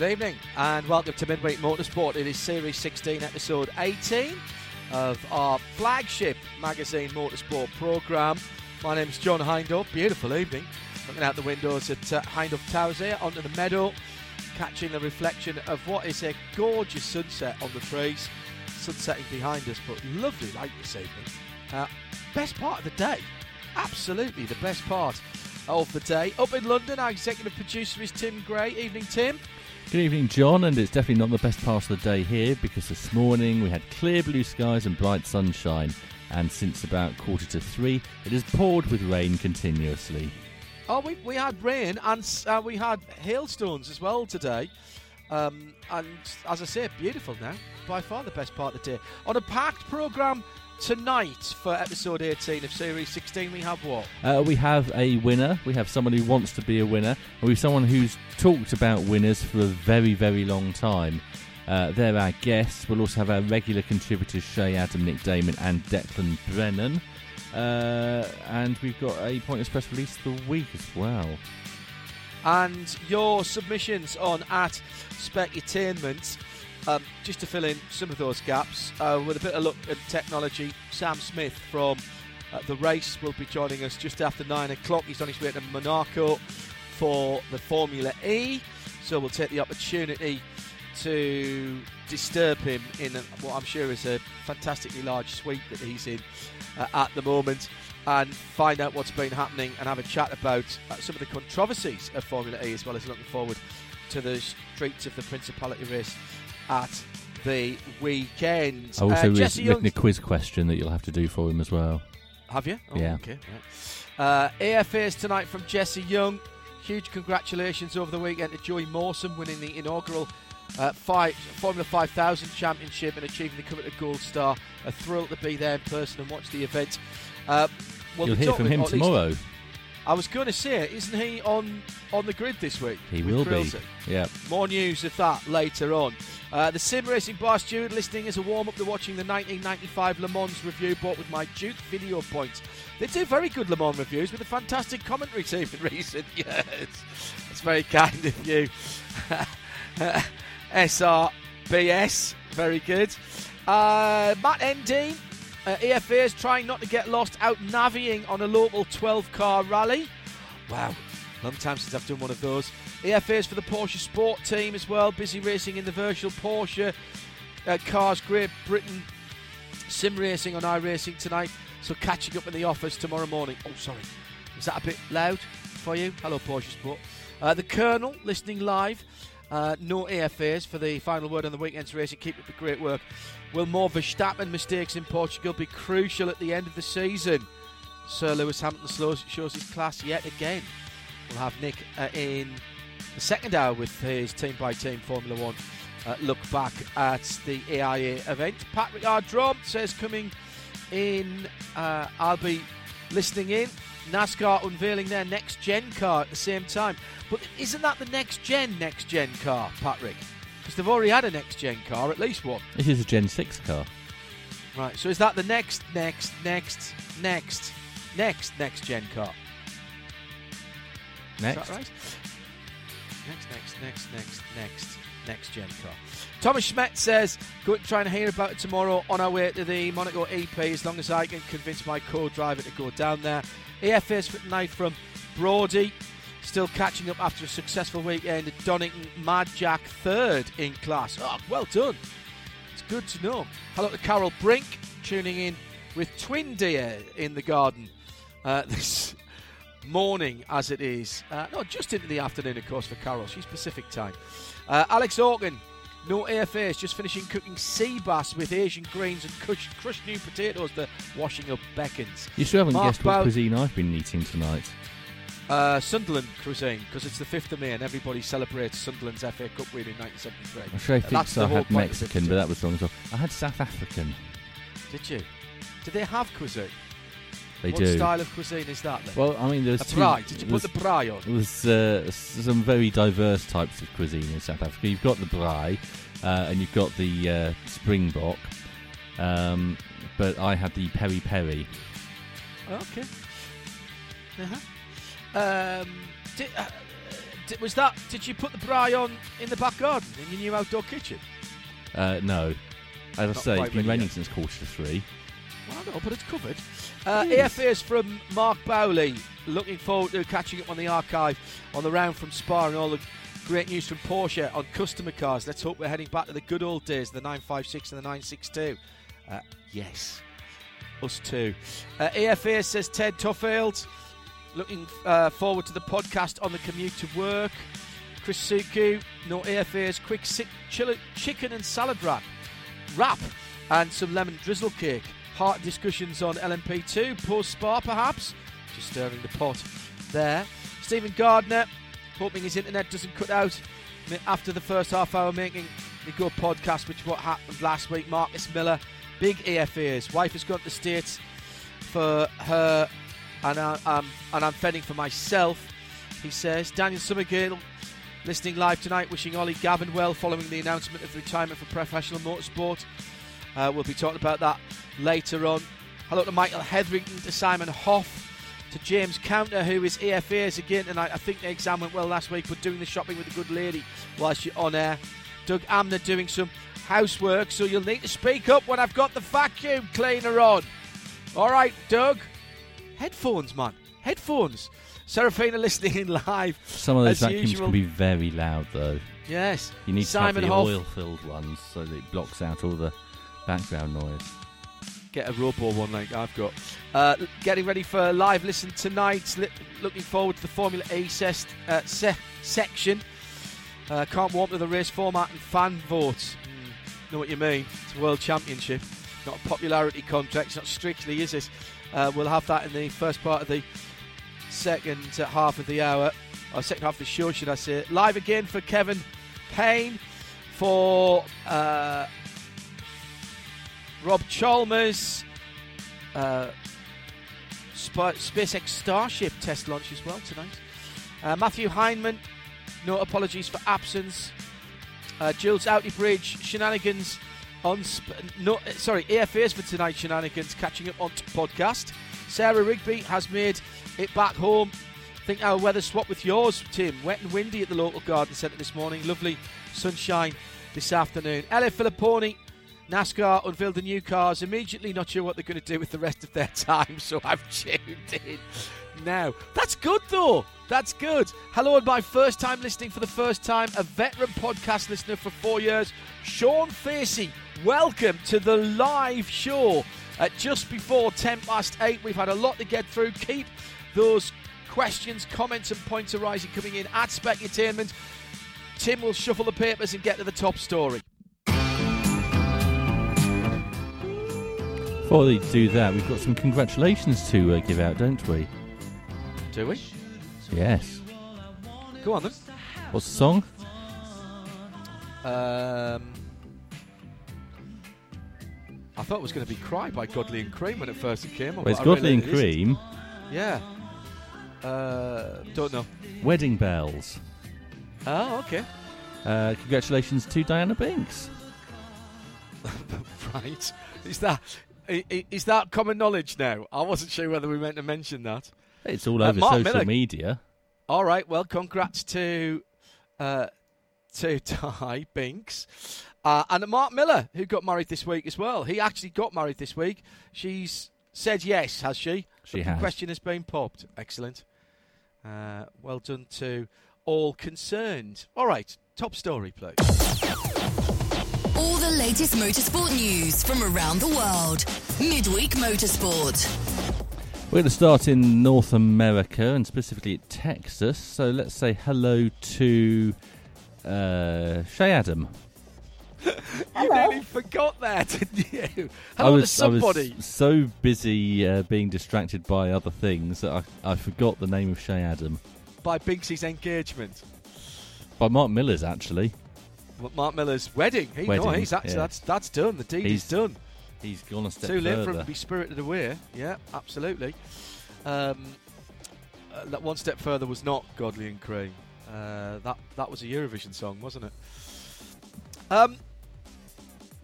Good evening and welcome to Midweek Motorsport. It is Series 16, Episode 18 of our flagship magazine motorsport programme. My name is John Hindle. Beautiful evening. Looking out the windows at uh, Hindle Towers here onto the meadow, catching the reflection of what is a gorgeous sunset on the trees. Sunsetting behind us, but lovely light this evening. Uh, best part of the day. Absolutely the best part of the day. Up in London, our executive producer is Tim Gray. Evening, Tim. Good evening, John, and it's definitely not the best part of the day here because this morning we had clear blue skies and bright sunshine, and since about quarter to three, it has poured with rain continuously. Oh, we, we had rain and uh, we had hailstones as well today. Um, and as I say, beautiful now. By far the best part of the day. On a packed programme tonight for episode 18 of Series 16, we have what? Uh, we have a winner, we have someone who wants to be a winner, and we have someone who's talked about winners for a very, very long time. Uh, they're our guests. We'll also have our regular contributors, Shea Adam, Nick Daman, and Declan Brennan. Uh, and we've got a pointless press release of the week as well. And your submissions on at Specutainment, um, just to fill in some of those gaps, uh, with a bit of look at technology, Sam Smith from uh, The Race will be joining us just after 9 o'clock. He's on his way to Monaco for the Formula E, so we'll take the opportunity to disturb him in what I'm sure is a fantastically large suite that he's in uh, at the moment and find out what's been happening and have a chat about uh, some of the controversies of Formula E as well as looking forward to the streets of the Principality race at the weekend. I also Uh, was Jesse written a quiz question that you'll have to do for him as well. Have you? Oh, Yeah. Okay. Right. Uh, AFAs tonight from Jesse Young. Huge congratulations over the weekend to Joey Mawson winning the inaugural uh, five, Formula 5000 Championship and achieving the coveted Gold Star. A thrill to be there in person and watch the event. Uh, we'll you'll hear from him or at least- tomorrow. I was going to say, isn't he on on the grid this week? He will be. Yeah. More news of that later on. Uh, the Sim Racing Bar Steward listening as a warm up to watching the 1995 Le Mans review bought with my Duke video points. They do very good Le Mans reviews with a fantastic commentary team in recent years. That's very kind of you. SRBS, very good. Uh, Matt Endine, uh, EFA is trying not to get lost out navying on a local 12 car rally. Wow, long time since I've done one of those. EFA is for the Porsche Sport team as well, busy racing in the virtual Porsche uh, cars, Great Britain sim racing on iRacing tonight. So catching up in the office tomorrow morning. Oh, sorry, was that a bit loud for you? Hello, Porsche Sport. Uh, the Colonel listening live. Uh, no AFAs for the final word on the weekend's racing. Keep up the great work. Will more Verstappen mistakes in Portugal be crucial at the end of the season? Sir Lewis Hamilton shows his class yet again. We'll have Nick uh, in the second hour with his team by team Formula One uh, look back at the AIA event. Patrick R. Drum says coming in, uh, I'll be listening in. NASCAR unveiling their next gen car at the same time. But isn't that the next gen next gen car, Patrick? They've already had a next gen car, at least one. This is a Gen 6 car. Right, so is that the next, next, next, next, next, next gen car? Next. Is that right? Next, next, next, next, next, next gen car. Thomas Schmidt says, go and try and hear about it tomorrow on our way to the Monaco EP as long as I can convince my co-driver to go down there. For tonight from Brody. Still catching up after a successful weekend at Donington. Mad Jack third in class. Oh, well done. It's good to know. Hello to Carol Brink, tuning in with Twin Deer in the garden uh, this morning, as it is. Uh, no, just into the afternoon, of course, for Carol. She's Pacific time. Uh, Alex Organ, no AFAs, just finishing cooking sea bass with Asian greens and crushed, crushed new potatoes. The washing up beckons. You still haven't Mark guessed what Bow- cuisine I've been eating tonight. Uh, Sunderland cuisine because it's the 5th of May and everybody celebrates Sunderland's FA Cup win in 1973. I'm sure I Uh, think so. I had Mexican, but that was wrong as well. I had South African. Did you? Did they have cuisine? They do. what do. style of cuisine is that then? Well, I mean, there's a two. braai. Did you put the braai on? There's uh, some very diverse types of cuisine in South Africa. You've got the braai, uh, and you've got the uh, springbok. Um, but I had the peri peri. Okay. Uh-huh. Um, did, uh, did, was that? Did you put the braai on in the back garden in your new outdoor kitchen? Uh, no, as I say, it's been raining yet. since quarter to three. Well, no, but it's covered. Uh, Yes. From Mark Bowley. Looking forward to catching up on the archive on the round from Spa and all the great news from Porsche on customer cars. Let's hope we're heading back to the good old days, the 956 and the 962. Uh, yes, us too. Uh, AFA says Ted Tuffield. Looking uh, forward to the podcast on the commute to work. Chris Suku, no AFAs, quick si- chili- chicken and salad wrap, wrap, and some lemon drizzle cake. Heart discussions on LMP2, post spa perhaps. Just stirring the pot there. Stephen Gardner, hoping his internet doesn't cut out after the first half hour, making the good podcast, which what happened last week. Marcus Miller, big AFAs. Wife has gone to the States for her, and, I, um, and I'm fending for myself, he says. Daniel Summergale, listening live tonight, wishing Ollie Gavin well following the announcement of retirement from professional motorsport. Uh, we'll be talking about that later on. Hello to Michael Hetherington, to Simon Hoff, to James Counter, who is AFAs again tonight. I think the exam went well last week, but doing the shopping with a good lady whilst you're on air. Doug Amner doing some housework, so you'll need to speak up when I've got the vacuum cleaner on. All right, Doug. Headphones, man. Headphones. Seraphina listening in live. Some of those vacuums usual. can be very loud, though. Yes. You need Simon to have the oil-filled ones so that it blocks out all the background noise. get a robo one like I've got. Uh, getting ready for a live listen tonight. Li- looking forward to the Formula E sest, uh, se- section. Uh, can't warm to the race format and fan votes. Mm, know what you mean? It's a world championship, not a popularity contest. It's not strictly, is it? Uh, we'll have that in the first part of the second half of the hour, or second half of the show, should I say? Live again for Kevin Payne, for uh, Rob Chalmers, uh, Sp- SpaceX Starship test launch as well tonight. Uh, Matthew Heineman, no apologies for absence. Uh, Jules Outybridge, shenanigans on sp- no, sorry, AFAs for tonight. Shenanigans catching up on podcast. Sarah Rigby has made it back home. think our weather swap with yours, Tim. Wet and windy at the local garden centre this morning. Lovely sunshine this afternoon. Ella Filipponi, NASCAR unveiled the new cars. Immediately not sure what they're going to do with the rest of their time, so I've tuned in now. That's good though. That's good. Hello, and my first time listening for the first time, a veteran podcast listener for four years, Sean Facey. Welcome to the live show at just before 10 past 8. We've had a lot to get through. Keep those questions, comments, and points arising coming in at Specutainment. Tim will shuffle the papers and get to the top story. Before they do that, we've got some congratulations to uh, give out, don't we? Do we? Yes. Go on then. What's the song? Um, I thought it was going to be "Cry" by Godley and Creme when it first came on. Well, it's Godley and it. Creme. Yeah. Uh, don't know. Wedding Bells. Oh, okay. Uh, congratulations to Diana Binks. right. Is that i- i- that common knowledge now? I wasn't sure whether we meant to mention that. It's all Uh, over Mark social Miller. media. All right. Well, congrats to uh, to Ty Binks uh, and Mark Miller, who got married this week as well. He actually got married this week. She's said yes, has she? She The has. question has been popped. Excellent. Uh, well done to all concerned. All right. Top story, please. All the latest motorsport news from around the world. Midweek Motorsport. We're going to start in North America and specifically at Texas. So let's say hello to uh, Shea Adam. You nearly forgot that, didn't you? I Hello to was, I was somebody. so busy uh, being distracted by other things that I, I forgot the name of Shea Adam. By Binksy's engagement. By Mark Miller's, actually. Well, Mark Miller's wedding. He, no, he's actually, yeah. that's, that's done. The deed He's is done. He's gone a step Too late for him further. to be spirited away. Yeah, absolutely. Um, uh, that one step further was not Godley and Creme. Uh, that that was a Eurovision song, wasn't it? Um,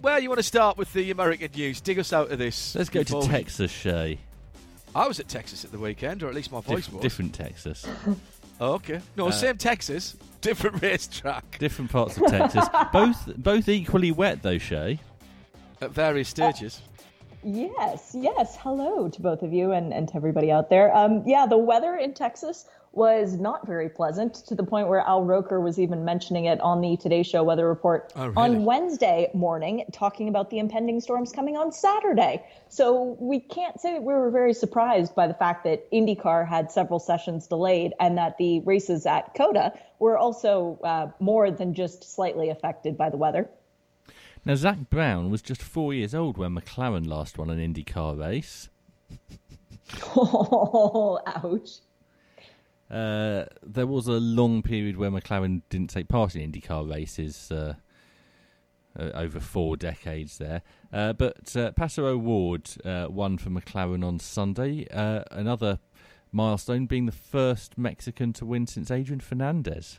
where you want to start with the American news? Dig us out of this. Let's go to Texas, Shea. I was at Texas at the weekend, or at least my voice Dif- was. different Texas. Oh, okay. No, Uh, same Texas, different racetrack different parts of Texas. both both equally wet, though, Shea. at various stages. Yes, yes. Hello to both of you and, and to everybody out there. Um, yeah, the weather in Texas was not very pleasant to the point where Al Roker was even mentioning it on the Today Show weather report Oh, really? on Wednesday morning, talking about the impending storms coming on Saturday. So we can't say that we were very surprised by the fact that IndyCar had several sessions delayed and that the races at COTA were also uh, more than just slightly affected by the weather. Now, Zak Brown was just four years old when McLaren last won an IndyCar race. Oh, ouch. Uh, there was a long period where McLaren didn't take part in IndyCar races uh, uh, over four decades there. Uh, but uh, Pato O'Ward uh, won for McLaren on Sunday. Uh, another milestone being the first Mexican to win since Adrian Fernandez.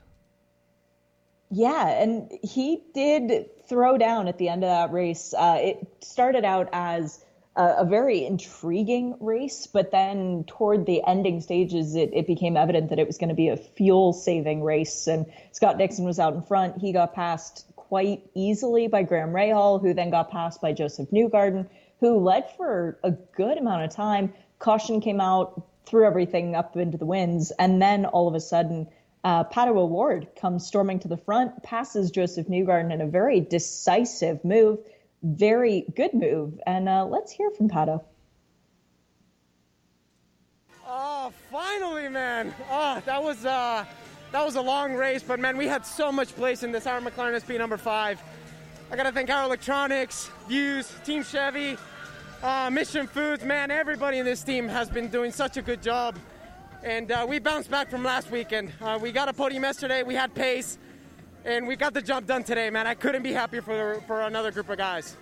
Yeah, and he did throw down at the end of that race. It started out as a, very intriguing race, but then toward the ending stages, it, it became evident that it was going to be a fuel saving race. And Scott Dixon was out in front. He got passed quite easily by Graham Rahal, who then got passed by Josef Newgarden, who led for a good amount of time. Caution came out, threw everything up into the winds, and then all of a sudden, uh, Pato O'Ward comes storming to the front, passes Josef Newgarden in a very decisive move, very good move. And uh, let's hear from Pato. Oh, finally, man! Oh, that was uh, that was a long race, but man, we had so much place in this. Our McLaren SP number five. I gotta thank our electronics, Vuse, Team Chevy, uh, Mission Foods. Man, everybody in this team has been doing such a good job, and uh, we bounced back from last weekend. Uh, we got a podium yesterday. We had pace, and we got the job done today. Man, I couldn't be happier for for another group of guys.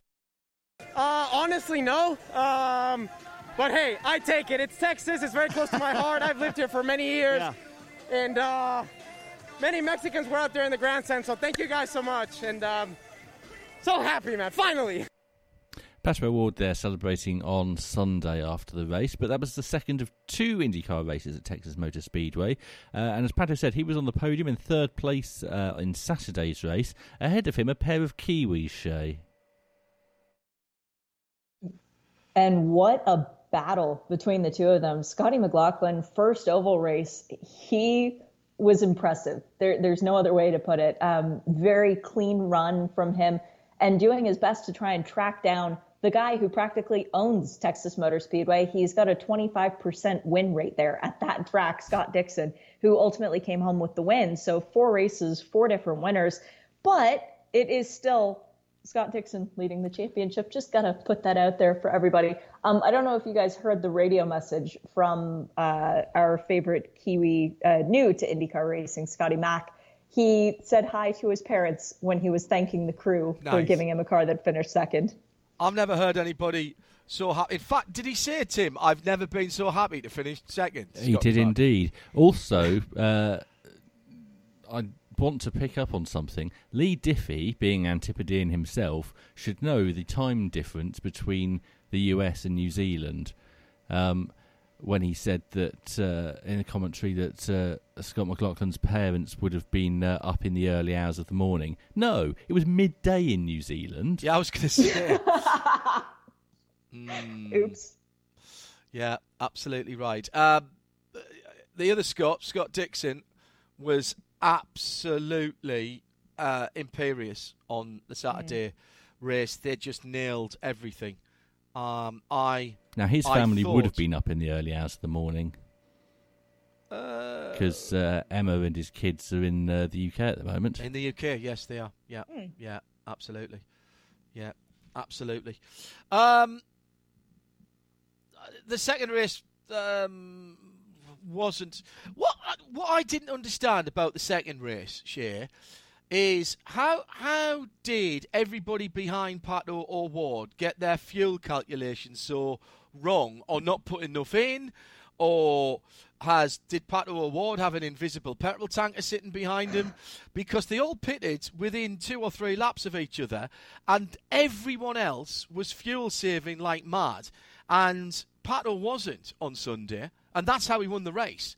Uh, honestly, no. Um, but hey, I take it. It's Texas. It's very close to my heart. I've lived here for many years. And uh, many Mexicans were out there in the grandstand. So thank you guys so much. And um, so happy, man. Finally. Pato O'Ward there celebrating on Sunday after the race, but that was the second of two IndyCar races at Texas Motor Speedway. Uh, and as Pato said, he was on the podium in third place uh, in Saturday's race. Ahead of him, a pair of Kiwis, Shea. And what a battle between the two of them. Scotty McLaughlin, first oval race, he was impressive. There, there's no other way to put it. Um, very clean run from him and doing his best to try and track down the guy who practically owns Texas Motor Speedway. He's got a 25% win rate there at that track, Scott Dixon, who ultimately came home with the win. So four races, four different winners, but it is still Scott Dixon leading the championship. Just got to put that out there for everybody. Um, I don't know if you guys heard the radio message from uh, our favorite Kiwi, uh, new to IndyCar racing, Scotty Mack. He said hi to his parents when he was thanking the crew for giving him a car that finished second. I've never heard anybody so happy. In fact, did he say, Tim, I've never been so happy to finish second? He Scott did Clark. indeed. Also, uh, I want to pick up on something. Leigh Diffey, being Antipodean himself, should know the time difference between the US and New Zealand. Um, when he said that uh, in a commentary that uh, Scott McLaughlin's parents would have been uh, up in the early hours of the morning. No, it was midday in New Zealand. Yeah, I was going to say. Oops. Yeah, absolutely right. Um, the other Scott, Scott Dixon, was absolutely uh, imperious on the Saturday race, they just nailed everything. Um, I Now his I family would have been up in the early hours of the morning because uh, Emma and his kids are in uh, the UK at the moment. In the UK, yes, they are. Yeah, yeah, absolutely. Yeah, absolutely. Um, the second race um, wasn't what what I didn't understand about the second race. Shea is how how did everybody behind Pato O'Ward get their fuel calculations so wrong, or not put enough in, or has did Pato O'Ward have an invisible petrol tanker sitting behind him? Because they all pitted within two or three laps of each other, and everyone else was fuel saving like mad, and Pato wasn't on Sunday, and that's how he won the race.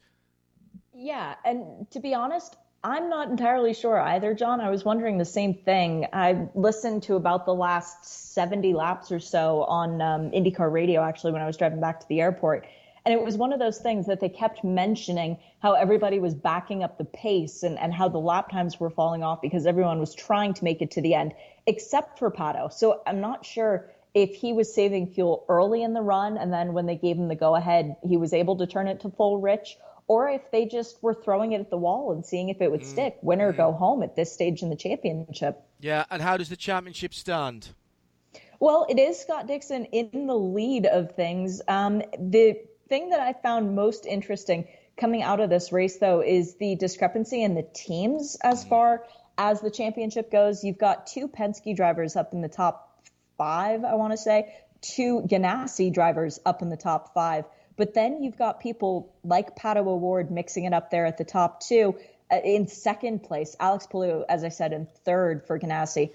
Yeah, and to be honest, I'm not entirely sure either, John. I was wondering the same thing. I listened to about the last 70 laps or so on um, IndyCar radio, actually, when I was driving back to the airport. And it was one of those things that they kept mentioning how everybody was backing up the pace and, and how the lap times were falling off because everyone was trying to make it to the end, except for Pato. So I'm not sure if he was saving fuel early in the run and then when they gave him the go ahead, he was able to turn it to full rich, or if they just were throwing it at the wall and seeing if it would mm, stick, win or mm. go home at this stage in the championship. Yeah, and how does the championship stand? Well, it is Scott Dixon in the lead of things. Um, the thing that I found most interesting coming out of this race, though, is the discrepancy in the teams as mm. far as the championship goes. You've got two Penske drivers up in the top five, I want to say, two Ganassi drivers up in the top five. But then you've got people like Pato O'Ward mixing it up there at the top two. Uh, in second place, Alex Palou, as I said, in third for Ganassi.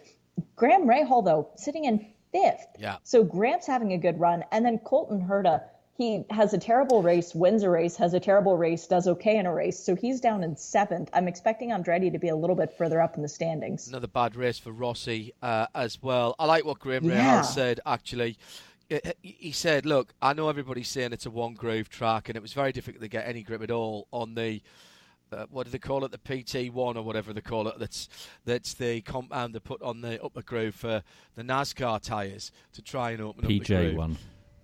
Graham Rahal, though, sitting in fifth. Yeah. So Graham's having a good run. And then Colton Herta, he has a terrible race, wins a race, has a terrible race, does okay in a race. So he's down in seventh. I'm expecting Andretti to be a little bit further up in the standings. Another bad race for Rossi uh, as well. I like what Graham Yeah. Rahal said, actually. Uh, He he said, look, I know everybody's saying it's a one groove track, and it was very difficult to get any grip at all on the. Uh, what do they call it? The PT1 or whatever they call it. That's that's the compound they put on the upper groove for the NASCAR tyres to try and open up the PJ one.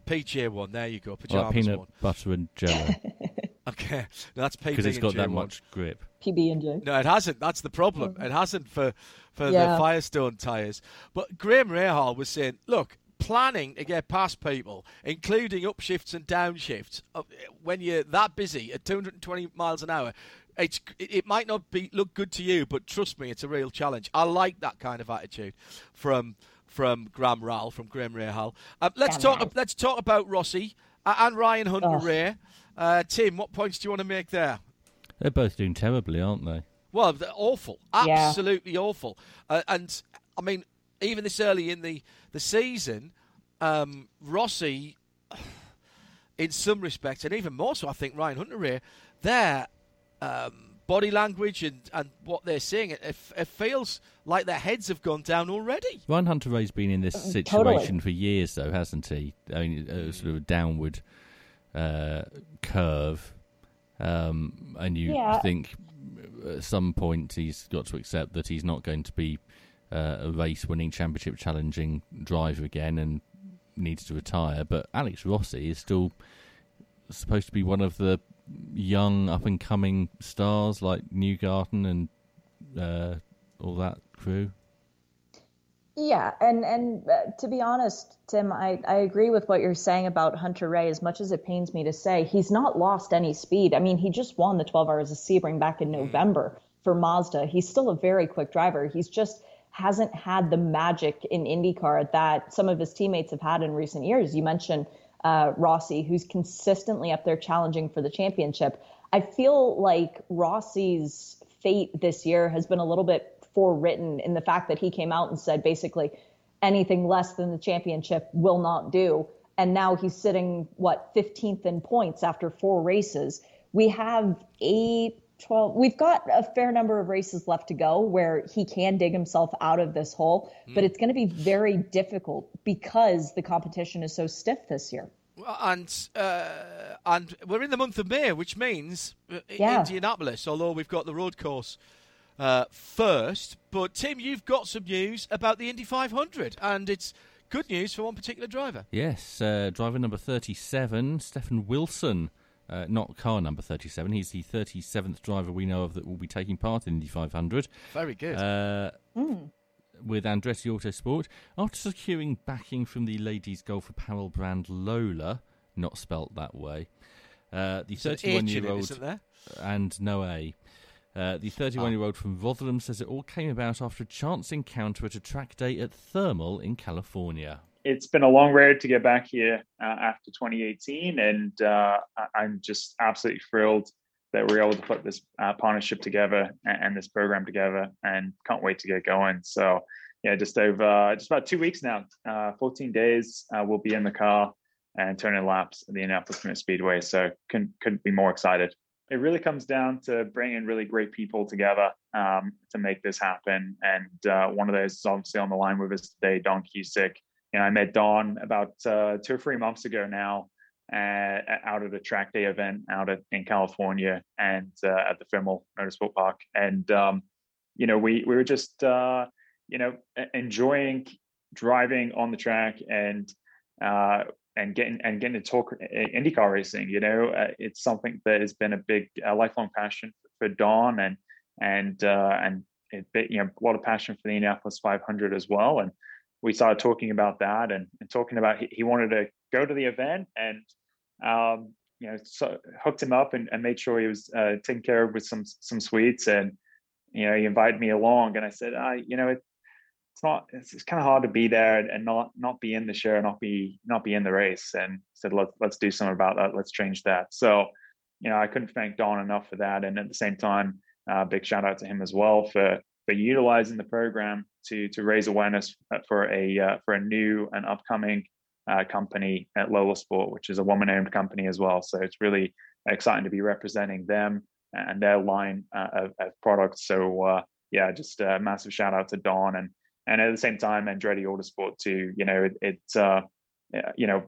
PJ one. There you go. like peanut one. butter and jello, Okay, no, that's PB because it's and got J that one. much grip. PB and J. No, it hasn't. That's the problem. It hasn't for for Yeah. the Firestone tyres. But Graham Rahal was saying, look, planning to get past people, including upshifts and downshifts, uh, when you're that busy at 220 miles an hour. It's, it it might not be look good to you, but trust me, it's a real challenge. I like that kind of attitude from from Graham Rahal, from Graham Rahal. Um, let's Graham talk. Rahal. Let's talk about Rossi uh, and Ryan Hunter Oh. Reay. Uh, Tim, what points do you want to make there? They're both doing terribly, aren't they? Well, they're awful, Yeah. absolutely awful. Uh, and I mean, even this early in the the season, um, Rossi, in some respects, and even more so, I think Ryan Hunter here, their um, body language and, and what they're saying, it, it, it feels like their heads have gone down already. Ryan Hunter-Reay's been in this situation totally. for years, though, hasn't he? I mean, a sort of a downward uh, curve, um, and you Yeah. think at some point he's got to accept that he's not going to be uh, a race-winning, championship-challenging driver again, and needs to retire. But Alex Rossi is still supposed to be one of the young, up-and-coming stars like Newgarden and uh, all that crew. Yeah, and and uh, to be honest, Tim, I, I agree with what you're saying about Hunter-Reay. As much as it pains me to say, he's not lost any speed. I mean, he just won the 12 Hours of Sebring back in November for Mazda. He's still a very quick driver. He's just hasn't had the magic in IndyCar that some of his teammates have had in recent years. You mentioned uh, Rossi, who's consistently up there challenging for the championship. I feel like Rossi's fate this year has been a little bit forewritten in the fact that he came out and said basically anything less than the championship will not do. And now he's sitting, what, 15th in points after four races. We have eight, 12, we've got a fair number of races left to go where he can dig himself out of this hole, but it's going to be very difficult because the competition is so stiff this year. And uh, and we're in the month of May, which means uh, Yeah. Indianapolis, although we've got the road course uh, first. But Tim, you've got some news about the Indy 500, and it's good news for one particular driver. Yes, uh, driver number 37, Stefan Wilson. Uh, not car number 37. He's the 37th driver we know of that will be taking part in the 500. Very good. Uh, mm. With Andretti Autosport. After securing backing from the ladies' golf apparel brand Lola, not spelt that way, uh, the 31 year old. And no A. Uh, the 31 year old from Rotherham says it all came about after a chance encounter at a track day at Thermal in California it's been a long road to get back here uh, after 2018, and uh, I'm just absolutely thrilled that we're able to put this uh, partnership together and, and, this program together, and can't wait to get going. So, yeah, just over just about two weeks now, uh, 14 days, uh, we'll be in the car and turning laps at the Indianapolis Motor Speedway. So, couldn't couldn't be more excited. It really comes down to bringing really great people together um, to make this happen, and uh, one of those is obviously on the line with us today, Don Cusick you know, I met Don about uh, two or three months ago now, uh, out at a track day event out at, in California and uh, at the Thermal Motorsport Park, and um, you know, we we were just uh, you know enjoying driving on the track and uh, and getting and getting to talk IndyCar racing. You know, uh, it's something that has been a big, a lifelong passion for Don, and and and it, you know, a lot of passion for the Indianapolis 500 as well, and we started talking about that and, and talking about he, he, wanted to go to the event and um, you know so hooked him up and, and made sure he was uh, taken care of with some some sweets and you know he invited me along and I said I you know it, it's not it's, it's kind of hard to be there and, and not not be in the show not be not be in the race. And said let's let's do something about that. Let's change that. So you know I couldn't thank Don enough for that. And at the same time uh, big shout out to him as well for for utilizing the program to to raise awareness for a uh, for a new and upcoming uh, company at LOHLA Sport, which is a woman-owned company as well. So it's really exciting to be representing them and their line uh, of, of, products. So uh, yeah, just a massive shout out to Don and and at the same time Andretti Autosport too. You know, it, it's uh, you know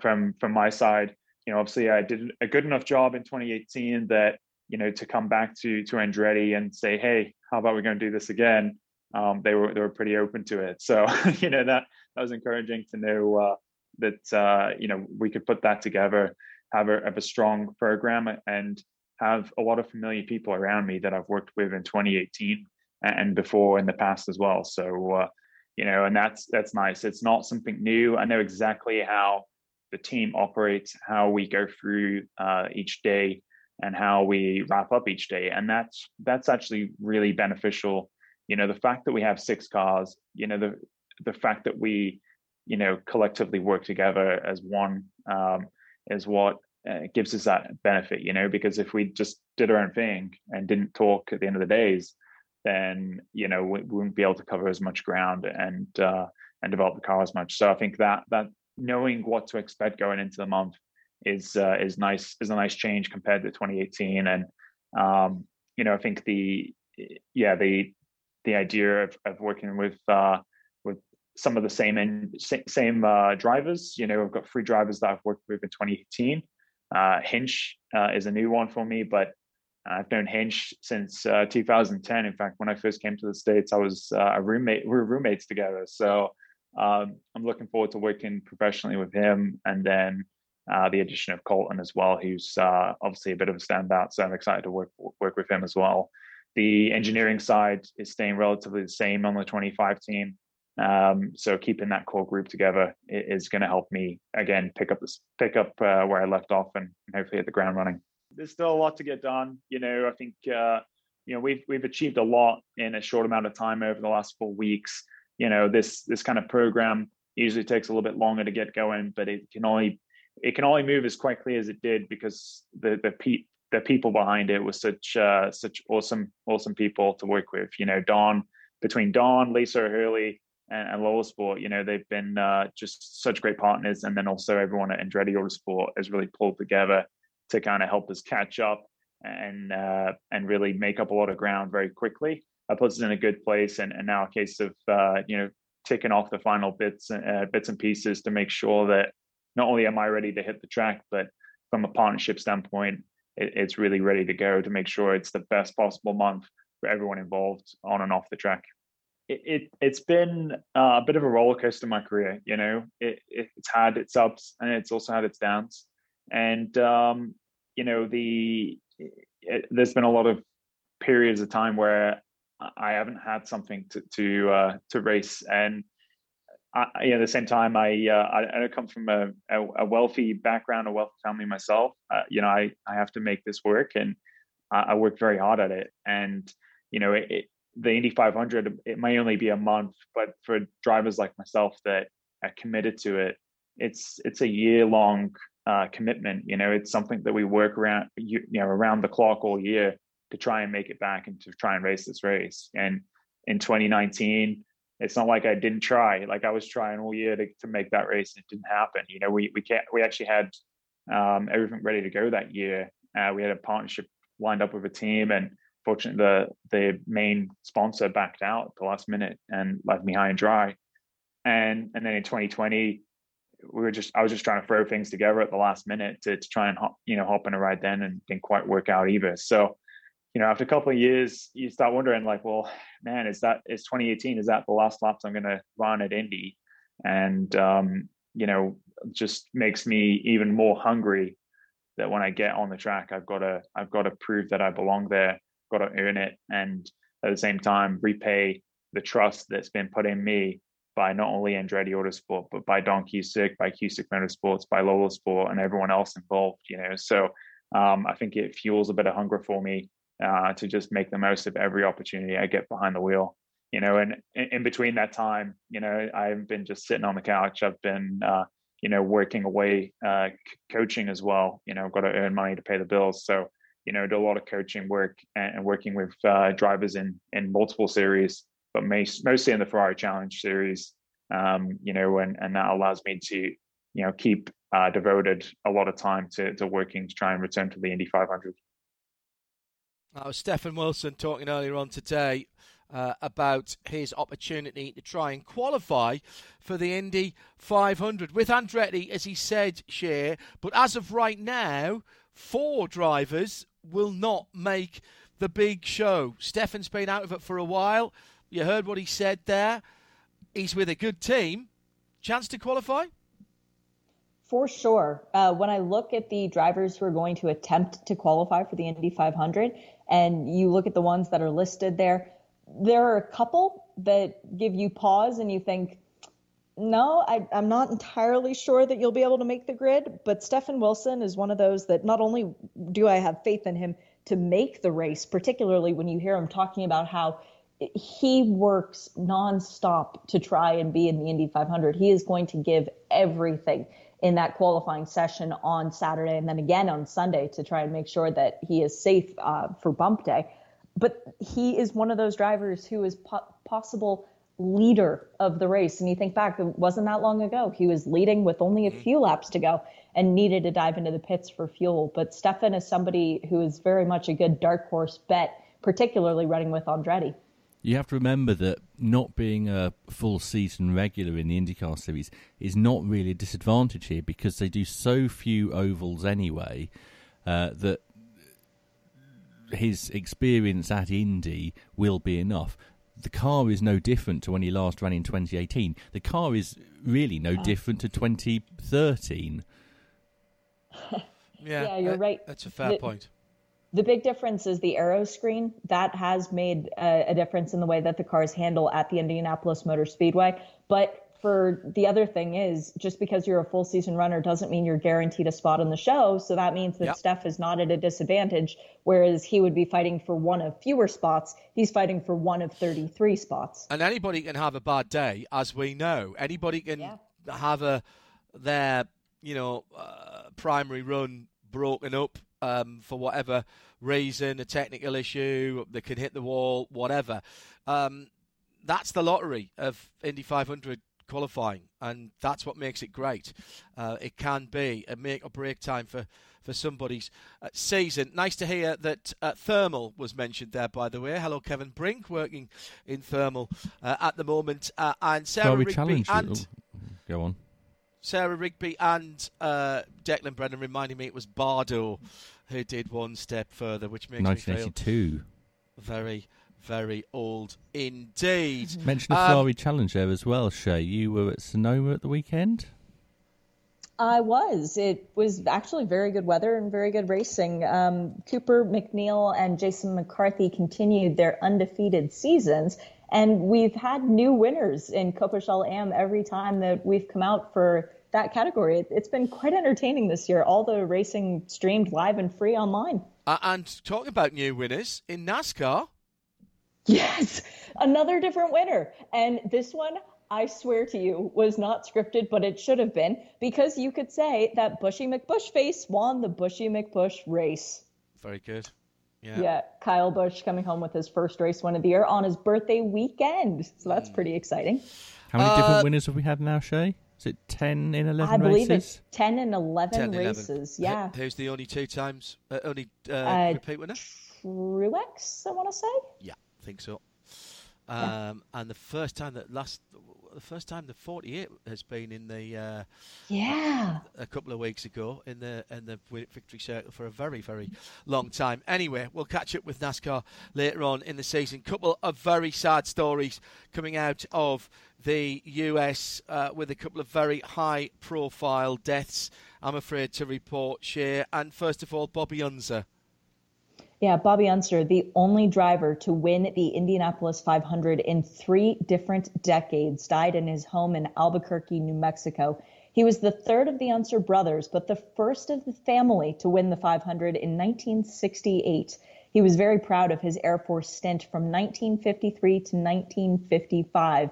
from from my side, you know, obviously I did a good enough job in 2018 that you know to come back to to Andretti and say, hey, how about we go and do this again? Um, they were they were pretty open to it. So you know that that was encouraging to know uh, that uh, you know we could put that together, have a have a strong program, and have a lot of familiar people around me that I've worked with in 2018 and before in the past as well. So uh, you know, and that's that's nice. It's not something new. I know exactly how the team operates, how we go through uh, each day, and how we wrap up each day, and that's that's actually really beneficial you know the fact that we have six cars you know the the fact that we you know collectively work together as one um, is what uh, gives us that benefit you know because if we just did our own thing and didn't talk at the end of the days then you know we, we wouldn't be able to cover as much ground and uh, and develop the car as much. So i think that that knowing what to expect going into the month is uh, is nice is a nice change compared to 2018 and um, you know i think the yeah the the idea of, of working with uh, with some of the same same uh, drivers. You know, I've got three drivers that I've worked with in 2018. Uh, Hinch uh, is a new one for me, but I've known Hinch since uh, 2010. In fact, when I first came to the states, I was uh, a roommate. We were roommates together, so um, I'm looking forward to working professionally with him, and then. the addition of Colton as well, who's obviously a bit of a standout. So I'm excited to work work with him as well. The engineering side is staying relatively the same on the 25 team. Um, so keeping that core group together is going to help me again pick up this pick up uh, where I left off and, hopefully hit the ground running. There's still a lot to get done. You know, I think uh, you know we've we've achieved a lot in a short amount of time over the last four weeks. You know, this this kind of program usually takes a little bit longer to get going, but it can only it can only move as quickly as it did because the the the people behind it were such uh, such awesome awesome people to work with. You know, Don between Don, Lisa Hurley, and, and Sport, you know, they've been uh, just such great partners, and then also everyone at Andretti Autosport has really pulled together to kind of help us catch up and uh, and really make up a lot of ground very quickly. That puts us in a good place, and, and now a case of uh, you know ticking off the final bits uh, bits and pieces to make sure that not only am I ready to hit the track, but from a partnership standpoint, it, it's really ready to go to make sure it's the best possible month for everyone involved on and off the track. It, it has been uh, a bit of a roller coaster in my career. You know, it, it's had its ups and it's also had its downs. And um, you know, the it, there's been a lot of periods of time where I haven't had something to to uh, to race, and I, at the same time, I uh, I, I, come from a, a, wealthy background, a wealthy family myself. Uh, you know, I I have to make this work, and I, I work very hard at it. And you know, it, it, the Indy 500 it may only be a month, but for drivers like myself that are committed to it, it's it's a year long uh, commitment. You know, it's something that we work around you, you know around the clock all year to try and make it back and to try and race this race. And in 2019 it's not like I didn't try. Like I was trying all year to, to make that race. And it didn't happen. You know, we we can't. We actually had um, everything ready to go that year. Uh, we had a partnership lined up with a team, and fortunately, the the main sponsor backed out at the last minute and left me high and dry. And and then in 2020, we were just I was just trying to throw things together at the last minute to to try and hop, you know hop in a ride then, and didn't quite work out either. So you know, after a couple of years, you start wondering, like, well, man, is that is 2018? Is that the last laps I'm going to run at Indy? And um, you know, just makes me even more hungry that when I get on the track, I've got to I've got to prove that I belong there, got to earn it, and at the same time repay the trust that's been put in me by not only Andretti Autosport but by Don Cusick, by Cusick Motorsports, by LOHLA Sport, and everyone else involved. You know, so um, I think it fuels a bit of hunger for me uh, to just make the most of every opportunity I get behind the wheel. You know, and in between that time, you know, I haven't been just sitting on the couch. I've been, uh, you know, working away, uh, coaching as well. You know, got to earn money to pay the bills. So, you know, do a lot of coaching work and, working with uh, drivers in in multiple series, but mostly in the Ferrari Challenge series. Um, you know, and and that allows me to, you know, keep uh, devoted a lot of time to to working to try and return to the Indy 500. Was Stefan Wilson talking earlier on today uh, about his opportunity to try and qualify for the Indy 500 with Andretti, as he said, Shea. But as of right now, four drivers will not make the big show. Stefan's been out of it for a while. You heard what he said there. He's with a good team. Chance to qualify? For sure. Uh, when I look at the drivers who are going to attempt to qualify for the Indy 500, and you look at the ones that are listed there, there are a couple that give you pause and you think, no, I, am not entirely sure that you'll be able to make the grid. But Stefan Wilson is one of those that not only do I have faith in him to make the race, particularly when you hear him talking about how he works nonstop to try and be in the Indy 500. He is going to give everything in that qualifying session on Saturday and then again on Sunday to try and make sure that he is safe uh, for bump day. But he is one of those drivers who is po- possible leader of the race. And you think back, it wasn't that long ago. He was leading with only a few laps to go and needed to dive into the pits for fuel. But Stefan is somebody who is very much a good dark horse bet, particularly running with Andretti. You have to remember that not being a full season regular in the IndyCar series is not really a disadvantage here because they do so few ovals anyway uh, that his experience at Indy will be enough. The car is no different to when he last ran in 2018. The car is really no different to 2013. yeah, yeah, you're right. That's a fair the, point. The big difference is the aero screen. That has made a, a, difference in the way that the cars handle at the Indianapolis Motor Speedway. But for the other thing is, just because you're a full season runner doesn't mean you're guaranteed a spot on the show. So that means that yep. Steph is not at a disadvantage, whereas he would be fighting for one of fewer spots. He's fighting for one of 33 spots. And anybody can have a bad day, as we know. Anybody can yeah. have a their you know uh, primary run broken up um, for whatever reason, a technical issue, they can hit the wall, whatever. Um, that's the lottery of Indy 500 qualifying, and that's what makes it great. Uh, it can be a make or break time for, for somebody's uh, season. Nice to hear that uh, thermal was mentioned there, by the way. Hello, Kevin Brink, working in thermal uh, at the moment, uh, and Sarah Rigby and. Go on. Sarah Rigby and uh, Declan Brennan reminding me it was Bardo who did one step further, which makes 1982. me feel very, very old indeed. Mention the Um, Ferrari Challenge there as well, Shea. You were at Sonoma at the weekend. I was. It was actually very good weather and very good racing. Um, Cooper McNeil and Jason McCarthy continued their undefeated seasons, and we've had new winners in Copa Am every time that we've come out for that category. It, it's been quite entertaining this year. All the racing streamed live and free online. Uh, and talking about new winners in NASCAR, Yes, another different winner. And this one, I swear to you, was not scripted, but it should have been because you could say that Bushy McBushface won the Bushy McBush race. very good. Yeah. Yeah, Kyle Busch coming home with his first race win of the year on his birthday weekend. So that's Hmm. pretty exciting. How many Uh, different winners have we had now, Shea? Is it 10 in 11 I believe races? it's 10 and 11 10 races. Who- Yeah. Who's the only two times, uh, only uh, Uh, repeat winner? Truex, I want to say. Yeah, I think so. Um, and the first time that last, the first time the 48 has been in the uh, Yeah. a couple of weeks ago in the in the victory circle for a very very long time. Anyway, we'll catch up with NASCAR later on in the season. Couple of very sad stories coming out of the US uh, with a couple of very high profile deaths. I'm afraid to report, Shea, and first of all, Bobby Unser. Yeah, Bobby Unser, the only driver to win the Indianapolis 500 in three different decades, died in his home in Albuquerque, New Mexico. He was the third of the Unser brothers, but the first of the family to win the 500 in 1968. He was very proud of his Air Force stint from 1953 to 1955.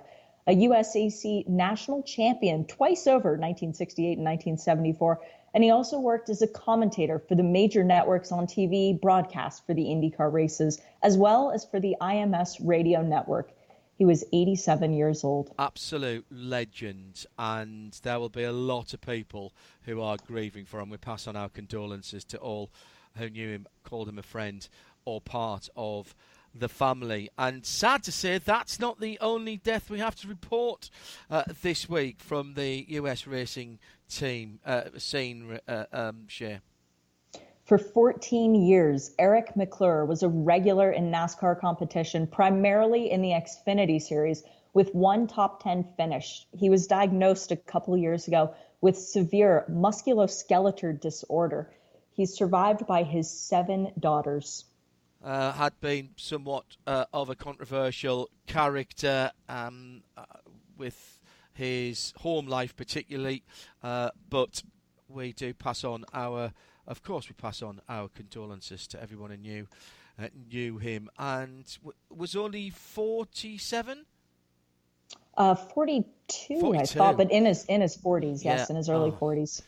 A USAC national champion twice over 1968 and 1974 and he also worked as a commentator for the major networks on TV broadcast for the IndyCar races, as well as for the IMS radio network. He was 87 years old. absolute legend, and there will be a lot of people who are grieving for him. We pass on our condolences to all who knew him, called him a friend, or part of the family. And sad to say, that's not the only death we have to report uh, this week from the US racing team uh, scene. Uh, um, Shea. For 14 years, Eric McClure was a regular in NASCAR competition, primarily in the Xfinity Series, with one top 10 finish. He was diagnosed a couple years ago with severe musculoskeletal disorder. He's survived by his seven daughters. Uh, had been somewhat uh, of a controversial character um, uh, with his home life, particularly. Uh, but we do pass on our, of course, we pass on our condolences to everyone who knew uh, knew him, and w- was only forty-seven. Uh, 42, I thought, but in his in his 40s, yes, Yeah. in his early Oh. 40s.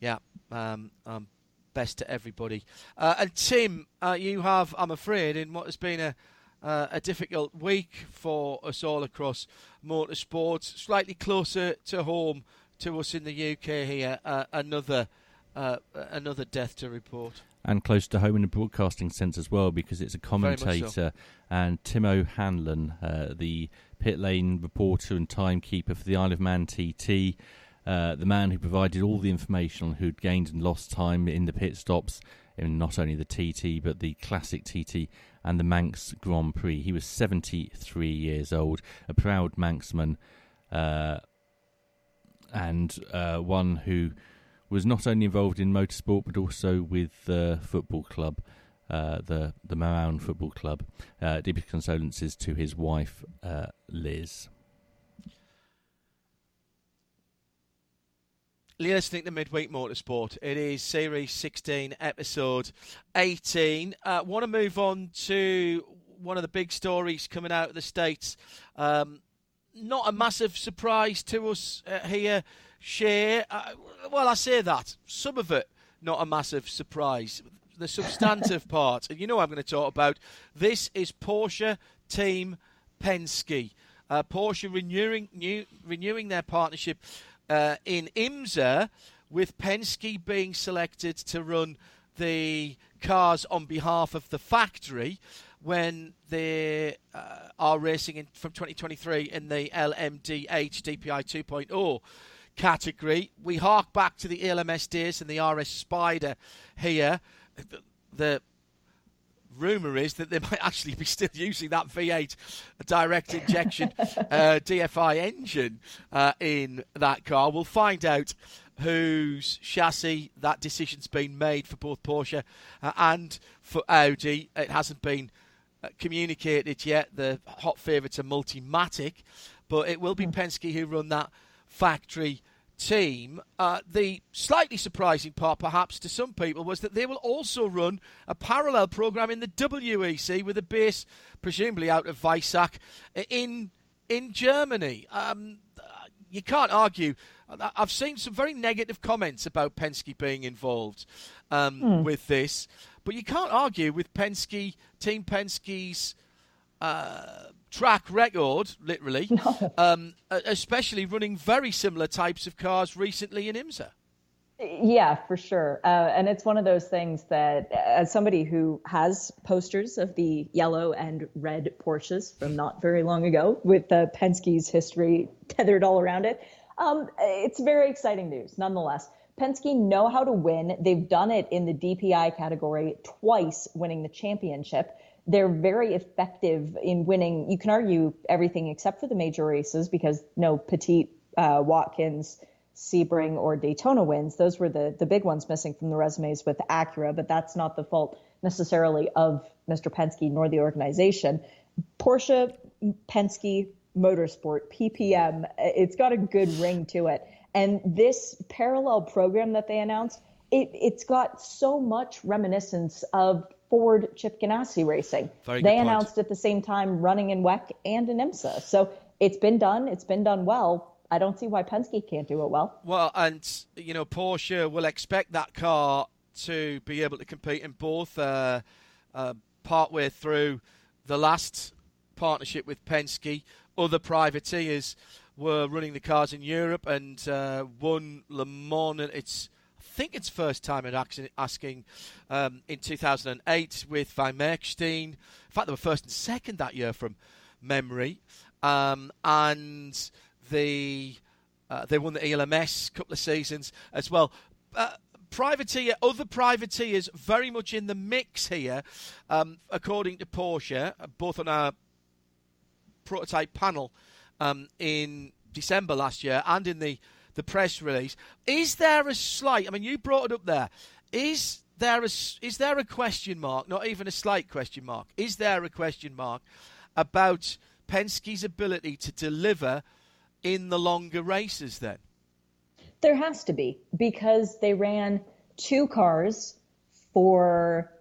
Yeah. Um, um, best to everybody. Uh, and Tim, uh, you have, I'm afraid, in what has been a uh, a difficult week for us all across motorsports, slightly closer to home to us in the UK here, uh, another uh, another death to report. and close to home in the broadcasting sense as well because it's a much so. commentator and Timo Hanlon, uh, the pit lane reporter and timekeeper for the Isle of Man TT, uh, the man who provided all the information on who'd gained and lost time in the pit stops in not only the TT but the classic TT and the Manx Grand Prix. He was 73 years old, a proud Manxman. Uh, and uh, one who was not only involved in motorsport but also with the football club, uh, the the Marown Football Club. Uh, deepest condolences to his wife, uh, Liz. You're listening to Midweek Motorsport. It is Series 16, Episode 18. Uh, Want to move on to one of the big stories coming out of the States. Um, not a massive surprise to us uh, here, Shea. Uh, well, I say that. Some of it, not a massive surprise. The substantive part, and you know what I'm going to talk about. This is Porsche Team Penske. Uh, Porsche renewing new, renewing their partnership uh, in IMSA, with Penske being selected to run the cars on behalf of the factory when they uh, are racing in, from 2023 in the LMDH DPI 2.0 category. We hark back to the ELMS days and the RS Spider here. The, the rumour is that they might actually be still using that V8 direct injection uh, DFI engine uh, in that car. We'll find out whose chassis that decision's been made for both Porsche uh, and for Audi. It hasn't been uh, communicated yet. The hot favourites are Multimatic, but it will be mm. Penske who run that factory team. Uh, the slightly surprising part, perhaps, to some people was that they will also run a parallel program in the WEC with a base, presumably out of Weissach, in in Germany. Um, you can't argue. I've seen some very negative comments about Penske being involved um, mm. with this, but you can't argue with Penske, Team Penske's. Uh, track record, literally, no. um, especially running very similar types of cars recently in IMSA. Yeah, for sure. Uh, and it's one of those things that, as somebody who has posters of the yellow and red Porsches from not very long ago, with uh, Penske's history tethered all around it, um, it's very exciting news nonetheless. Penske know how to win. They've done it in the DPI category twice, winning the championship they're very effective in winning. You can argue everything except for the major races because no Petit, uh, Watkins, Sebring, or Daytona wins. Those were the the big ones missing from the resumes with Acura, but that's not the fault necessarily of Mr. Penske nor the organization. Porsche, Penske, Motorsport, PPM, it's got a good ring to it. And this parallel program that they announced, it, it's got so much reminiscence of Ford Chip Ganassi Racing. Very they announced point. at the same time running in WEC and in IMSA. So it's been done. It's been done well. I don't see why Penske can't do it well. Well, and you know Porsche will expect that car to be able to compete in both. Uh, uh, partway through the last partnership with Penske, other privateers were running the cars in Europe and uh, won Le Mans. And it's think it's first time at asking um, in 2008 with Van Merksteijn. In fact, they were first and second that year from memory. Um, and the uh, they won the ELMS a couple of seasons as well. Uh, privateer, other privateers very much in the mix here, um, according to Porsche, both on our prototype panel um, in December last year and in the the press release. Is there a slight? I mean, you brought it up there. Is there a is there a question mark? Not even a slight question mark. Is there a question mark about Penske's ability to deliver in the longer races? Then there has to be because they ran two cars for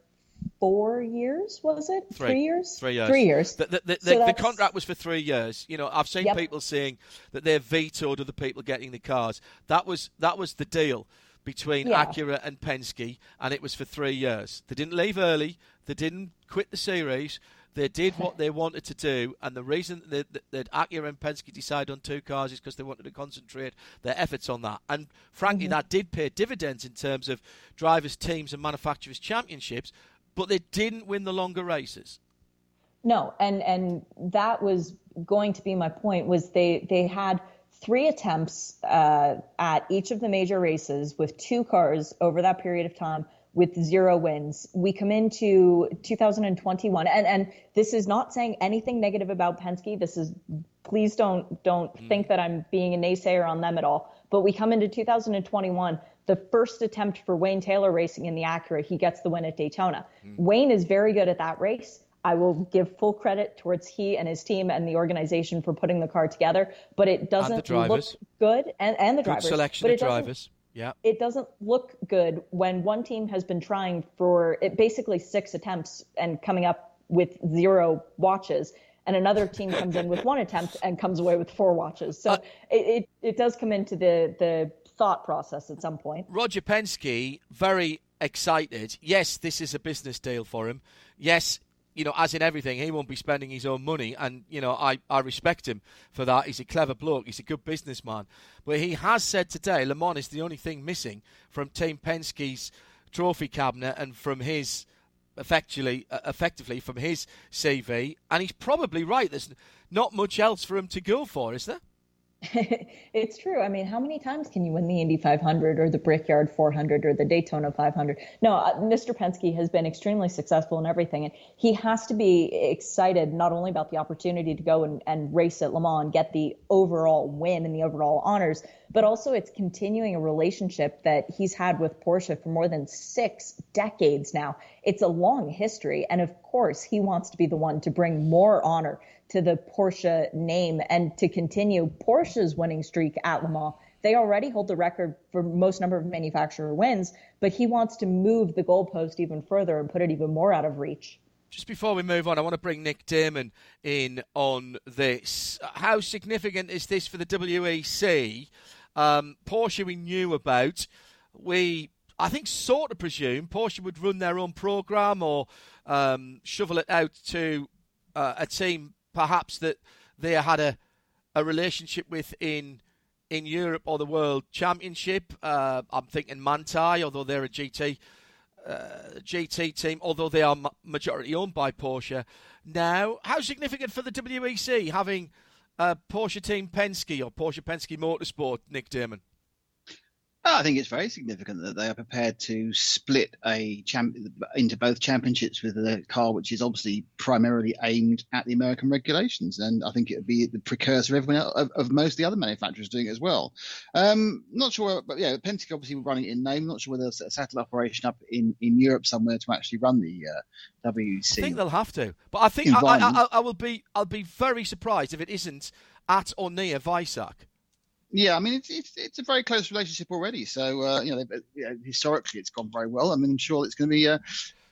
four years, was it? Three, three years? Three years. Three years. The, the, the, so the, contract was for three years. You know, I've seen yep. people saying that they've vetoed other people getting the cars. That was that was the deal between yeah. Acura and Penske, and it was for three years. They didn't leave early. They didn't quit the series. They did what they wanted to do, and the reason that, that, that Acura and Penske decided on two cars is because they wanted to concentrate their efforts on that. And frankly, mm-hmm. that did pay dividends in terms of drivers' teams and manufacturers' championships but they didn't win the longer races. No, and and that was going to be my point. Was they they had three attempts uh, at each of the major races with two cars over that period of time with zero wins. We come into 2021, and and this is not saying anything negative about Penske. This is please don't don't mm. think that I'm being a naysayer on them at all. But we come into 2021 the first attempt for Wayne Taylor racing in the Acura, he gets the win at Daytona. Mm. Wayne is very good at that race. I will give full credit towards he and his team and the organization for putting the car together, but it doesn't look good and, and the good drivers. selection of drivers. Yeah. It doesn't look good when one team has been trying for it basically six attempts and coming up with zero watches and another team comes in with one attempt and comes away with four watches. So uh, it, it, it does come into the the thought process at some point. Roger Penske, very excited. Yes, this is a business deal for him. Yes, you know, as in everything, he won't be spending his own money, and you know, I, I respect him for that. He's a clever bloke. He's a good businessman. But he has said today, Le Mans is the only thing missing from Team Penske's trophy cabinet and from his effectively, uh, effectively from his CV. And he's probably right. There's not much else for him to go for, is there? it's true. I mean, how many times can you win the Indy 500 or the Brickyard 400 or the Daytona 500? No, uh, Mr. Penske has been extremely successful in everything, and he has to be excited not only about the opportunity to go and, and race at Le Mans and get the overall win and the overall honors, but also it's continuing a relationship that he's had with Porsche for more than six decades now. It's a long history, and of course, he wants to be the one to bring more honor to the Porsche name and to continue Porsche's winning streak at Le Mans. They already hold the record for most number of manufacturer wins, but he wants to move the goalpost even further and put it even more out of reach. Just before we move on, I want to bring Nick Daman in on this. How significant is this for the WEC? Um, Porsche we knew about. We, I think, sort of presume Porsche would run their own program or um, shovel it out to uh, a team perhaps that they had a, a relationship with in in Europe or the World Championship. Uh, I'm thinking Manthey, although they're a GT uh, GT team, although they are majority owned by Porsche. Now, how significant for the WEC having a Porsche Team Penske or Porsche Penske Motorsport, Nick Daman? I think it's very significant that they are prepared to split a champ into both championships with a car which is obviously primarily aimed at the American regulations, and I think it would be the precursor of, everyone else, of, of most of the other manufacturers doing it as well. Um, not sure, but yeah, Penske obviously running it in name. Not sure whether there's a satellite operation up in, in Europe somewhere to actually run the uh, WEC. I think they'll have to, but I think I, I, I, I will be I'll be very surprised if it isn't at or near Weissach. Yeah, I mean it's it's, it's a very close relationship already. So uh, you know, know, historically it's gone very well. I mean, I'm sure it's going to be uh,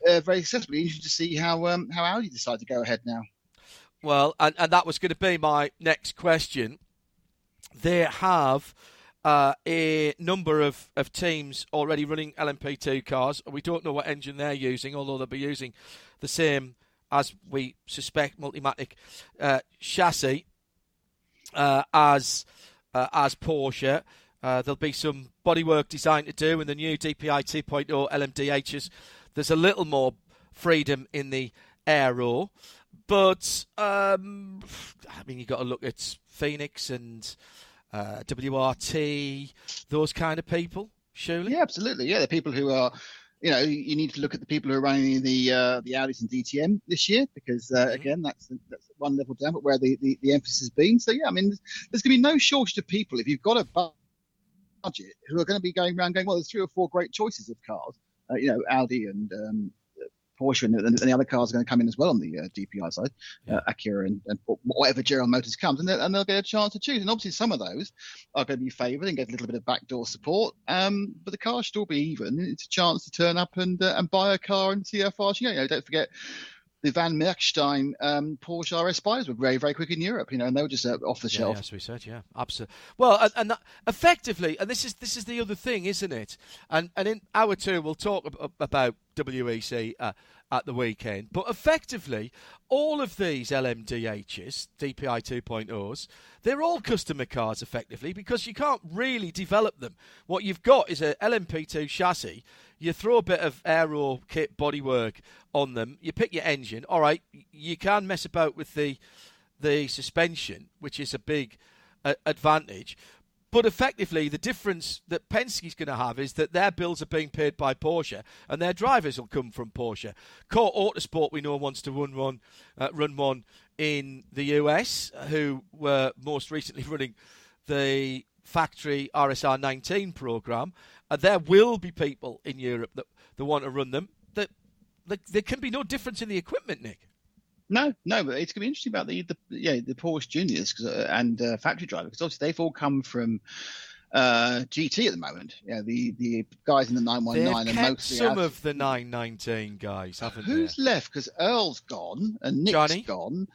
uh, very successful. Interesting to see how um, how Audi decide to go ahead now. Well, and, and that was going to be my next question. They have uh, a number of, of teams already running LMP2 cars. We don't know what engine they're using, although they'll be using the same, as we suspect, Multimatic uh, chassis uh, as uh, as Porsche. Uh, there'll be some bodywork design to do in the new DPI 2.0 LMDHs. There's a little more freedom in the aero, but um, I mean you've got to look at Phoenix and uh, WRT, those kind of people. Surely, yeah, absolutely. Yeah, the people who are you know, you need to look at the people who are running the uh, the Audis and DTM this year because uh, mm-hmm. again, that's that's one level down, but where the, the, the emphasis has been. So yeah, I mean, there's, there's going to be no shortage of people if you've got a budget who are going to be going around going, well, there's three or four great choices of cars, uh, you know, Audi and um, Porsche and, and, the other cars are going to come in as well on the uh, DPI side, yeah. uh, Acura and, and, whatever General Motors comes, and, and, they'll get a chance to choose. And obviously, some of those are going to be favoured and get a little bit of backdoor support. Um, but the car should all be even. It's a chance to turn up and uh, and buy a car and see how far you go. You know, don't forget the Van Merksteijn um, Porsche RS Spiders were very, very quick in Europe, you know, and they were just uh, off the yeah, shelf. As we said, yeah, absolutely. Well, and, and that, effectively, and this is this is the other thing, isn't it? And and in hour two, we'll talk about WEC uh, at the weekend. But effectively, all of these LMDHs, DPI 2.0s, they're all customer cars effectively because you can't really develop them. What you've got is a LMP2 chassis. You throw a bit of aero kit bodywork on them. You pick your engine. All right, you can mess about with the the suspension, which is a big uh, advantage. But effectively, the difference that Penske's going to have is that their bills are being paid by Porsche, and their drivers will come from Porsche. Core Autosport, we know, wants to run one, uh, run one in the US, who were most recently running the factory RSR 19 program. And there will be people in Europe that, that want to run them. That, that there can be no difference in the equipment, Nick. No, no, but it's going to be interesting about the the yeah the Porsche Juniors uh, and uh, factory driver because obviously they've all come from uh, GT at the moment. Yeah, the the guys in the 919 and mostly some of the 919 guys, haven't Who's they? left? Because Earl's gone and Nick's Johnny? gone.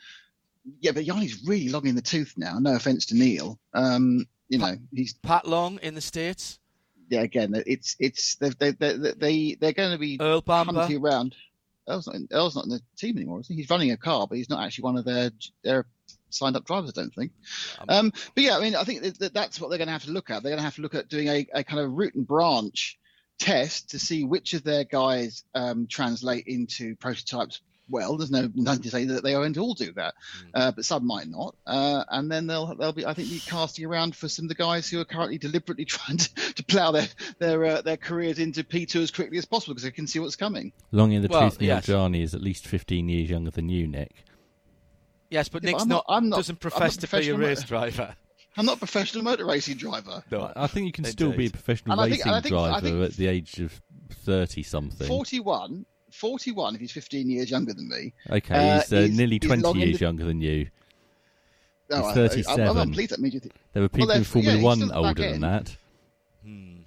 Yeah, but Jani's really long in the tooth now. No offense to Neel. Um, you know, he's Pat Long in the states. Yeah, again, it's it's they they they, they they're going to be Earl Bamber around. Earl's not in, Earl's not in the team anymore. is he? He's running a car, but he's not actually one of their their signed up drivers. I don't think. Um, um, but yeah, I mean, I think that, that that's what they're going to have to look at. They're going to have to look at doing a, a kind of root and branch test to see which of their guys um, translate into prototypes well. There's no nothing to say that they are going to all do that, Hmm. uh, but some might not. Uh, and then they'll they'll be I think be casting around for some of the guys who are currently deliberately trying to, to plough their their uh, their careers into P2 as quickly as possible because they can see what's coming. Long in the Well, tooth, Neel yes. Jani is at least 15 years younger than you, Nick. Yes, but Yeah, but Nick's I'm not, not- I'm not- doesn't I'm not profess to be a race motor- driver. I'm not a professional motor racing driver. No, I think you can still be a professional And I think- racing I think- I driver think- at the age of 30 something. 41, 41 if he's 15 years younger than me. Okay, Uh, he's uh, he's- nearly 20 long in years the- younger than you. No, He's I- I- 37. I'm, I'm pleased that means you think- There were people they're- in Formula yeah, One still at the back older than end. that.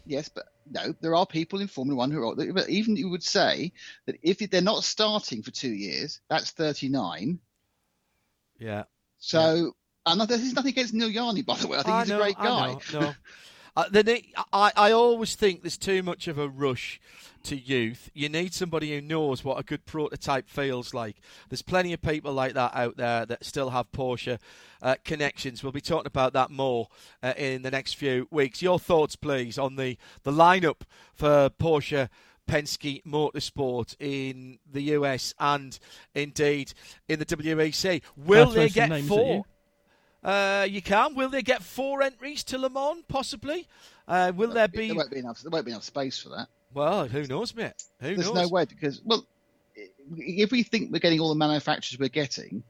Yes, but no, there are people in Formula One who are. But even you would say that if they're not starting for two years, that's 39. yeah. So, and this is nothing against Neel Jani, by the way. I think he's know, a great I guy. Uh, the, I, I always think there's too much of a rush to youth. You need somebody who knows what a good prototype feels like. There's plenty of people like that out there that still have Porsche uh, connections. We'll be talking about that more uh, in the next few weeks. Your thoughts, please, on the, the lineup for Porsche Penske Motorsport in the US and indeed in the WEC. Will they get four? You? Uh, you can. Will they get four entries to Le Mans? Possibly. Uh, will there be? There won't be enough. There won't be enough space for that. Well, who knows, mate? Who knows? There's knows? no way because well, if we think we're getting all the manufacturers we're getting,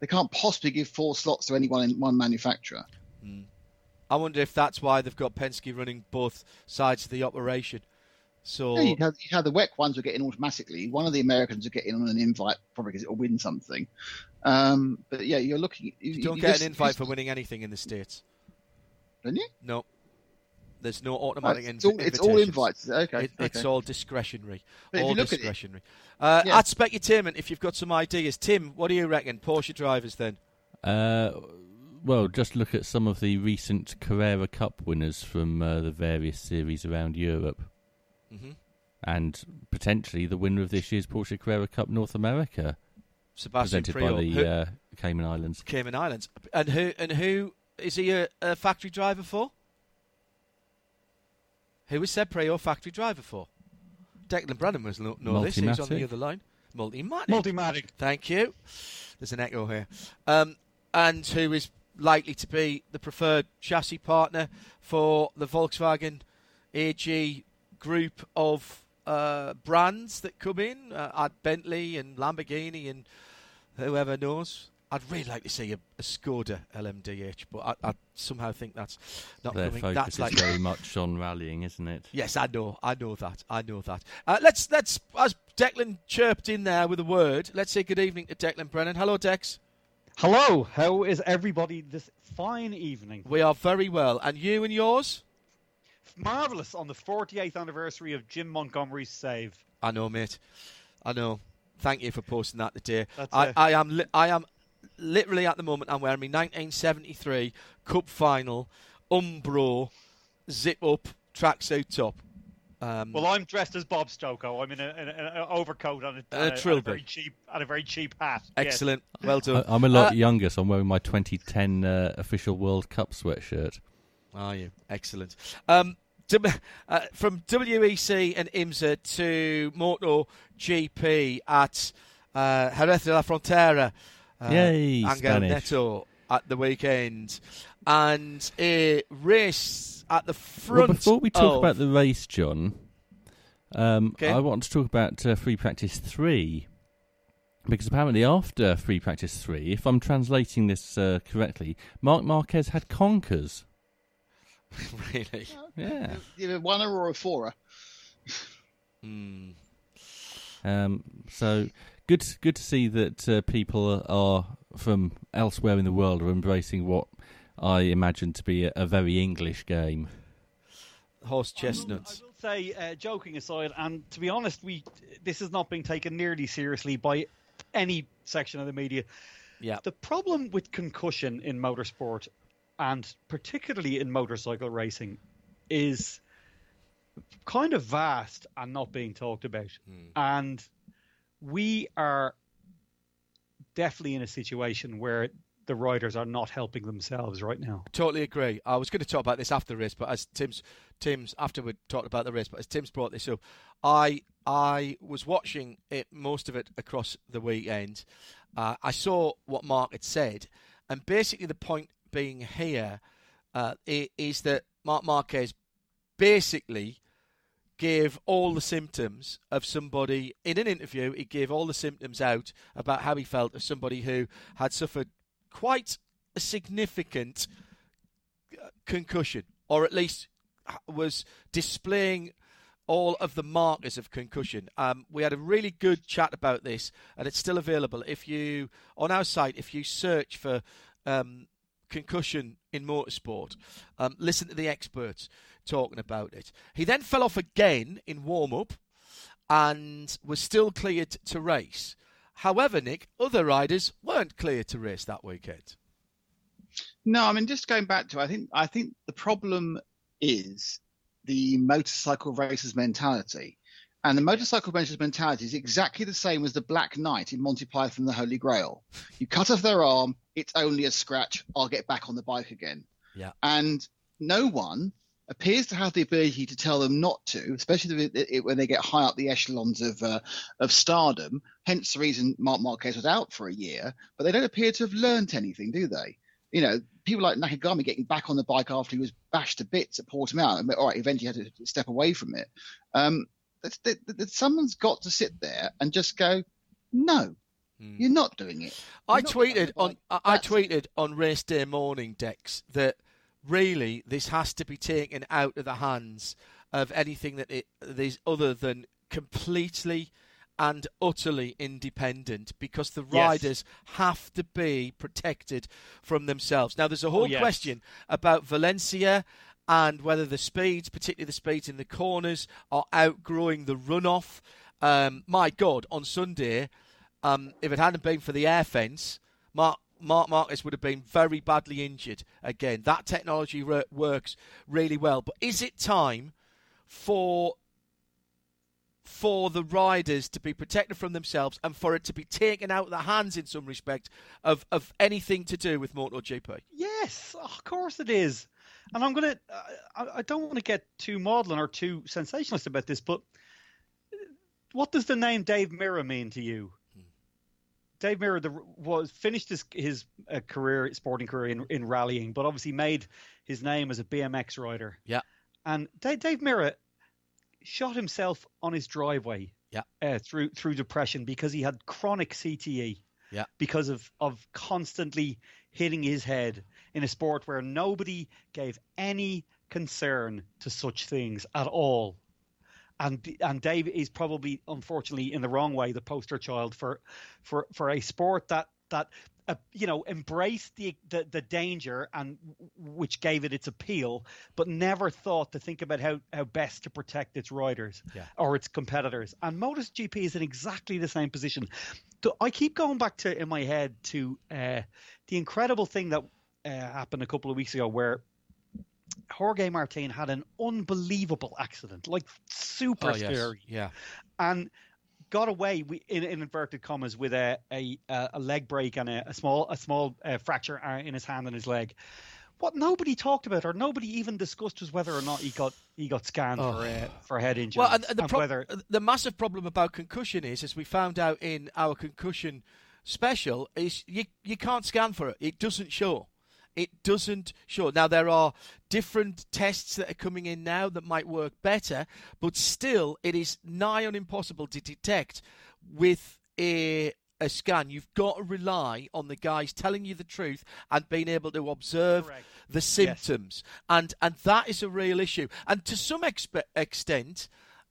they can't possibly give four slots to any one one manufacturer. I wonder if that's why they've got Penske running both sides of the operation. So Yeah, you'd have the WEC ones are getting automatically. One of the Americans are getting on an invite, probably because it'll win something. Um, but yeah, you're looking. You, you don't you get just- an invite just- for winning anything in the states. Don't you? No. There's no Oh, automatic it's, inv- all, it's all invites. Okay. It- It's all discretionary. But if all you look at it- discretionary. uh, Yeah. At Specutainment, if you've got some ideas, Tim, what do you reckon? Porsche drivers then? Uh, well, just look at some of the recent Carrera Cup winners from uh, the various series around Europe. Mhm. And potentially the winner of this year's Porsche Carrera Cup North America, Sebastian presented Priaulx. by the Who- uh, Cayman Islands. Cayman Islands. And who and who is he a, a factory driver for? Who is Seb Priaulx factory driver for? Declan Brennan was know, know this. He's on the other line. Multimatic. Multimatic. Thank you. There's an echo here. Um, and who is likely to be the preferred chassis partner for the Volkswagen AG group of uh, brands that come in uh, at Bentley and Lamborghini and whoever knows. I'd really like to see a, a Skoda LMDH, but I, I somehow think that's not Their coming. focus That's is like very much on rallying, isn't it? Yes, I know, I know that, I know that. Uh, let's let's as Declan chirped in there with a word. Let's say good evening to Declan Brennan. Hello, Dex. Hello, how is everybody this fine evening? We are very well, and you and yours. Marvelous on the 48th anniversary of Jim Montgomery's save. I know, mate. I know. Thank you for posting that today. That's I, it. I am li- I am literally at the moment. I'm wearing my 1973 Cup Final Umbro zip up tracksuit top. Um, Well, I'm dressed as Bob Stokoe. I'm in a- in a- in an overcoat and a, And a and a trilby. very cheap and a very cheap hat. Yes. excellent. Well done. I, I'm a lot Uh, younger, so I'm wearing my 2010 uh, official World Cup sweatshirt. Are you? Excellent. Um, W- uh, from WEC and IMSA to Moto GP at uh, Jerez de la Frontera. Uh, Yay, Angel Spanish. Nieto at the weekend. And a race at the front. Well, before we talk of- about the race, John, um, Okay. I want to talk about uh, free practice three. Because apparently, after free practice three, if I'm translating this uh, correctly, Marc Marquez had conkers. really? Yeah. Either a oneer or a fourer. Hmm. Um, so good, good to see that uh, people are from elsewhere in the world are embracing what I imagine to be a, a very English game. Horse I will- chestnuts. I will say, uh, joking aside, and to be honest, we this is not being taken nearly seriously by any section of the media. Yeah. The problem with concussion in motorsport, and particularly in motorcycle racing, is kind of vast and not being talked about. And we are definitely in a situation where the riders are not helping themselves right now. Totally agree. I was going to talk about this after the race, but as Tim's Tim's after we talked about the race, but as Tim's brought this up, I I was watching it most of it across the weekend. Uh, I saw what Marc had said, and basically the point being here uh, is that Marc Marquez basically gave all the symptoms of somebody in an interview. He gave all the symptoms out about how he felt of somebody who had suffered quite a significant uh, concussion, or at least was displaying all of the markers of concussion. Um, we had a really good chat about this, and it's still available. If you on our site, if you search for um, concussion in motorsport, um, listen to the experts talking about it. He then fell off again in warm up, and was still cleared to race. However, Nick, other riders weren't clear to race that weekend. No, I mean just going back to I think I think the problem is the motorcycle racers mentality. And the motorcycle racers mentality is exactly the same as the Black Knight in Monty Python and the Holy Grail. You cut off their arm, it's only a scratch, I'll get back on the bike again. Yeah. And no one appears to have the ability to tell them not to, especially when they get high up the echelons of uh, of stardom. Hence the reason Marc Marquez was out for a year. But they don't appear to have learnt anything, do they? You know, people like Nakagami getting back on the bike after he was bashed to bits at Portimao. All right, eventually had to step away from it. Um, that, that, that someone's got to sit there and just go, no, hmm. you're not doing it. You're I tweeted on I, I tweeted on race day morning, Dex, that really this has to be taken out of the hands of anything that it is other than completely and utterly independent because the riders yes. have to be protected from themselves. Now, there's a whole oh, yes. question about Valencia and whether the speeds, particularly the speeds in the corners, are outgrowing the runoff. Um, my God, on Sunday, um, if it hadn't been for the air fence, Mark Marc Marquez would have been very badly injured again. That technology re- works really well. But is it time for for the riders to be protected from themselves and for it to be taken out of the hands in some respect of, of anything to do with MotoGP? Yes, of course it is. And I'm to, uh, I don't want to get too maudlin or too sensationalist about this, but what does the name Dave Mirra mean to you? Dave Mirra the, was finished his his uh, career, sporting career in, in rallying, but obviously made his name as a BMX rider. Yeah. And Dave, Dave Mirra shot himself on his driveway. Yeah. Uh, through through depression because he had chronic CTE. Yeah. Because of of constantly hitting his head in a sport where nobody gave any concern to such things at all. And and Dave is probably unfortunately in the wrong way the poster child for for for a sport that that uh, you know embraced the, the, the danger and which gave it its appeal but never thought to think about how how best to protect its riders yeah. or its competitors. And MotoGP is in exactly the same position. So I keep going back to in my head to uh, the incredible thing that uh, happened a couple of weeks ago where Jorge Martin had an unbelievable accident, like super oh, yes. scary. Yeah. And got away in, in, inverted commas with a, a, a leg break and a, a small a small uh, fracture uh, in his hand and his leg. What nobody talked about or nobody even discussed was whether or not he got he got scanned oh. for uh, for head injury. Well, and, and the, and pro- whether... the massive problem about concussion is, as we found out in our concussion special, is you you can't scan for it. It doesn't show it doesn't show. Now, there are different tests that are coming in now that might work better, but still, it is nigh on impossible to detect with a a scan. You've got to rely on the guys telling you the truth and being able to observe Correct. the symptoms, yes. and and that is a real issue. And to some expe- extent.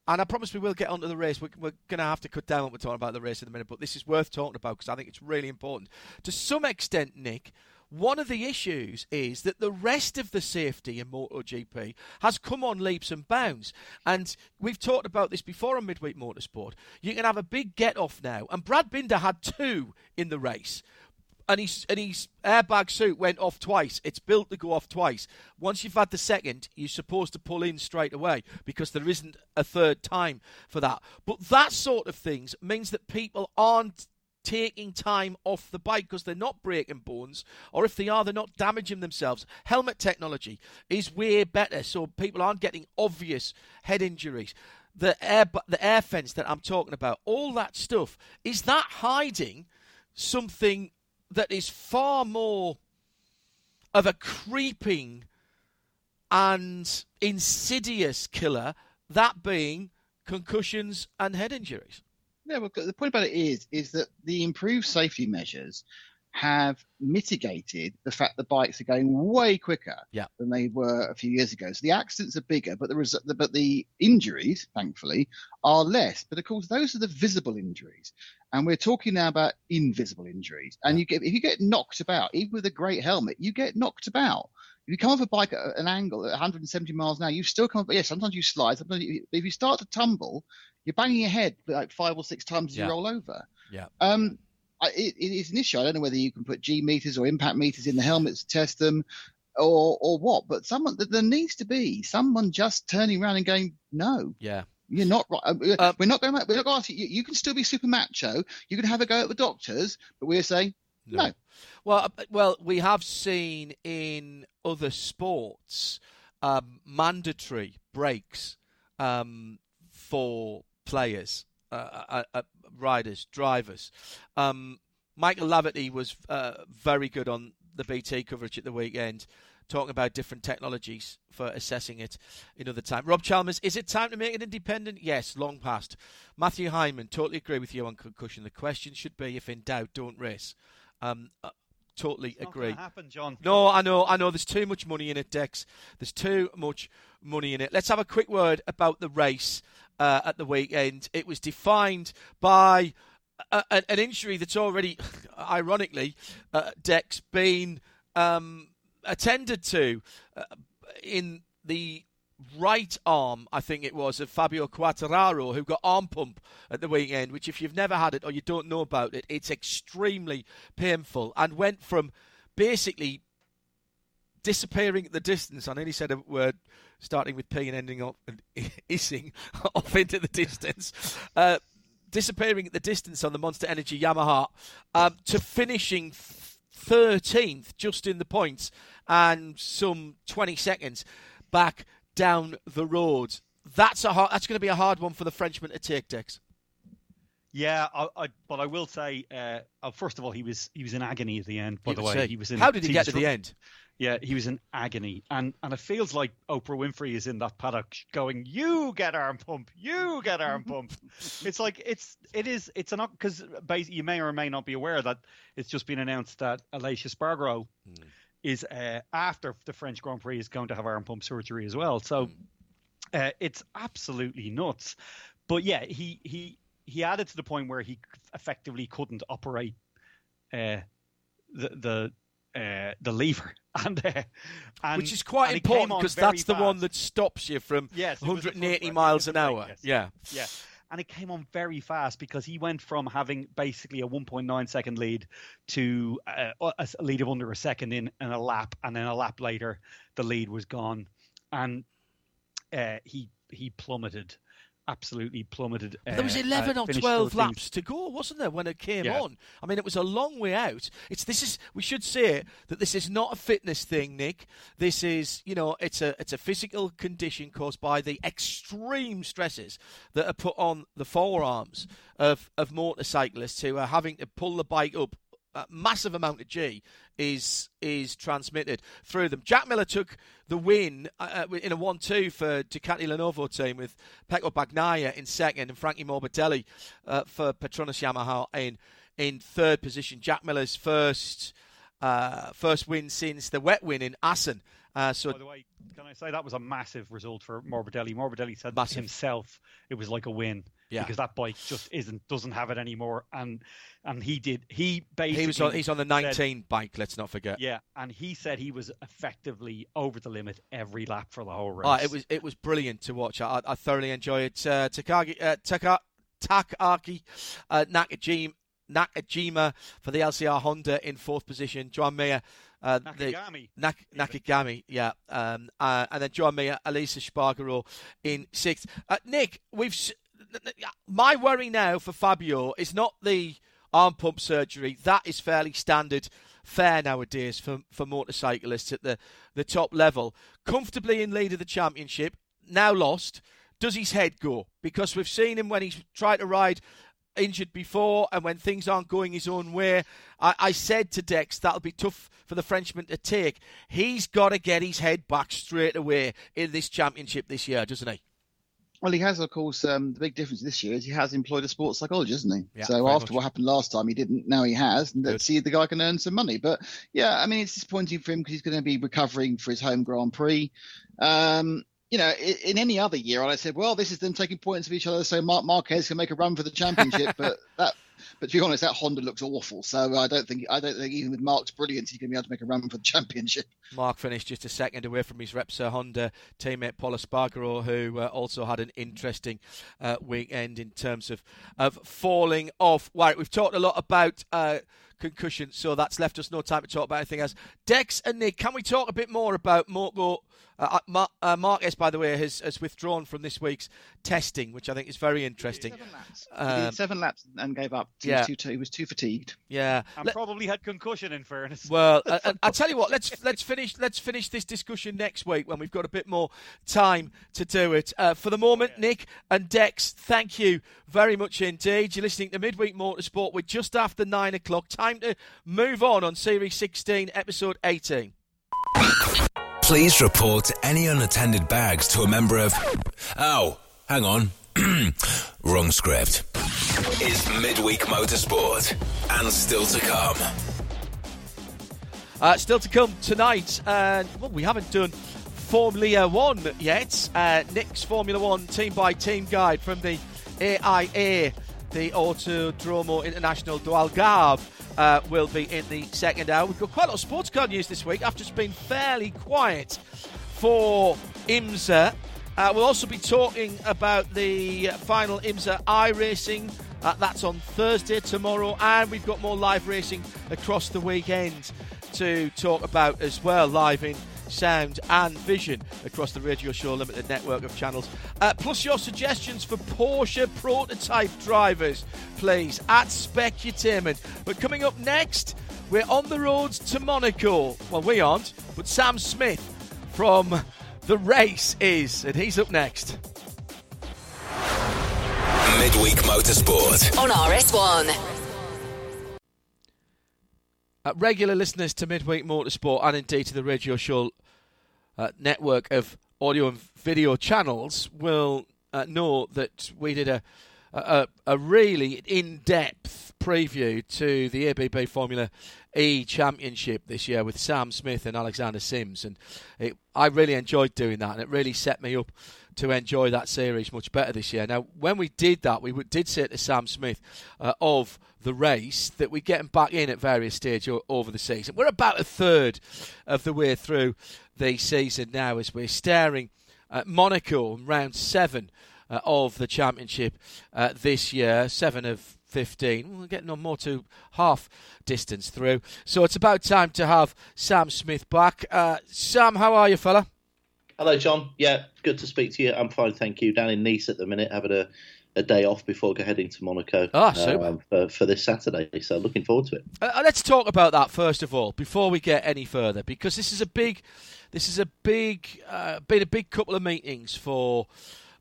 And I promise we will get onto the race. We're, we're going to have to cut down what we're talking about the race in a minute, but this is worth talking about because I think it's really important. To some extent, Nick, one of the issues is that the rest of the safety in MotoGP has come on leaps and bounds. And we've talked about this before on Midweek Motorsport. You can have a big get off now. And Brad Binder had two in the race. And his, and his airbag suit went off twice. It's built to go off twice. Once you've had the second, you're supposed to pull in straight away because there isn't a third time for that. But that sort of things means that people aren't taking time off the bike because they're not breaking bones, or if they are, they're not damaging themselves. Helmet technology is way better, so people aren't getting obvious head injuries. The air, the air fence that I'm talking about, all that stuff, is that hiding something that is far more of a creeping and insidious killer, that being concussions and head injuries. Yeah, well, the point about it is, is that the improved safety measures have mitigated the fact that bikes are going way quicker yeah. than they were a few years ago. So the accidents are bigger, but the res- but the injuries, thankfully, are less. But of course, those are the visible injuries, and we're talking now about invisible injuries. And you get if you get knocked about, even with a great helmet, you get knocked about. If you come off a bike at an angle at 170 miles an hour, you still come. Yes, sometimes you slide. Sometimes you, if you start to tumble, you're banging your head like five or six times as Yeah. you roll over. Yeah. Um, I, it, it is an issue. I don't know whether you can put G meters or impact meters in the helmets to test them, or or what. But someone there needs to be someone just turning around and going, no, Yeah. you're not right. Uh, we're not going. We're not going to ask. You you can still be super macho. You can have a go at the doctors, but we're saying no. Well, uh, well, we have seen in other sports um, mandatory breaks um, for players, uh, uh, uh, riders, drivers. Um, Michael Laverty was uh, very good on the BT coverage at the weekend, talking about different technologies for assessing it another time. Rob Chalmers, is it time to make it independent? Yes, long past. Matthew Hyman, totally agree with you on concussion. The question should be, if in doubt, don't race. Um, uh, totally Not agree. happen, John. No, I know, I know. There's too much money in it, Dex. There's too much money in it. Let's have a quick word about the race uh, at the weekend. It was defined by a, a, an injury that's already, ironically, uh, Dex been um, attended to uh, in the right arm, I think it was, of Fabio Quartararo, who got arm pump at the weekend, which if you've never had it or you don't know about it, it's extremely painful and went from basically disappearing at the distance. I nearly said a word starting with P and ending up hissing off into the distance. Uh, disappearing at the distance on the Monster Energy Yamaha um, to finishing 13th just in the points and some 20 seconds back down the road. That's a hard, that's going to be a hard one for the Frenchman to take, Dex. Yeah, I, I, but I will say, uh, uh, first of all, he was he was in agony at the end. By the way, he was in. How did he get to the end? Yeah, he was in agony, and and it feels like Oprah Winfrey is in that paddock going, "You get arm pump, you get arm pump." it's like it's it is it's an because you may or may not be aware that it's just been announced that Aleix Espargaro is uh, after the French Grand Prix is going to have arm pump surgery as well. So uh, it's absolutely nuts. But yeah, he he he added to the point where he effectively couldn't operate uh, the the uh, the lever, and, uh, and Which is quite important because that's the one that stops you from Yes, it was the first 180 miles an hour. yes. Yeah. Yeah. And it came on very fast because he went from having basically a 1.9 second lead to uh, a a lead of under a second in, in a lap, and then a lap later, the lead was gone, and uh, he he plummeted, absolutely plummeted. But there was uh, 11 uh, or 12 13th. laps to go, wasn't there, when it came Yeah. on? I mean, it was a long way out. It's this is we should say that this is not a fitness thing, Nick. This is, you know, it's a it's a physical condition caused by the extreme stresses that are put on the forearms of of motorcyclists who are having to pull the bike up massive amount of G is is transmitted through them. Jack Miller took the win uh, uh, in a one-two for Ducati Lenovo team with Pecco Bagnaia in second and Frankie Morbidelli uh, for Petronas Yamaha in in third position. Jack Miller's first uh, first win since the wet win in Assen. Uh, so By the way, can I say that was a massive result for Morbidelli? Morbidelli said Massive. himself it was like a win Yeah. because that bike just isn't doesn't have it anymore, and and he did he basically he was on, he's on the said- 19 bike. Let's not forget. yeah, and he said he was effectively over the limit every lap for the whole race. Oh, it was it was brilliant to watch. I, I thoroughly enjoyed it. Uh, Takagi, uh, Taka, Takaki uh, Nakajima, Nakajima for the LCR Honda in fourth position. Joan Mir. Uh, the- Nakagami, Nak- Nakagami, yeah, um, uh, and then Joan Mir, Aleix Espargaro in sixth. Uh, Nick, we've my worry now for Fabio is not the arm pump surgery. That is fairly standard fare nowadays for, for motorcyclists at the, the top level. Comfortably in lead of the championship, now lost. Does his head go? Because we've seen him when he's tried to ride injured before and when things aren't going his own way. I, I, said to Dex that'll be tough for the Frenchman to take. He's got to get his head back straight away in this championship this year, doesn't he? Well, he has, of course. Um, the big difference this year is he has employed a sports psychologist, isn't he? Yeah, so after much. what happened last time, he didn't. Now he has. And let's see if the guy can earn some money. But yeah, I mean, it's disappointing for him because he's going to be recovering for his home Grand Prix. Um, you know, in, in, any other year, I'd said, well, this is them taking points of each other, so Marc Marquez can make a run for the championship. but that, but to be honest, that Honda looks awful. So I don't think, I don't think even with Marc's brilliance, he's going to be able to make a run for the championship. Mark finished just a second away from his Repsol Honda teammate Pol Espargaro, who uh, also had an interesting uh, weekend in terms of of falling off. Right, we've talked a lot about. Uh, concussion, so that's left us no time to talk about anything else. Dex and Nick, can we talk a bit more about Moto? Uh, Mar- uh, Marquez, by the way, has, has withdrawn from this week's testing, which I think is very interesting. Seven laps, um, seven laps and gave up. He, yeah. was too, he was too fatigued. Yeah, and Let- probably had concussion. In fairness, well, I, I, tell you what, let's let's finish let's finish this discussion next week when we've got a bit more time to do it. Uh, for the moment, yeah. Nick and Dex, thank you very much indeed. You're listening to Midweek Motorsport. We're just after nine o'clock. Time to move on on Series 16, Episode 18. Please report any unattended bags to a member of. Oh, hang on. Wrong script. Is Midweek Motorsport. And still to come. Uh, still to come tonight. And, well, we haven't done Formula One yet. Uh, Nick's Formula One team by team guide from the AIA, the Autodromo Internacional do Algarve uh, will be in the second hour. We've got quite a lot of sports car news this week after it's been fairly quiet for IMSA. Uh, we'll also be talking about the final IMSA iRacing. Uh, that's on Thursday tomorrow, and we've got more live racing across the weekend to talk about as well, live in sound, and vision across the Radio Show Limited network of channels. Uh, plus, your suggestions for Porsche prototype drivers, please, at Specutainment. But coming up next, we're on the roads to Monaco. Well, we aren't, but Sam Smith from The Race is, and he's up next. Midweek Motorsport on RS1. Uh, regular listeners to Midweek Motorsport and indeed to the Radio Show uh, network of audio and video channels will uh, know that we did a, a, a really in depth preview to the ABB Formula E Championship this year with Sam Smith and Alexander Sims. And it, I really enjoyed doing that, and it really set me up to enjoy that series much better this year. Now, when we did that, we did say to Sam Smith uh, of the race that we get him back in at various stages over the season. We're about a third of the way through the season now as we're staring at Monaco in round seven uh, of the championship uh, this year, seven of 15. We're getting on more to half distance through. So it's about time to have Sam Smith back. Uh, Sam, how are you, fella? Hello, John. Yeah, good to speak to you. I'm fine, thank you. Down in Nice at the minute, having a, a day off before heading to Monaco oh, um, for, for, this Saturday. So looking forward to it. Uh, uh, let's talk about that first of all before we get any further, because this is a big, this is a big, uh, been a big couple of meetings for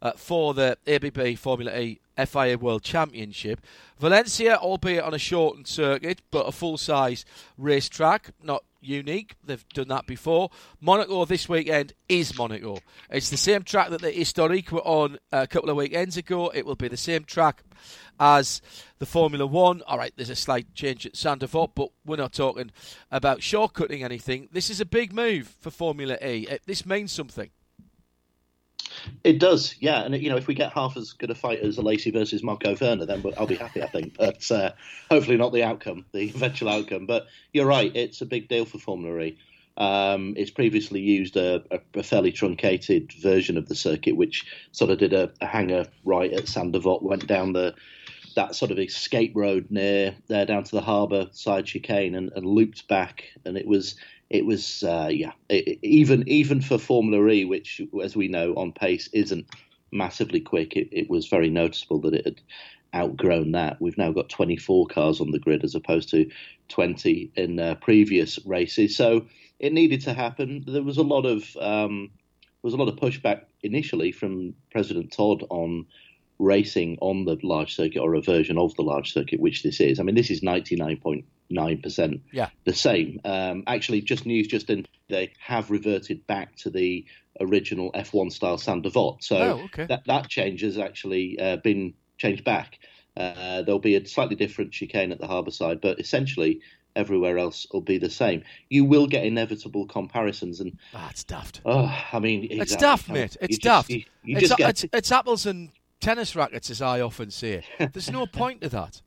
uh, for the ABB Formula E FIA World Championship. Valencia, albeit on a shortened circuit, but a full size racetrack, not unique. They've done that before. Monaco this weekend is Monaco. It's the same track that the Historique were on a couple of weekends ago. It will be the same track as the Formula One. All right, there's a slight change at Sainte Devote, but we're not talking about shortcutting anything. This is a big move for Formula E. This means something. It does, yeah. And you know, if we get half as good a fight as Alesi versus Marco Werner, then I'll be happy. I think, but uh, hopefully not the outcome, the eventual outcome. But you're right; it's a big deal for Formula E. Um, it's previously used a, a, fairly truncated version of the circuit, which sort of did a, a hanger right at Sainte Devote, went down the that sort of escape road near there down to the harbour side chicane, and, and looped back, and it was it was uh, yeah it, even even for Formula E, which as we know on pace isn't massively quick, it, it was very noticeable that it had outgrown that. We've now got 24 cars on the grid as opposed to 20 in uh, previous races. So it needed to happen. There was a lot of um, there was a lot of pushback initially from President Todt on racing on the large circuit or a version of the large circuit, which this is. I mean, this is 99.9% Yeah. the same. Um, actually, just news just in, they have reverted back to the original F1 style Sainte Devote. So Oh, okay. that, that change has actually uh, been changed back. Uh, there'll be a slightly different chicane at the harbour side, but essentially everywhere else will be the same. You will get inevitable comparisons, and Ah, it's daft. oh, I mean, It's exactly. daft, I mean, mate. you It's just- daft. You, you it's, just get it's, it's apples and tennis rackets, as I often say. There's no point to that.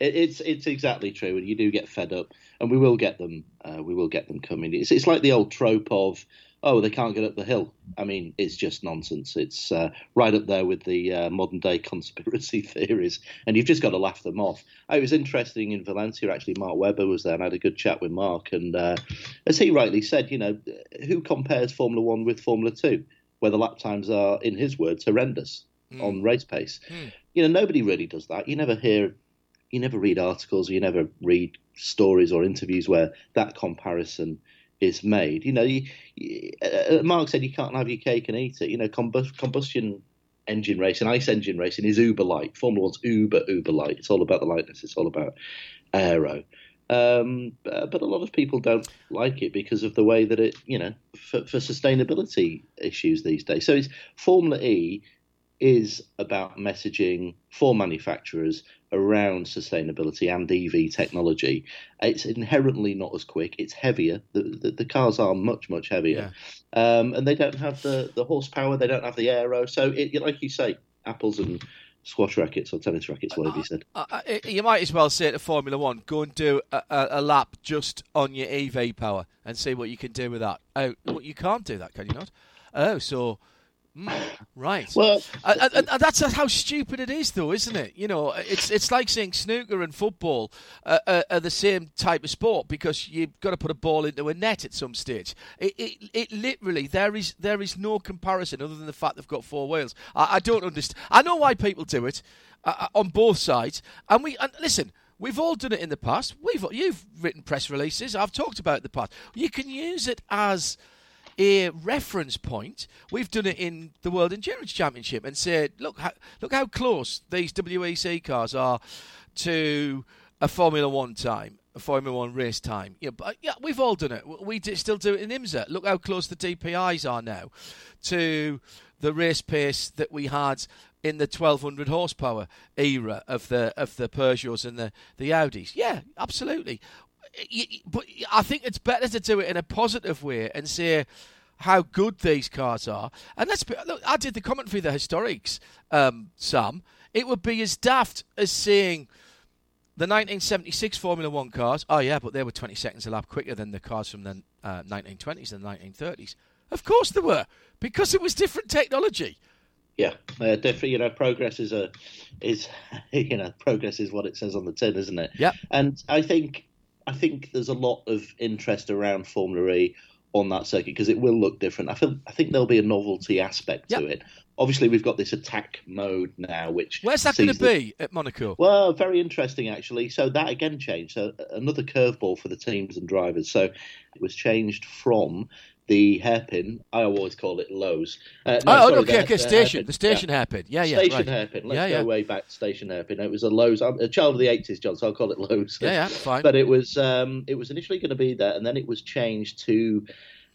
It's it's exactly true, and you do get fed up, and we will get them. Uh, we will get them coming. It's it's like the old trope of oh they can't get up the hill. I mean, it's just nonsense. It's uh, right up there with the uh, modern day conspiracy theories, and you've just got to laugh them off. It was interesting in Valencia. Actually, Mark Webber was there, and I had a good chat with Mark. And uh, as he rightly said, you know, who compares Formula One with Formula Two, where the lap times are, in his words, horrendous on race pace. You know, nobody really does that. You never hear you never read articles or you never read stories or interviews where that comparison is made. You know, you, you, uh, Mark said you can't have your cake and eat it. You know, combust, combustion engine racing, ice engine racing is uber light. Formula One's uber uber light. It's all about the lightness. It's all about aero. Um, but a lot of people don't like it because of the way that it, you know, for, for sustainability issues these days. So it's Formula E is about messaging for manufacturers around sustainability and EV technology. It's inherently not as quick. It's heavier. The, the, the cars are much much heavier, um, and they don't have the, the horsepower. They don't have the aero. So, it, like you say, apples and squash rackets or tennis rackets, whatever you said. Uh, uh, you might as well say to Formula One, go and do a, a, a lap just on your EV power and see what you can do with that. Oh, well, you can't do that, can you not? Oh, so. Mm, right. Well- Uh, uh, uh, that's how stupid it is, though, isn't it? You know, it's it's like saying snooker and football uh, are the same type of sport because you've got to put a ball into a net at some stage. It, it, it literally there is there is no comparison other than the fact they've got four wheels. I, I don't understand. I know why people do it on both sides, and we and listen. We've all done it in the past. We've you've written press releases. I've talked about it in the past. You can use it as a reference point. We've done it in the World Endurance Championship and said, look, how, look how close these WEC cars are to a Formula One time, a Formula One race time. Yeah, but uh, yeah, we've all done it. We still do it in IMSA. Look how close the DPIs are now to the race pace that we had in the 1200 horsepower era of the of the Peugeots and the the Audis. Yeah, absolutely. But I think it's better to do it in a positive way and say how good these cars are. And let's be, look. I did the commentary for the historics, um, Sam. It would be as daft as saying the 1976 Formula One cars. Oh yeah, but they were 20 seconds a lap quicker than the cars from the uh, 1920s and 1930s. Of course they were, because it was different technology. Yeah, uh, different. You know, progress is a is you know progress is what it says on the tin, isn't it? Yeah. And I think I think there's a lot of interest around Formula E on that circuit because it will look different. I feel I think there'll be a novelty aspect to it. Obviously, we've got this attack mode now, which Where's that going to the- be at Monaco? well, very interesting actually. So that again changed. So another curveball for the teams and drivers. So it was changed from the hairpin. I always call it Loews. Uh, no, oh, sorry, okay, the- okay, the station, hairpin. the station Yeah. hairpin. Yeah, yeah, Station right. hairpin. Let's yeah, go yeah. way back. Station hairpin. It was a Loews. I'm a child of the eighties, John, so I'll call it Loews. Yeah, yeah, fine. But it was um, it was initially going to be there, and then it was changed to.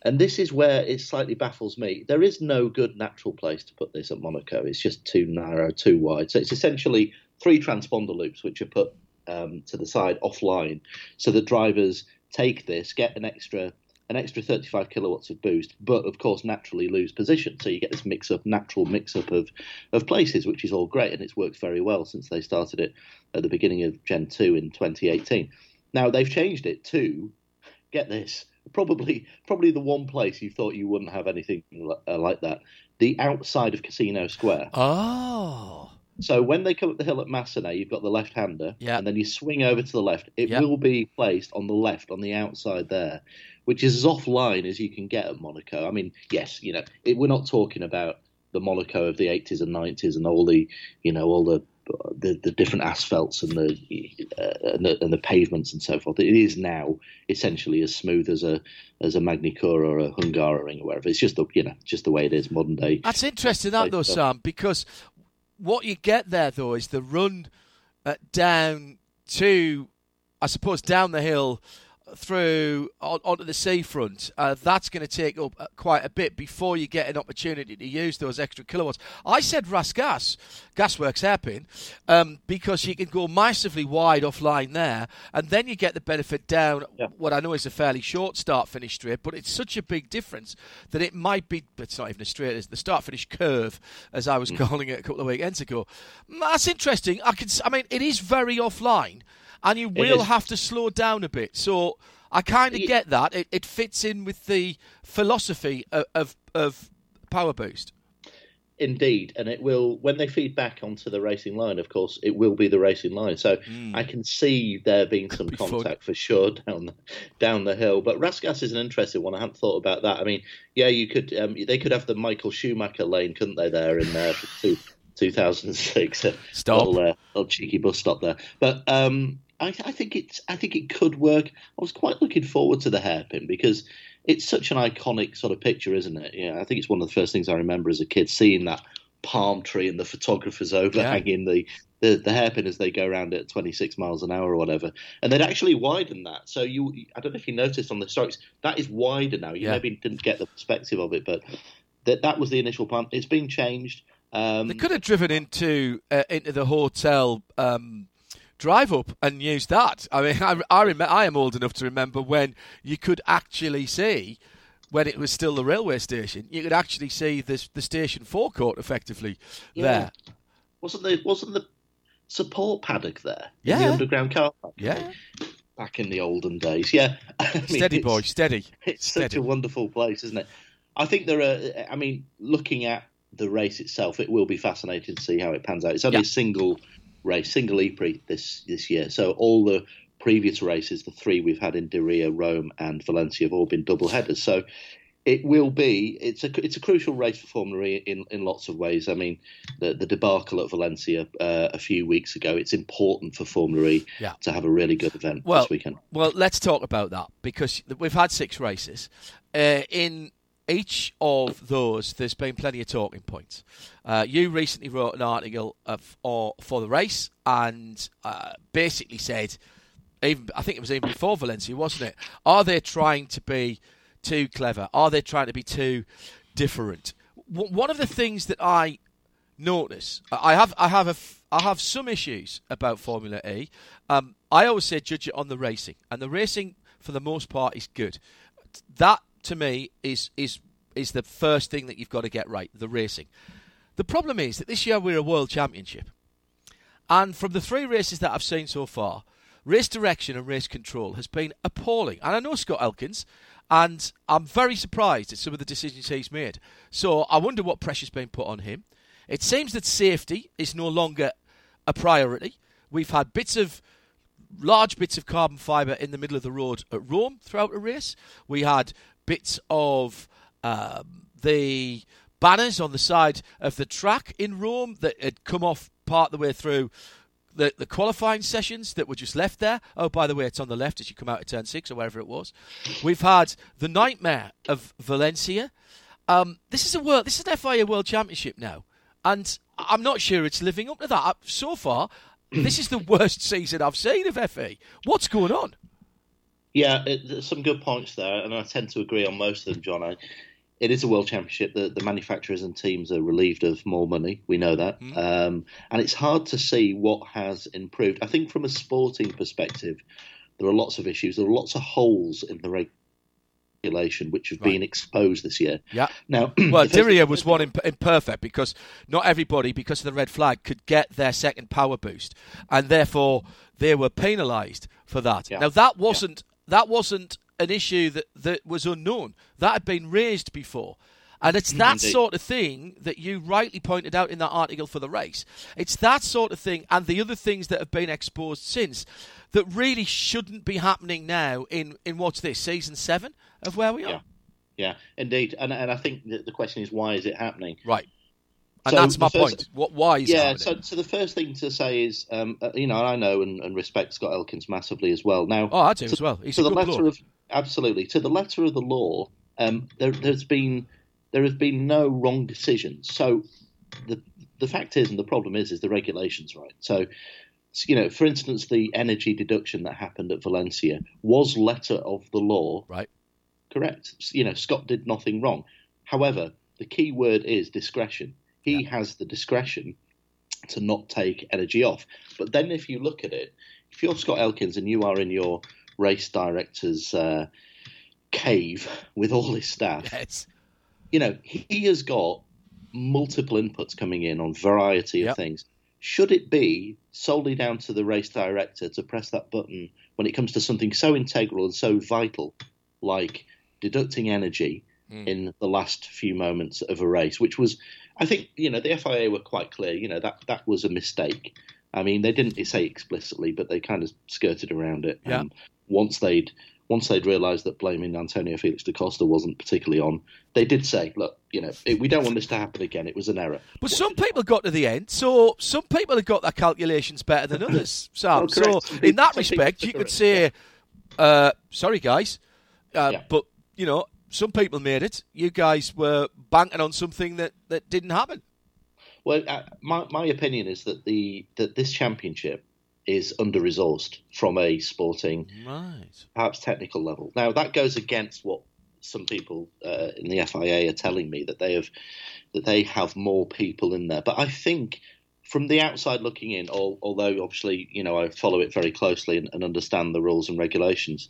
And this is where it slightly baffles me. There is no good natural place to put this at Monaco. It's just too narrow, too wide. So it's essentially three transponder loops which are put um, to the side offline, so the drivers take this, get an extra an extra 35 kilowatts of boost, but of course naturally lose position. So you get this mix up, natural mix up of, of places, which is all great, and it's worked very well since they started it at the beginning of Gen 2 in 2018. Now they've changed it to, get this, probably probably the one place you thought you wouldn't have anything uh, like that, the outside of Casino Square. Oh. So when they come up the hill at Massenet, you've got the left-hander, Yeah. and then you swing over to the left. It Yeah. will be placed on the left, on the outside there, which is as offline as you can get at Monaco. I mean, yes, you know, it, we're not talking about the Monaco of the 80s and 90s and all the, you know, all the the, the different asphalts and the, uh, and the and the pavements and so forth. It is now essentially as smooth as a as a Magny-Cours or a Hungaroring or wherever. It's just the you know just the way it is modern day. That's interesting, that though, Sam, because what you get there though is the run uh, down to, I suppose, down the hill through on, onto the seafront, uh, that's going to take up uh, quite a bit before you get an opportunity to use those extra kilowatts. I said Rascasse, Gasworks hairpin, um, because you can go massively wide offline there, and then you get the benefit down yeah. what I know is a fairly short start finish straight, but it's such a big difference that it might be, it's not even a straight, it's the start finish curve, as I was mm. calling it a couple of weekends ago. That's interesting. I can, I mean, it is very offline and you will have to slow down a bit. So I kind of get that. It, it, fits in with the philosophy of, of, of Power Boost. Indeed, and it will when they feed back onto the racing line. Of course, it will be the racing line. So mm. I can see there being some be contact fun. for sure down the, down the hill. But Rascasse is an interesting one. I hadn't thought about that. I mean, yeah, you could um, they could have the Michael Schumacher lane, couldn't they? There in there for two, 2006. Stop. Little, uh, little cheeky bus stop there. But um, I, I, think it's I think it could work. I was quite looking forward to the hairpin because it's such an iconic sort of picture, isn't it? Yeah, I think it's one of the first things I remember as a kid seeing that palm tree and the photographers overhanging yeah. the, the, the hairpin as they go around at 26 miles an hour or whatever. And they'd actually widen that. So you, I don't know if you noticed on the strokes, that is wider now. You yeah. maybe didn't get the perspective of it, but that that was the initial plan. It's been changed. Um, they could have driven into uh, into the hotel um, drive up and use that. I mean, I, I, rem- I am old enough to remember when you could actually see, when it was still the railway station, you could actually see the the station forecourt effectively yeah. there. Wasn't the wasn't the support paddock there? Yeah, the underground car park. Yeah. Back in the olden days, yeah. I mean, steady boy, steady. It's steady. such a wonderful place, isn't it? I think there are. I mean, looking at the race itself, it will be fascinating to see how it pans out. It's only yeah. a single race, single E-Prix this this year. So all the previous races, the three we've had in Diriyah, Rome, and Valencia, have all been double headers. So it will be it's a it's a crucial race for Formula E in, in lots of ways. I mean, the the debacle at Valencia uh, a few weeks ago. It's important for Formula E yeah. to have a really good event well, this weekend. Well, let's talk about that because we've had six races. Uh, in each of those, there's been plenty of talking points. Uh, you recently wrote an article of, or, for the race and uh, basically said, even I think it was even before Valencia, wasn't it? Are they trying to be too clever? Are they trying to be too different? W- one of the things that I notice, I have, I have a, I have some issues about Formula E. Um, I always say judge it on the racing, and the racing for the most part is good. That to me is is is the first thing that you've got to get right, the racing. The problem is that this year we're a world championship. And from the three races that I've seen so far, race direction and race control has been appalling. And I know Scot Elkins, and I'm very surprised at some of the decisions he's made. So I wonder what pressure's been put on him. It seems that safety is no longer a priority. We've had bits of large bits of carbon fibre in the middle of the road at Rome throughout the race. We had bits of um, the banners on the side of the track in Rome that had come off part of the way through the, the qualifying sessions that were just left there. Oh, by the way, it's on the left as you come out of turn six or wherever it was. We've had the nightmare of Valencia. Um, this is a world. This is an FIA World Championship now, and I'm not sure it's living up to that. So far, this is the worst season I've seen of FE. What's going on? Yeah, it, some good points there, and I tend to agree on most of them, John. I, it is a world championship. that the manufacturers and teams are relieved of more money. We know that, mm. um, and it's hard to see what has improved. I think from a sporting perspective, there are lots of issues. There are lots of holes in the regulation which have right. been exposed this year. Yeah. Now, well, Diriyah was one imp- imperfect because not everybody, because of the red flag, could get their second power boost, and therefore they were penalised for that. Yeah. Now that wasn't that wasn't an issue that, that was unknown. That had been raised before. And it's that Indeed. sort of thing that you rightly pointed out in that article for the race. It's that sort of thing and the other things that have been exposed since that really shouldn't be happening now in, in what's this, season seven of where we are. Yeah, yeah indeed. And, and I think the question is why is it happening? Right. And So that's my first- point. What? Why is it yeah, happening? so, so the first thing to say is, um, uh, you know, I know and, and respect Scot Elkins massively as well. Now, Oh, I do to, as well. He's to a the good letter bloke. of absolutely to the letter of the law, um, there, there's been there has been no wrong decisions. So the the fact is, and the problem is, is the regulations, right? So. so, You know, for instance, the energy deduction that happened at Valencia was letter of the law, right? Correct. You know, Scot did nothing wrong. However, the key word is discretion. He has the discretion to not take energy off. But then, if you look at it, if you're Scot Elkins and you are in your race director's uh, cave with all his staff, yes. you know, he has got multiple inputs coming in on variety of things. Should it be solely down to the race director to press that button when it comes to something so integral and so vital like deducting energy in the last few moments of a race, which was, I think, you know, the FIA were quite clear. You know that that was a mistake. I mean, they didn't say explicitly, but they kind of skirted around it. Yeah. And once they'd once they'd realised that blaming Antonio Felix da Costa wasn't particularly on, they did say, "Look, you know, it, we don't want this to happen again. It was an error." But some people got to the end, so some people have got their calculations better than others, Sam. Oh, so in that some respect, you could say, uh, "Sorry, guys," uh, but you know, some people made it. You guys were banking on something that, that didn't happen. Well, uh, my my opinion is that the that this championship is under resourced from a sporting, Right. perhaps technical level. Now that goes against what some people uh, in the FIA are telling me that they have that they have more people in there. But I think from the outside looking in, al- although obviously you know I follow it very closely and, and understand the rules and regulations,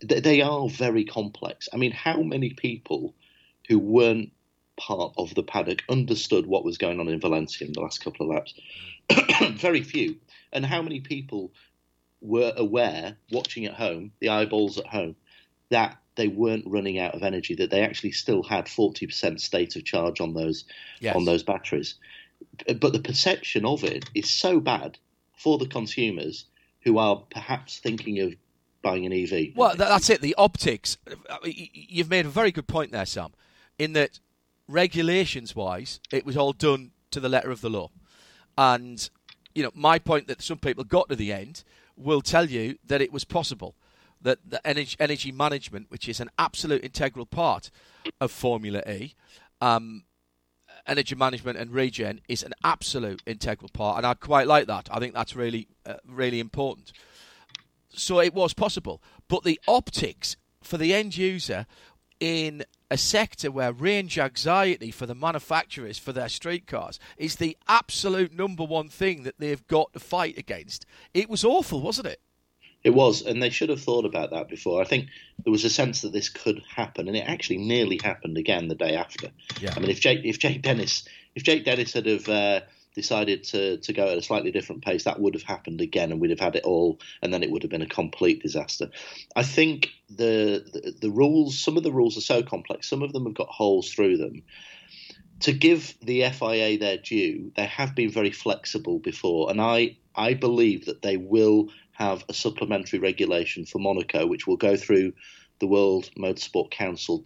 they are very complex. I mean, how many people who weren't part of the paddock understood what was going on in Valencia in the last couple of laps? Mm. very few. And how many people were aware, watching at home, the eyeballs at home, that they weren't running out of energy, that they actually still had 40% state of charge on those Yes. on those batteries. But the perception of it is so bad for the consumers who are perhaps thinking of buying an EV. Well, that's it. The optics. uh, You've made a very good point there, Sam. In that, regulations-wise, it was all done to the letter of the law, and you know my point that some people got to the end will tell you that it was possible that the energy, energy management, which is an absolute integral part of Formula E, um, energy management and regen is an absolute integral part, and I quite like that. I think that's really, uh, really important. So it was possible, but the optics for the end user in a sector where range anxiety for the manufacturers for their streetcars is the absolute number one thing that they've got to fight against. It was awful, wasn't it? It was, and they should have thought about that before. I think there was a sense that this could happen, and it actually nearly happened again the day after. Yeah. I mean, if Jake, if Jake Dennis, if Jake Dennis had have uh, decided to to go at a slightly different pace, that would have happened again, and we'd have had it all, and then it would have been a complete disaster. I think the the, the rules, some of the rules are so complex, some of them have got holes through them. To give the FIA their due, they have been very flexible before, and I I believe that they will have a supplementary regulation for Monaco, which will go through the World Motorsport Council,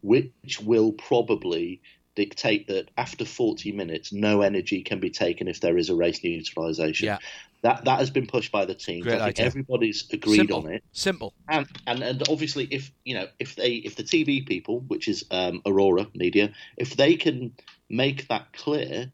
which will probably dictate that after 40 minutes, no energy can be taken if there is a race neutralisation. Yeah. That that has been pushed by the teams. Great I think everybody's agreed Simple. on it. Simple. And, and and obviously, if you know, if they if the TV people, which is um, Aurora Media, if they can make that clear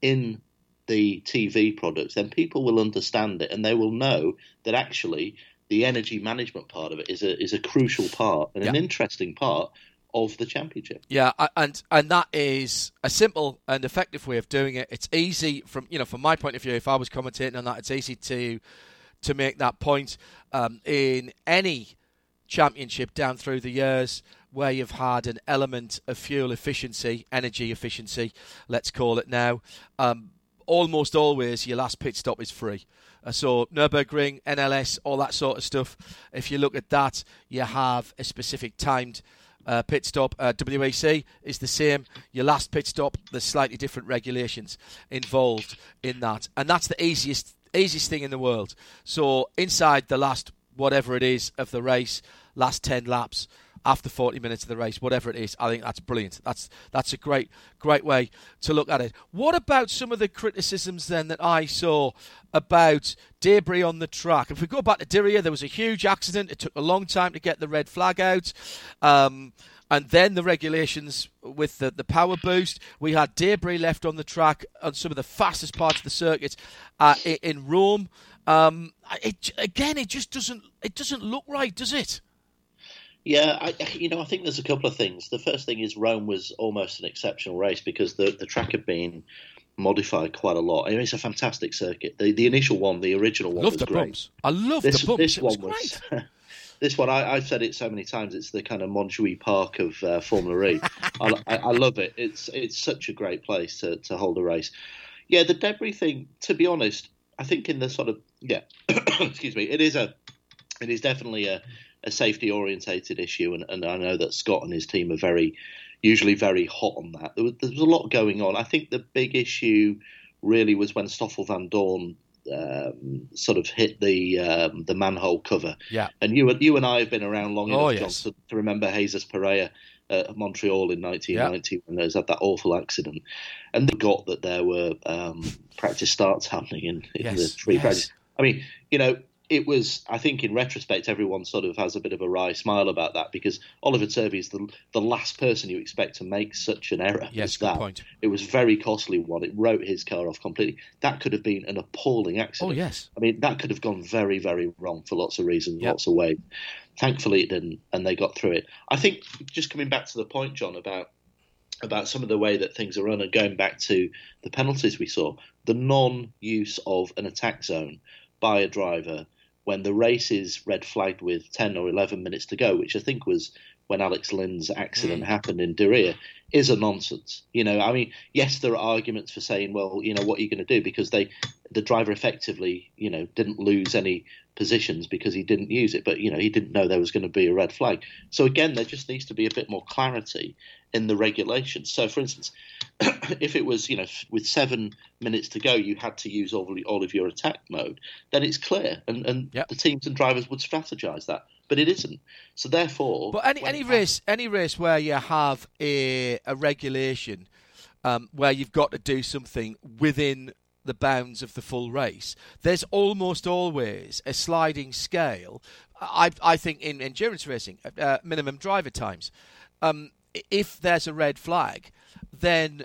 in the TV products, then people will understand it and they will know that actually the energy management part of it is a is a crucial part and an interesting part of the championship. Yeah, and and that is a simple and effective way of doing it. It's easy from you know from my point of view. If I was commentating on that, it's easy to to make that point um, in any championship down through the years where you've had an element of fuel efficiency, energy efficiency, let's call it now. Um, almost always your last pit stop is free. Uh, so Nurburgring, NLS, all that sort of stuff. If you look at that, you have a specific timed uh, pit stop. Uh, WEC is the same. Your last pit stop, there's slightly different regulations involved in that, and that's the easiest easiest thing in the world. So inside the last whatever it is of the race, last ten laps, after 40 minutes of the race, whatever it is. I think that's brilliant. That's that's a great great way to look at it. What about some of the criticisms then that I saw about debris on the track? If we go back to Diriyah, there was a huge accident. It took a long time to get the red flag out. Um, and then the regulations with the, the power boost. We had debris left on the track on some of the fastest parts of the circuit uh, in Rome. Um, it, again, it just doesn't it doesn't look right, does it? Yeah, I, you know, I think there's a couple of things. The first thing is Rome was almost an exceptional race because the the track had been modified quite a lot. I mean, it's a fantastic circuit. The the initial one, the original one, love was the great. bumps. I love this, the bumps. This it one was, was. this one, I, have said it so many times. It's the kind of Montjuic Park of uh, Formula E. I, I, I love it. It's it's such a great place to, to hold a race. Yeah, the debris thing. To be honest, I think in the sort of yeah, excuse me, it is a it is definitely a, a safety orientated issue, and, and I know that Scot and his team are very usually very hot on that. There was, there was a lot going on. I think the big issue really was when Stoffel Vandoorne um, sort of hit the um, the manhole cover. Yeah. And you you and I have been around long Oh, enough, yes. John, to, to remember Jesus Pereira at Montreal in 1990 when there was had that awful accident, and they got that there were um, practice starts happening in, in the Yes, free yes. practice. I mean, you know. It was, I think, in retrospect, everyone sort of has a bit of a wry smile about that because Oliver Turvey is the the last person you expect to make such an error. Yes, good that. point. It was very costly one. It wrote his car off completely. That could have been an appalling accident. Oh, yes. I mean, that could have gone very, very wrong for lots of reasons, Yep. lots of ways. Thankfully, it didn't, and they got through it. I think just coming back to the point, John, about about some of the way that things are run, and going back to the penalties we saw, the non-use of an attack zone by a driver when the race is red flagged with 10 or 11 minutes to go, which I think was when Alex Lynn's accident mm. happened in Diriyah, is a nonsense. You know, I mean, yes, there are arguments for saying, well, you know, what are you going to do? Because they, the driver effectively, you know, didn't lose any positions because he didn't use it, but you know, he didn't know there was going to be a red flag. So again, there just needs to be a bit more clarity in the regulations. So, for instance, if it was, you know, with seven minutes to go, you had to use all, all of your attack mode, then it's clear, and and the teams and drivers would strategize that. But it isn't. So therefore, But any any race any race where you have a a regulation um, where you've got to do something within the bounds of the full race, there's almost always a sliding scale. I I think in endurance racing, uh, minimum driver times. Um, if there's a red flag, then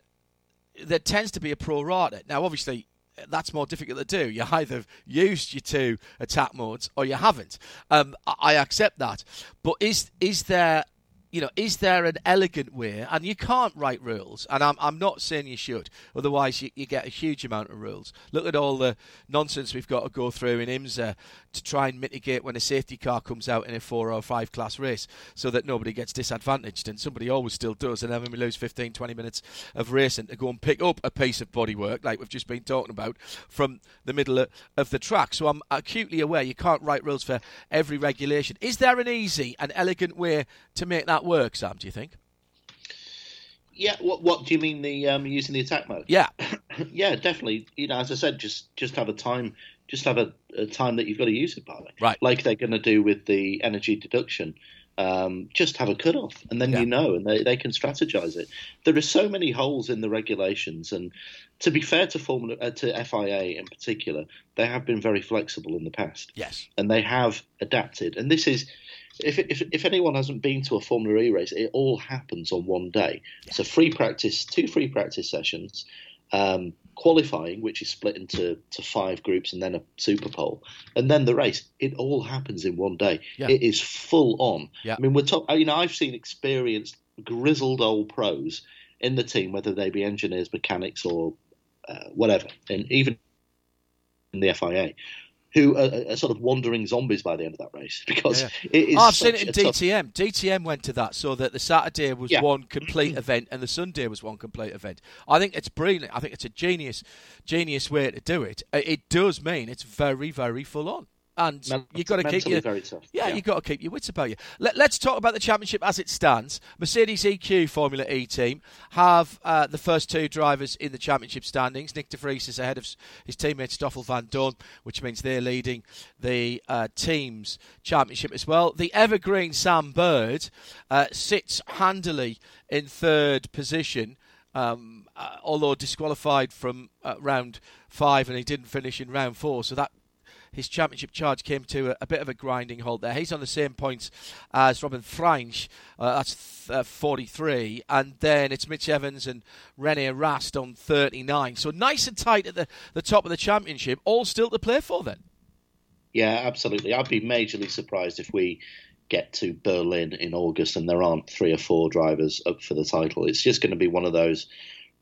there tends to be a pro rata. Now, obviously, that's more difficult to do. You either used your two attack modes or you haven't. Um, I accept that, but is is there, you know, is there an elegant way? And you can't write rules, and I'm I'm not saying you should. Otherwise, you, you get a huge amount of rules. Look at all the nonsense we've got to go through in IMSA to try and mitigate when a safety car comes out in a four or five class race, so that nobody gets disadvantaged. And somebody always still does, and then we lose 15, 20 minutes of racing to go and pick up a piece of bodywork like we've just been talking about from the middle of, the track. So I'm acutely aware you can't write rules for every regulation. Is there an easy and elegant way to make that work, Sam? Do you think? yeah. What what do you mean the um, using the attack mode? Yeah. yeah, definitely. You know, as I said, just just have a time, just have a, a time that you've got to use it by. Right. Like they're going to do with the energy deduction. Um, just have a cutoff, and then you know, and they, they can strategize it. There are so many holes in the regulations, and to be fair to Formula uh, to FIA in particular, they have been very flexible in the past. Yes. and they have adapted. And this is, if, if, if anyone hasn't been to a Formula E race, it all happens on one day. So free practice, two free practice sessions, um, qualifying, which is split into to five groups, and then a super pole, and then the race. It all happens in one day. Yeah. It is full on. Yeah. I mean, we're talking. You know, I've seen experienced, grizzled old pros in the team, whether they be engineers, mechanics, or uh, whatever, and even in the FIA, who are, are sort of wandering zombies by the end of that race because Yeah. it is. Oh, I've seen it in a tough- DTM. DTM went to that, so that the Saturday was Yeah. one complete event and the Sunday was one complete event. I think it's brilliant. I think it's a genius, genius way to do it. Uh, It does mean it's very, very full on. And Men- you've got to keep your. Yeah, Yeah. you've got to keep your wits about you. Let, us talk about the championship as it stands. Mercedes EQ Formula E team have uh, the first two drivers in the championship standings. Nyck De Vries is ahead of his teammate Stoffel Vandoorne, which means they're leading the uh, team's championship as well. The evergreen Sam Bird uh, sits handily in third position. Um, uh, although disqualified from uh, round five and he didn't finish in round four, so that his championship charge came to a, a bit of a grinding halt there. He's on the same points as Robin Frijns, uh, that's th- uh, 43, and then it's Mitch Evans and Rene Rast on 39. So nice and tight at the, the top of the championship, all still to play for then. Yeah, absolutely. I'd be majorly surprised if we get to Berlin in August and there aren't three or four drivers up for the title. It's just going to be one of those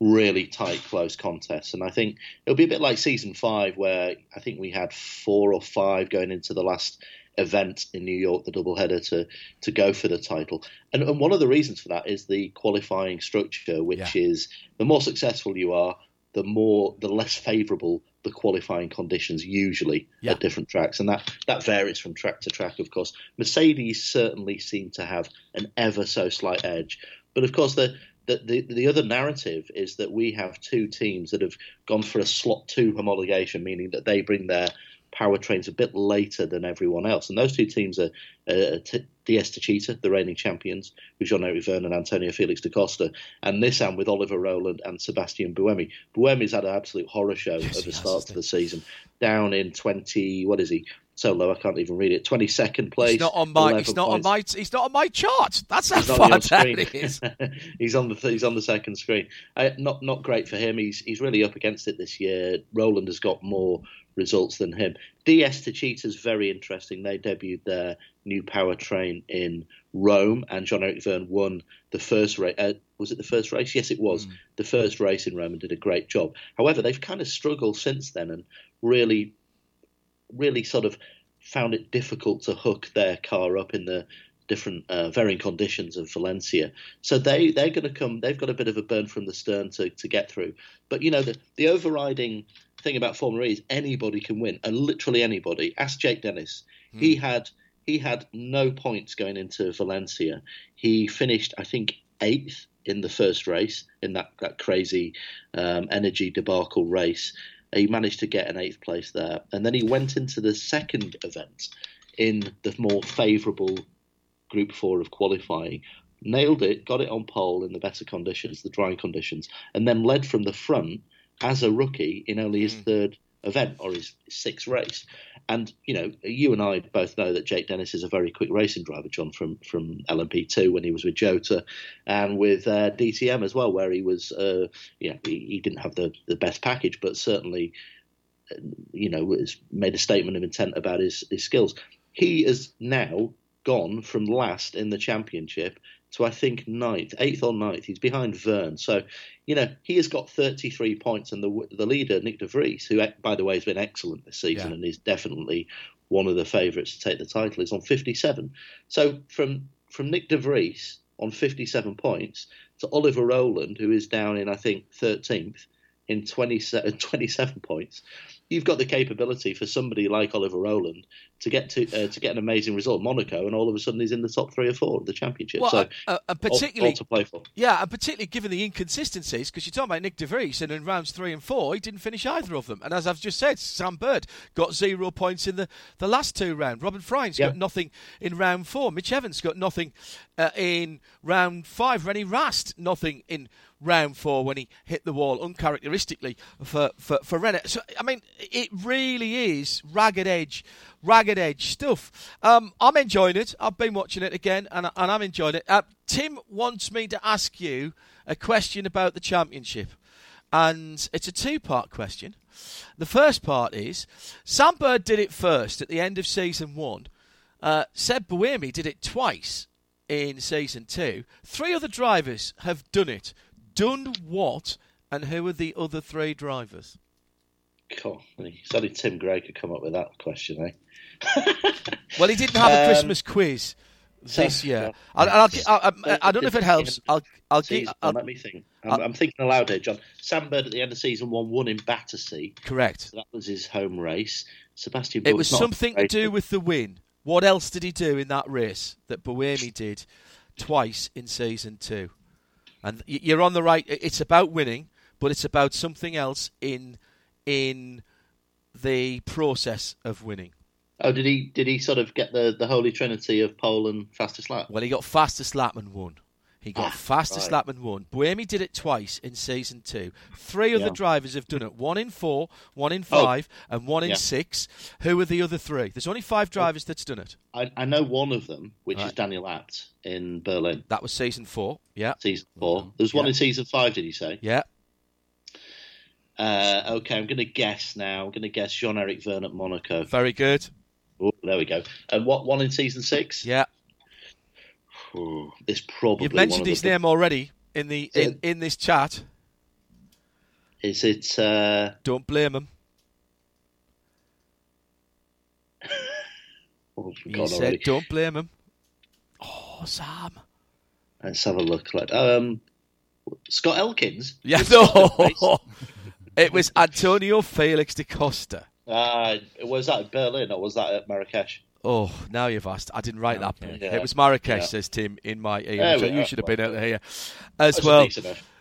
really tight, close contests. And I think it'll be a bit like season five, where I think we had four or five going into the last event in New York, the doubleheader, to to go for the title. And, and one of the reasons for that is the qualifying structure, which is the more successful you are, the more the less favourable the qualifying conditions usually at different tracks, and that that varies from track to track. Of course, Mercedes certainly seem to have an ever so slight edge, but of course the. The, the, the other narrative is that we have two teams that have gone for a slot two homologation, meaning that they bring their powertrains a bit later than everyone else. And those two teams are uh, T- DS the reigning champions, with Jean-Eric Vergne and Antonio Felix da Costa, and Nissan with Oliver Rowland and Sebastian Buemi. Buemi's had an absolute horror show at the start of the season, down in 20, what is he? So low, I can't even read it. 22nd place. He's not on my. 11 He's not on my. He's not on my chart. That's how not far on down screen. it is. he's on the he's on the second screen. Uh, not not great for him. He's he's really up against it this year. Rowland has got more results than him. DS Techeetah's very interesting. They debuted their new powertrain in Rome, and John Eric Vergne won the first race. Uh, was it the first race? Yes, it was the first race in Rome, and did a great job. However, they've kind of struggled since then, and really, really sort of found it difficult to hook their car up in the different uh, varying conditions of Valencia. So they they're going to come. They've got a bit of a burn from the stern to, to get through. But you know the the overriding thing about Formula E is anybody can win, and literally anybody. Ask Jake Dennis. He had he had no points going into Valencia. He finished, I think, eighth in the first race in that that crazy um, energy debacle race. He managed to get an eighth place there, and then he went into the second event in the more favourable Group Four of qualifying, nailed it, got it on pole in the better conditions, the drying conditions, and then led from the front as a rookie in only his hmm. third event or his sixth race. And you know, you and I both know that Jake Dennis is a very quick racing driver, John, from from LMP2 when he was with Jota, and with uh, DTM as well, where he was, uh, yeah, he, he didn't have the the best package, but certainly, uh, you know, has made a statement of intent about his his skills. He has now gone from last in the championship to I think ninth, eighth or ninth. He's behind Vergne, so you know he has got 33 points, and the the leader Nyck De Vries, who eh, by the way has been excellent this season Yeah. and is definitely one of the favourites to take the title, is on 57. So from from Nyck De Vries on 57 points to Oliver Rowland, who is down in I think 13th in 27, 27 points. You've got the capability for somebody like Oliver Rowland to get to uh, to get an amazing result, Monaco, and all of a sudden he's in the top three or four of the championship. Well, so uh, uh, particularly all to play for. Yeah, and particularly given the inconsistencies, because you're talking about Nyck De Vries, and in rounds three and four, he didn't finish either of them. And as I've just said, Sam Bird got zero points in the, the last two rounds. Robin Frijns Yeah. got nothing in round four. Mitch Evans got nothing uh, in round five. Rennie Rast, nothing in round four when he hit the wall, uncharacteristically for, for, for. So, I mean, it really is ragged edge, ragged edge stuff. Um, I'm enjoying it. I've been watching it again, and, and I'm enjoying it. Uh, Tim wants me to ask you a question about the championship, and it's a two-part question. The first part is Sam Bird did it first at the end of season one. Uh, Seb Buemi did it twice in season two. Three other drivers have done it. Done what? And who are the other three drivers? God, it's only Tim Gray could come up with that question, eh? Well, he didn't have a Um, Christmas quiz this So- year. I'll, I'll, I'll, I, I don't know if it helps. I'll, I'll. Season I'll, let me think. I'm, I'm thinking aloud here, John. Sam Bird at the end of season one won in Battersea. correct. So that was his home race. Sebastian. It was something to do with the win. What else did he do in that race that Buemi did twice in season two? And you're on the right. It's about winning, but it's about something else in in the process of winning. Oh, did he? Did he sort of get the, the holy trinity of pole and fastest lap? Well, he got fastest lap and won. He got Ah, fastest right. lap and won. Buemi did it twice in season two. Three other Yeah. drivers have done it. One in four, one in Oh. five, and one in Yeah. six. Who are the other three? There's only five drivers that's done it. I, I know one of them, which is Daniel Abt in Berlin, That was season four. Yeah. season four. There's one Yeah. in season five. Did you say? Yeah. Uh, okay, I'm going to guess now. I'm going to guess Jean Eric Vergne at Monaco. Very good. Oh, there we go. And what one in season six? Yeah. Ooh, this probably You've mentioned his name already in the in, it? in this chat. Is it? Uh, Don't blame him. oh, He said, already. "Don't blame him." Oh, Sam. Let's have a look. Like, um, Scot Elkins. Yeah, no. It was Antonio Felix da Costa. Uh, was that Berlin or was that at Marrakesh? Oh, now you've asked. I didn't write that. Okay. Yeah. It was Marrakesh, Yeah. says Tim in my ear. So you should have been out here as That's well.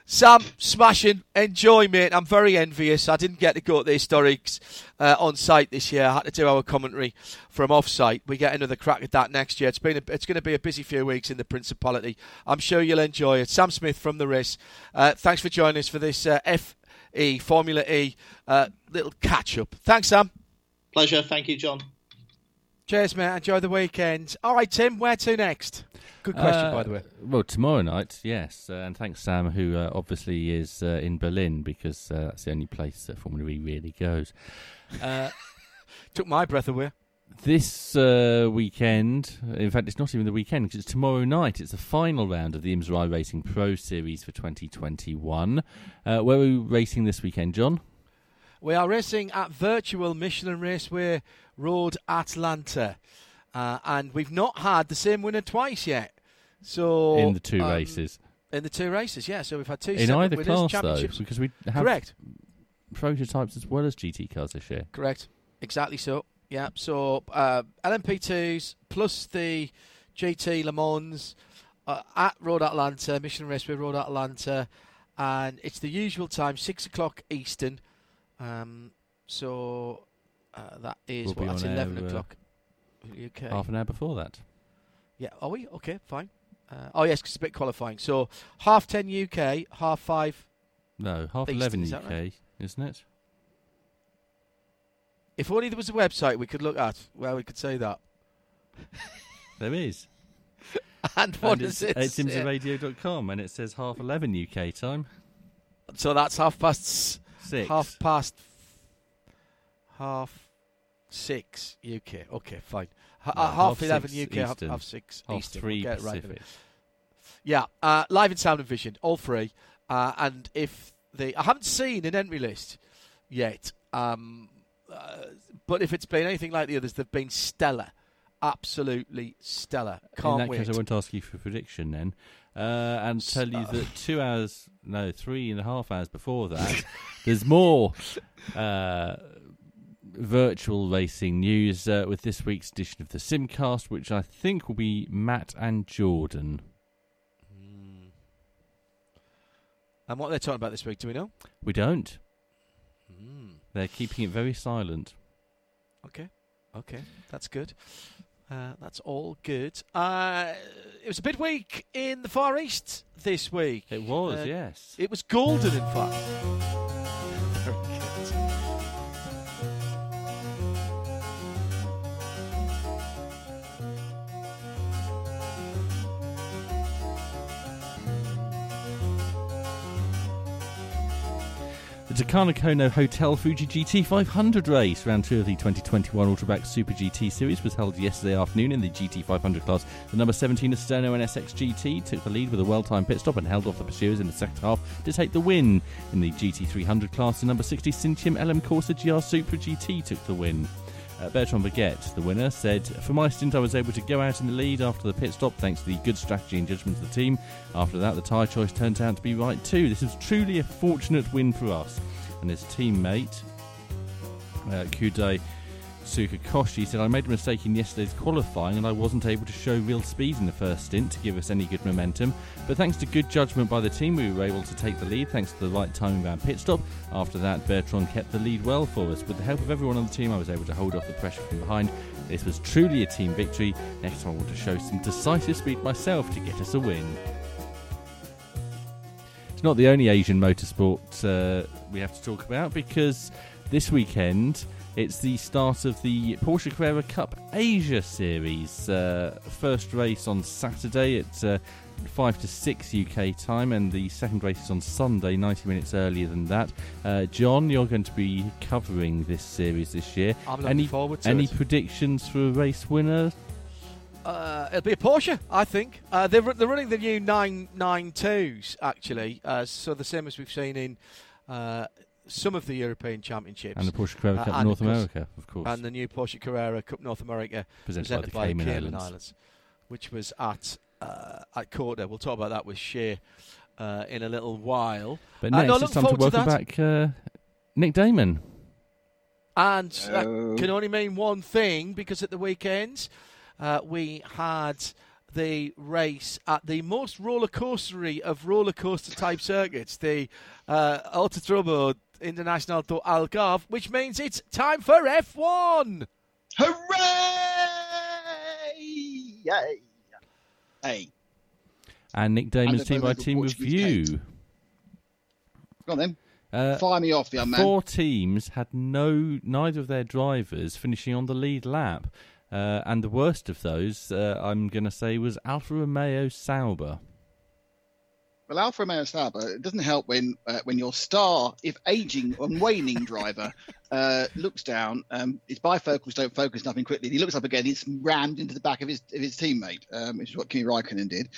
Sam, smashing, enjoy, mate. I'm very envious. I didn't get to go to the historics uh, on site this year. I had to do our commentary from off site. We get another crack at that next year. It's been a, it's going to be a busy few weeks in the Principality. I'm sure you'll enjoy it. Sam Smith from the race. Uh, thanks for joining us for this uh, FE Formula E uh, little catch up. Thanks, Sam. Pleasure. Thank you, John. Cheers, mate. Enjoy the weekend. All right, Tim. Where to next? Good question, Uh, by the way. Well, tomorrow night, yes. Uh, and thanks, Sam, who uh, obviously is uh, in Berlin because uh, that's the only place that Formula E really goes. Uh, Took my breath away. This uh, weekend, in fact, it's not even the weekend because it's tomorrow night. It's the final round of the IMSA Racing Pro Series for 2021. Uh, where are we racing this weekend, John? We are racing at Virtual Michelin Raceway Road, Atlanta. Uh, and we've not had the same winner twice yet. So in the two um, races. In the two races, yeah. So we've had two In either winners, class, though, because we have Correct. prototypes as well as GT cars this year. Correct. Exactly so. Yeah. So uh, LMP2s plus the GT Le Mans uh, at Road Atlanta, Michelin Raceway Road Atlanta, and it's the usual time, six o'clock Eastern. Um, so uh, that is We'll what that's on air, eleven uh, o'clock UK. Half an hour before that. Yeah. Are we okay? Fine. Uh, oh yes, 'cause it's a bit qualifying. So half ten UK, half five. No, half Eastern, 11 is UK, right? isn't it? If only there was a website we could look at where we could say that. There is. And what and does it's, it It's say? and it says half 11 UK time. So that's half past Six. Half past half six UK. Okay, fine. H- No, half, half eleven six UK, half, half six Half Eastern. three We'll it right Pacific. Yeah, uh, live in sound and vision, all three. Uh, and if the I haven't seen an entry list yet, um, uh, but if it's been anything like the others, they've been stellar, absolutely stellar. Can't In that wait. case, I won't ask you for prediction then. Uh, and tell you that two hours, no, three and a half hours before that, there's more uh, virtual racing news uh, with this week's edition of the Simcast, which I think will be Matt and Jordan. And what they're talking about this week, do we know? We don't. Hmm. They're keeping it very silent. Okay, okay, that's good. Uh, that's all good. Uh, it was a bit weak in the Far East this week. It was, Uh, yes. It was golden, in fact. The Takano Kono Hotel Fuji GT 500 race, round two of the 2021 Autobacs Super GT Series, was held yesterday afternoon in the GT 500 class. The number 17 Astemo NSX GT took the lead with a well-timed pit stop and held off the pursuers in the second half to take the win. In the GT 300 class, the number 60 Syntium LM Corsa GR Super GT took the win. Uh, Bertrand Baguette, the winner, said, For my stint, I was able to go out in the lead after the pit stop thanks to the good strategy and judgment of the team. After that, the tyre choice turned out to be right too. This is truly a fortunate win for us. And his teammate, uh, Tsukakoshi said, I made a mistake in yesterday's qualifying and I wasn't able to show real speed in the first stint to give us any good momentum. But thanks to good judgment by the team, we were able to take the lead thanks to the right timing of our pit stop. After that, Bertrand kept the lead well for us. With the help of everyone on the team, I was able to hold off the pressure from behind. This was truly a team victory. Next time, I want to show some decisive speed myself to get us a win. It's not the only Asian motorsport uh, we have to talk about because this weekend it's the start of the Porsche Carrera Cup Asia Series. Uh, first race on Saturday at uh, 5 to 6 UK time, and the second race is on Sunday, 90 minutes earlier than that. Uh, John, you're going to be covering this series this year. I'm looking any, forward to Any it. predictions for a race winner? Uh, it'll be a Porsche, I think. Uh, they're, they're running the new 992s, actually, uh, so the same as we've seen in uh, some of the European Championships. And the Porsche Carrera Uh, Cup and North America, of course. And the new Porsche Carrera Cup North America, Presented by the Cayman Islands. which was at uh, at COTA. We'll talk about that with Shea uh, in a little while. But Uh, next, no, it's time to welcome that. back uh, Nick Daman. And that can only mean one thing because at the weekend uh, we had the race at the most roller coastery of roller coaster type circuits, the uh, Autodromo Internacional do Algarve, which means it's time for F1. Hooray! Yay! Hey, And Nick Daman's And team by team Portuguese review. go on then. Uh, Fire me off, young man. Four teams had no neither of their drivers finishing on the lead lap, uh, and the worst of those, uh, I'm going to say, was Alfa Romeo Sauber. Well, Alfa Romeo Sauber, it doesn't help when uh, when your star, if aging and waning driver, uh, looks down. Um, his bifocals don't focus nothing quickly. He looks up again. He's rammed into the back of his of his teammate, um, which is what Kimi Raikkonen did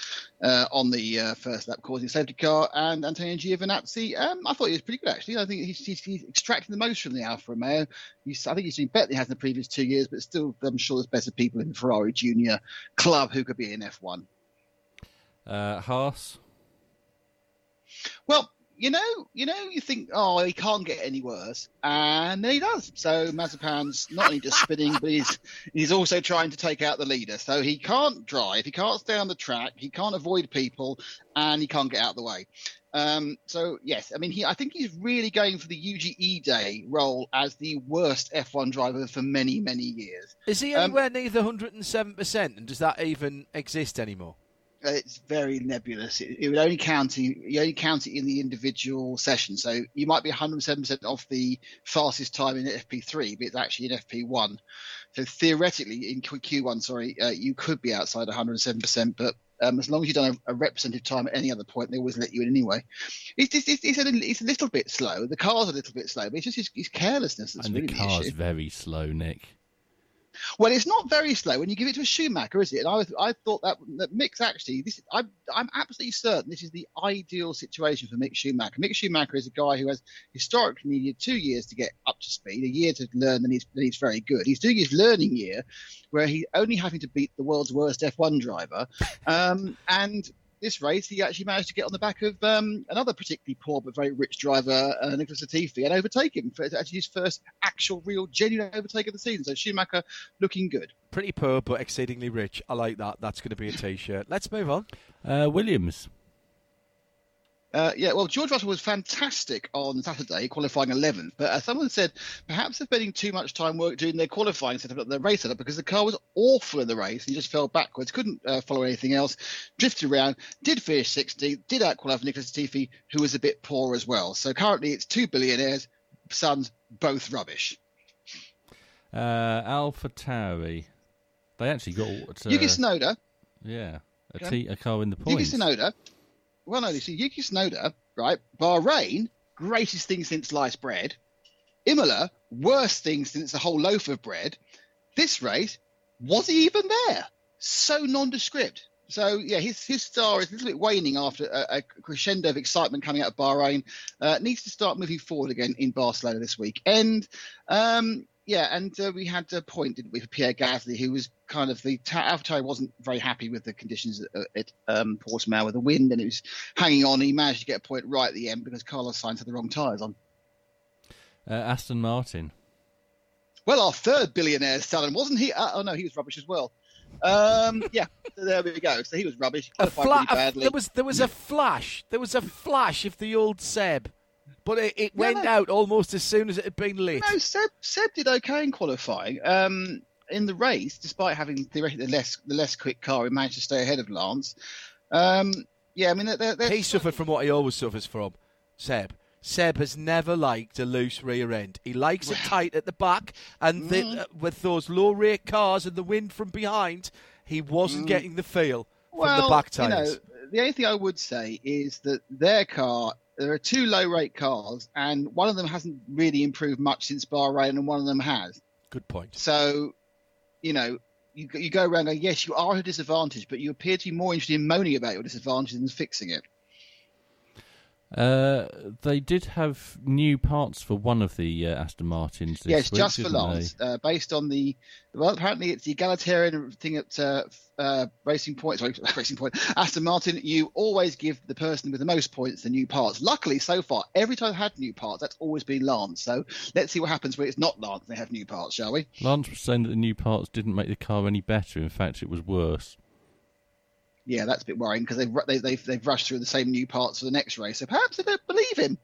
uh, on the uh, first lap, causing a safety car. And Antonio Giovinazzi, um, I thought he was pretty good actually. I think he's, he's, he's extracting the most from the Alfa Romeo. He's, I think he's doing better than he has in the previous two years, but still, I'm sure there's better people in the Ferrari Junior club who could be in F1. Uh, Haas. Well, you know, you know, you think, oh, he can't get any worse, and then he does. So Mazepin's not only just spinning, but he's he's also trying to take out the leader. So he can't drive, he can't stay on the track, he can't avoid people, and he can't get out of the way. Um, so yes, I mean, he I think he's really going for the Yuji Ide role as the worst F1 driver for many many years. Is he Um, anywhere near the 107%? And does that even exist anymore? It's very nebulous. It, it would only count you, you only count it in the individual session. So you might be 107% off the fastest time in FP3, but it's actually in FP1. So theoretically, in Q- Q1, sorry, uh, you could be outside 107%, but um, as long as you've done a, a representative time at any other point, they always let you in anyway. It's it's, it's, a, little- it's a little bit slow. The car's a little bit slow, but it's just his, his carelessness that's and really the the car's issue. very slow, Nick. Well, it's not very slow when you give it to a Schumacher, is it? And I, was, I thought that, that actually, this, I'm, I'm absolutely certain this is the ideal situation for Mick Schumacher. Mick Schumacher is a guy who has historically needed two years to get up to speed, a year to learn, and he's, then he's very good. He's doing his learning year where he's only having to beat the world's worst F1 driver. Um, and this race, he actually managed to get on the back of um, another particularly poor but very rich driver, uh, Nicholas Latifi, and overtake him for actually his first actual, real, genuine overtake of the season. So Schumacher looking good. Pretty poor, but exceedingly rich. I like that. That's going to be a T-shirt. Let's move on. Uh, Williams. Uh, yeah, well, George Russell was fantastic on Saturday, qualifying 11th. But as someone said, perhaps they're spending too much time work doing their qualifying setup, their race setup, because the car was awful in the race. He just fell backwards, couldn't uh, follow anything else, drifted around, did finish 60, did outqualify Nicholas Latifi, who was a bit poor as well. So currently it's two billionaires, sons, both rubbish. Uh, Alpha Tauri. They actually got uh, Yuki Tsunoda, Yeah, a, t- a car in the Yuki points. Tsunoda, well, no, you see, Yuki Tsunoda, right? Bahrain, greatest thing since sliced bread. Imola, worst thing since a whole loaf of bread. This race, was he even there? So nondescript. So yeah, his his star is a little bit waning after a, a crescendo of excitement coming out of Bahrain. Uh, needs to start moving forward again in Barcelona this week. And um, yeah, and uh, we had a point, didn't we, for Pierre Gasly, who was kind of the AlphaTauri wasn't very happy with the conditions at, at um, Portimao with the wind, and it was hanging on. He managed to get a point right at the end because Carlos Sainz had the wrong tyres on. Uh, Aston Martin. Well, our third billionaire son, wasn't he? Uh, oh no, he was rubbish as well. Um, yeah, so there we go. So he was rubbish. A qualified fla- really a- there was there was a flash. There was a flash of the old Seb, but it, it went no. out almost as soon as it had been lit. No, Seb, Seb did okay in qualifying. Um, in the race, despite having theoretically the less the less quick car, he managed to stay ahead of Lance. Um, yeah, I mean, they're, they're, He suffered from what he always suffers from. Seb. Seb has never liked a loose rear end. He likes it tight at the back, and the, Mm. uh, with those low rear cars and the wind from behind, he wasn't Mm. getting the feel from the back you tyres. know, the only thing I would say is that their car. There are two low rake cars, and one of them hasn't really improved much since Bahrain, and one of them has. Good point. So, you know, you, you go around going, yes, you are at a disadvantage, but you appear to be more interested in moaning about your disadvantage than fixing it. Uh, they did have new parts for one of the uh, Aston Martins. This yes, week, just for? Lance, uh, based on the well, apparently it's the egalitarian thing at uh, uh, Racing Point. Sorry, Racing Point. Aston Martin, you always give the person with the most points the new parts. Luckily, so far, every time I've had new parts, that's always been Lance. So let's see what happens when it's not Lance and they have new parts, shall we? Lance was saying that the new parts didn't make the car any better. In fact, it was worse. Yeah, that's a bit worrying because they've, they, they've they've rushed through the same new parts for the next race. So perhaps they don't believe him.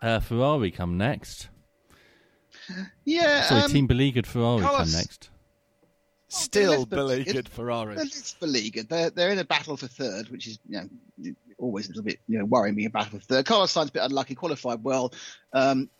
Uh, Ferrari come next. Yeah, Sorry, um, Team Beleaguered Ferrari Carlos- come next. Still let's beleaguered Ferrari. It's beleaguered. They're they're in a battle for third, which is you know always a little bit you know worrying me. A battle for third. Carlos Sainz a bit unlucky, qualified well. Um,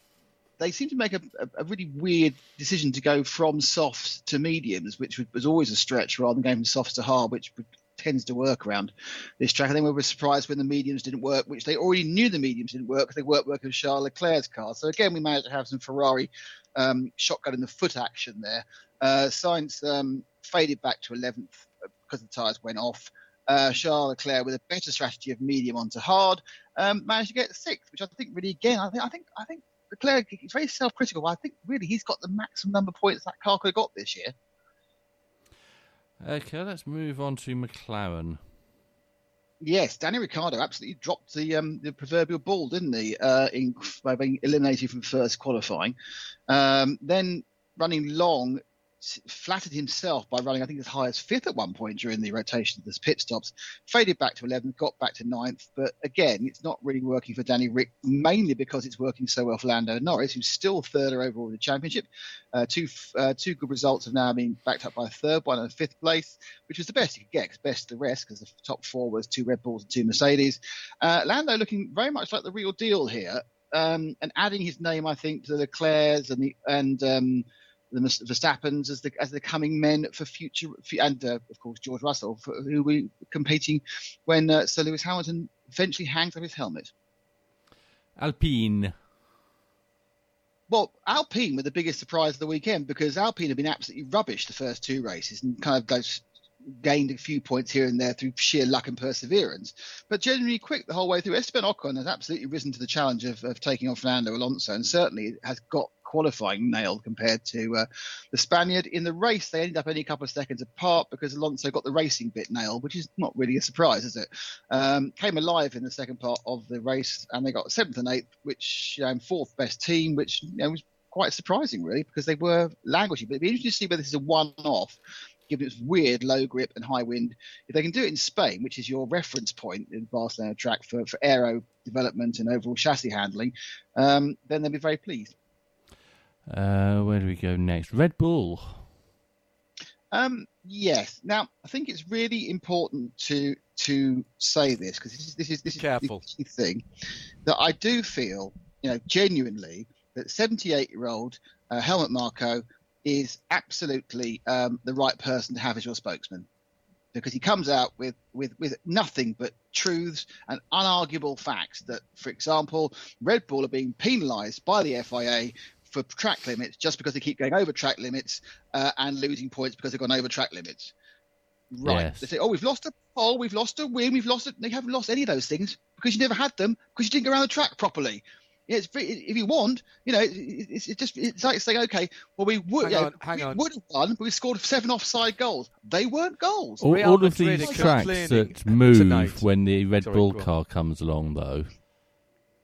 they seem to make a, a, really weird decision to go from softs to mediums, which was always a stretch, rather than going from softs to hard, which tends to work around this track. I think we were surprised when the mediums didn't work, which they already knew the mediums didn't work they weren't working with Charles Leclerc's car. So again, we managed to have some Ferrari um, shotgun in the foot action there. Uh, Sainz um, faded back to 11th because the tyres went off. Uh, Charles Leclerc, with a better strategy of medium onto hard, um, managed to get sixth, which I think really, again, I think, I think, I think Leclerc is very self-critical. I think really he's got the maximum number of points that car could have got this year. Okay, let's move on to McLaren. Yes, Danny Ricciardo absolutely dropped the um, the proverbial ball, didn't he? Uh, in, by being eliminated from first qualifying, um, then running long, flattered himself by running I think as high as fifth at one point during the rotation of the pit stops. Faded back to 11th, got back to ninth, but again, it's not really working for Danny Rick, mainly because it's working so well for Lando Norris, who's still third overall in the championship. Uh, two uh, two good results have now been backed up by a third, one and a fifth place, which was the best you could get, 'cause best of the rest, because the top four was two Red Bulls and two Mercedes. Uh, Lando looking very much like the real deal here, um, and adding his name, I think, to the Leclercs and the and um, the Verstappens as the as the coming men for future, and uh, of course George Russell, for, who will be competing when uh, Sir Lewis Hamilton eventually hangs up his helmet. Alpine. Well, Alpine were the biggest surprise of the weekend because Alpine have been absolutely rubbish the first two races and kind of goes, gained a few points here and there through sheer luck and perseverance, but generally quick the whole way through. Esteban Ocon has absolutely risen to the challenge of, of taking on Fernando Alonso and certainly has got qualifying nailed compared to uh, the Spaniard. In the race, they ended up only a couple of seconds apart because Alonso got the racing bit nailed, which is not really a surprise, is it? Um, came alive in the second part of the race and they got seventh and eighth, which know, fourth best team, which you know, was quite surprising really because they were languishing. But it'd be interesting to see whether this is a one-off. Given its weird low grip and high wind, if they can do it in Spain, which is your reference point in Barcelona track for, for aero development and overall chassis handling, um, then they'll be very pleased. Uh, where do we go next? Red Bull. Um, yes. Now, I think it's really important to to say this because this is this is this Careful. is the key thing that I do feel, you know, genuinely that 78 year old uh, Helmut Marko is absolutely um, the right person to have as your spokesman because he comes out with, with, with nothing but truths and unarguable facts that, for example, Red Bull are being penalised by the FIA for track limits just because they keep going over track limits uh, and losing points because they've gone over track limits. Right. Yes. They say, oh, we've lost a pole, we've lost a win, we've lost it. They haven't lost any of those things because you never had them because you didn't go around the track properly. Yeah, it's free. If you want, you know, it, it's, it's just it's like saying, okay, well, we would, Hang yeah, on, hang we on. would have won, but we scored seven offside goals. They weren't goals. All, Real all of these are tracks that move tonight. when the Red Sorry, Bull car comes along, though.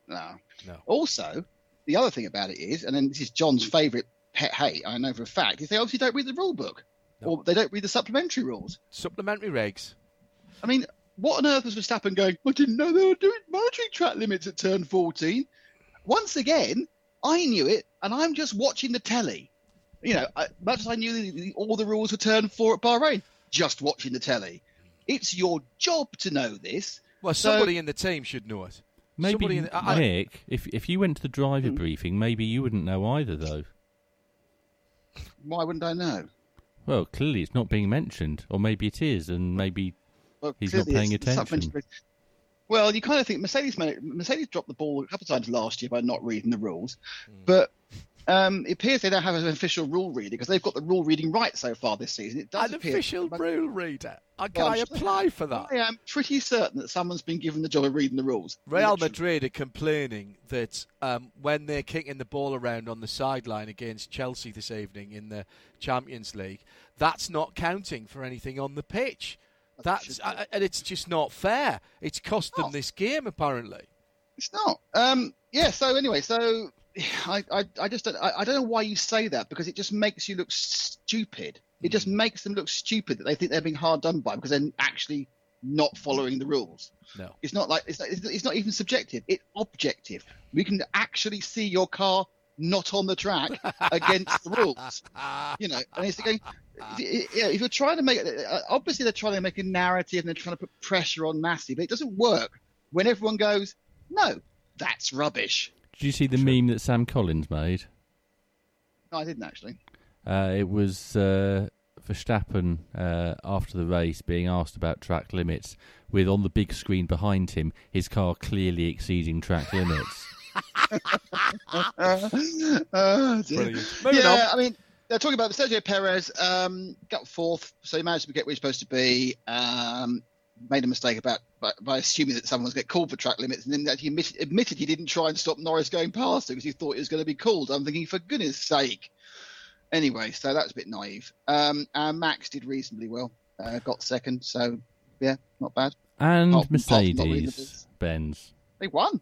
No. No. Also, the other thing about it is, and then this is John's mm. favourite pet hate, I know for a fact, is they obviously don't read the rule book. Or they don't read the supplementary rules. Supplementary regs. I mean, what on earth was Verstappen going, I didn't know they were doing monitoring track limits at turn 14. Once again, I knew it, and I'm just watching the telly. You know, I, much as I knew the, the, all the rules were turn four at Bahrain, just watching the telly. It's your job to know this. Well, So- somebody in the team should know it. Maybe in the, I, I- Nick, if if you went to the driver Hmm. briefing, maybe you wouldn't know either, though. Why wouldn't I know? Well, clearly it's not being mentioned, or maybe it is, and maybe Well, He's not clearly paying it's- it's attention. Well, you kind of think Mercedes made, Mercedes dropped the ball a couple of times last year by not reading the rules, Hmm. but um, it appears they don't have an official rule reader because they've got the rule reading right so far this season. It does an appear, official rule reader. Uh, Can Well, I I'm sure- apply for that? I am pretty certain that someone's been given the job of reading the rules. Real Literally. Madrid are complaining that um, when they're kicking the ball around on the sideline against Chelsea this evening in the Champions League, that's not counting for anything on the pitch. That's uh, and it's just not fair. It's cost them Oh. this game apparently. It's not. Um, yeah. So anyway, so I, I, I just don't, I, I don't know why you say that because it just makes you look stupid. It Hmm. just makes them look stupid that they think they're being hard done by because they're actually not following the rules. No. It's not like it's not, it's it's not even subjective. It's objective. We can actually see your car not on the track against the rules. You know, and it's going. Yeah, if you're trying to make uh, obviously they're trying to make a narrative and they're trying to put pressure on Masi, but it doesn't work when everyone goes, "No, that's rubbish." Did you see the meme that Sam Collins made? No, I didn't actually. Uh, it was uh, Verstappen uh, after the race being asked about track limits, with on the big screen behind him his car clearly exceeding track limits. oh, dear. Brilliant. Yeah, on. I mean, they're talking about Sergio Perez. Um, got fourth, so he managed to get where he's supposed to be. Um, made a mistake about by, by assuming that someone was going to get called for track limits, and then that he admitted, admitted he didn't try and stop Norris going past him because he thought it was going to be called. I'm thinking, for goodness sake. Anyway, so that's a bit naive. Um, and Max did reasonably well. Uh, got second, so yeah, not bad. And Oh, not Mercedes Benz. They won.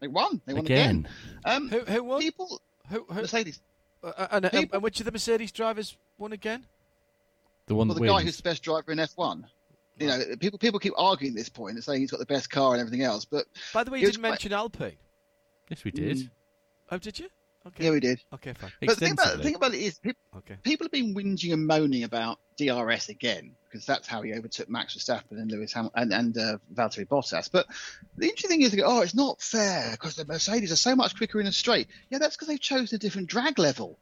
They won. They won again. again. Um, Who who won? people, Who, who, Mercedes. uh, and, and, people- and which of the Mercedes drivers won again? The one Well, that the guy who's the best driver in F1. You know, people people keep arguing this point and saying he's got the best car and everything else, but By the way, It you didn't quite- mention Alpine. Yes, we did. Mm. Oh, did you? Okay. yeah, we did. Okay, fine. But the thing about, the thing about it is, pe- Okay. people have been whinging and moaning about DRS again because that's how he overtook Max Verstappen and Lewis Hamilton and, and uh, Valtteri Bottas. But the interesting thing is, they go, oh, it's not fair because the Mercedes are so much quicker in a straight. Yeah, that's because they've chosen a different drag level.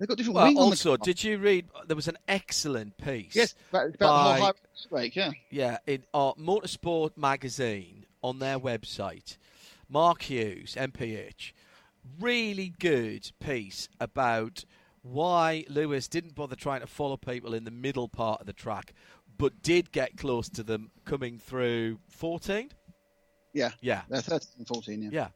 They've got different Well, wing on the also, did you read? There was an excellent piece. yes, about, by- the whole yeah. Yeah, in uh, Motorsport magazine on their website, Mark Hughes, MPH, really good piece about why Lewis didn't bother trying to follow people in the middle part of the track, but did get close to them coming through 14. Yeah, Yeah, they're 13 and 14, yeah. yeah.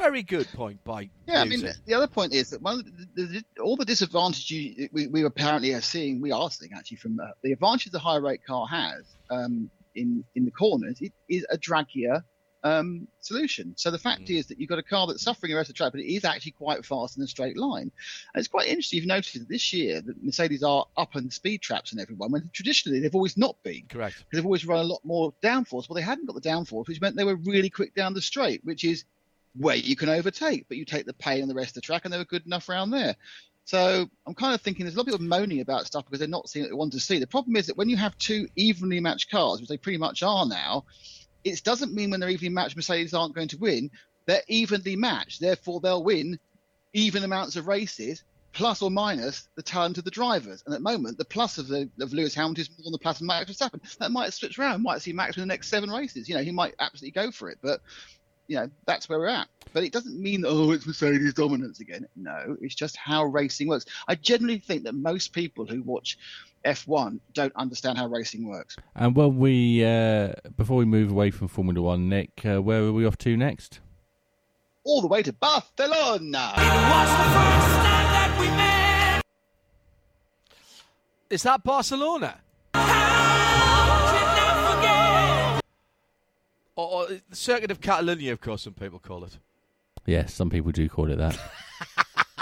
Very good point by Yeah, I mean, the other point is that one of the, the, all the disadvantage you, we, we apparently are seeing, we are seeing actually from uh, the advantage the high rake car has um, in in the corners, it is a draggier um, solution. So the fact Mm. is that you've got a car that's suffering the rest of the track, but it is actually quite fast in a straight line. And it's quite interesting. You've noticed that this year that Mercedes are up on speed traps and everyone, when traditionally they've always not been Correct. because they've always run a lot more downforce. Well, they hadn't got the downforce, which meant they were really quick down the straight, which is where you can overtake, but you take the pain on the rest of the track, and they were good enough around there. So I'm kind of thinking there's a lot of people moaning about stuff because they're not seeing what they want to see. The problem is that when you have two evenly matched cars, which they pretty much are now, it doesn't mean when they're evenly matched, Mercedes aren't going to win. They're evenly matched, therefore they'll win even amounts of races, plus or minus the talent of the drivers. And at the moment, the plus of the of Lewis Hamilton is more than the plus of Max Verstappen. That might switch around. Might see Max in the next seven races. You know, he might absolutely go for it, but you know that's where we're at. But it doesn't mean oh, it's Mercedes dominance again. No, it's just how racing works. I generally think that most people who watch F1 don't understand how racing works. And when we, uh, before we move away from Formula One, Nick, uh, where are we off to next? all the way to Barcelona. Is that Barcelona? Or, or the Circuit of Catalonia, of course, some people call it. Yes, some people do call it that.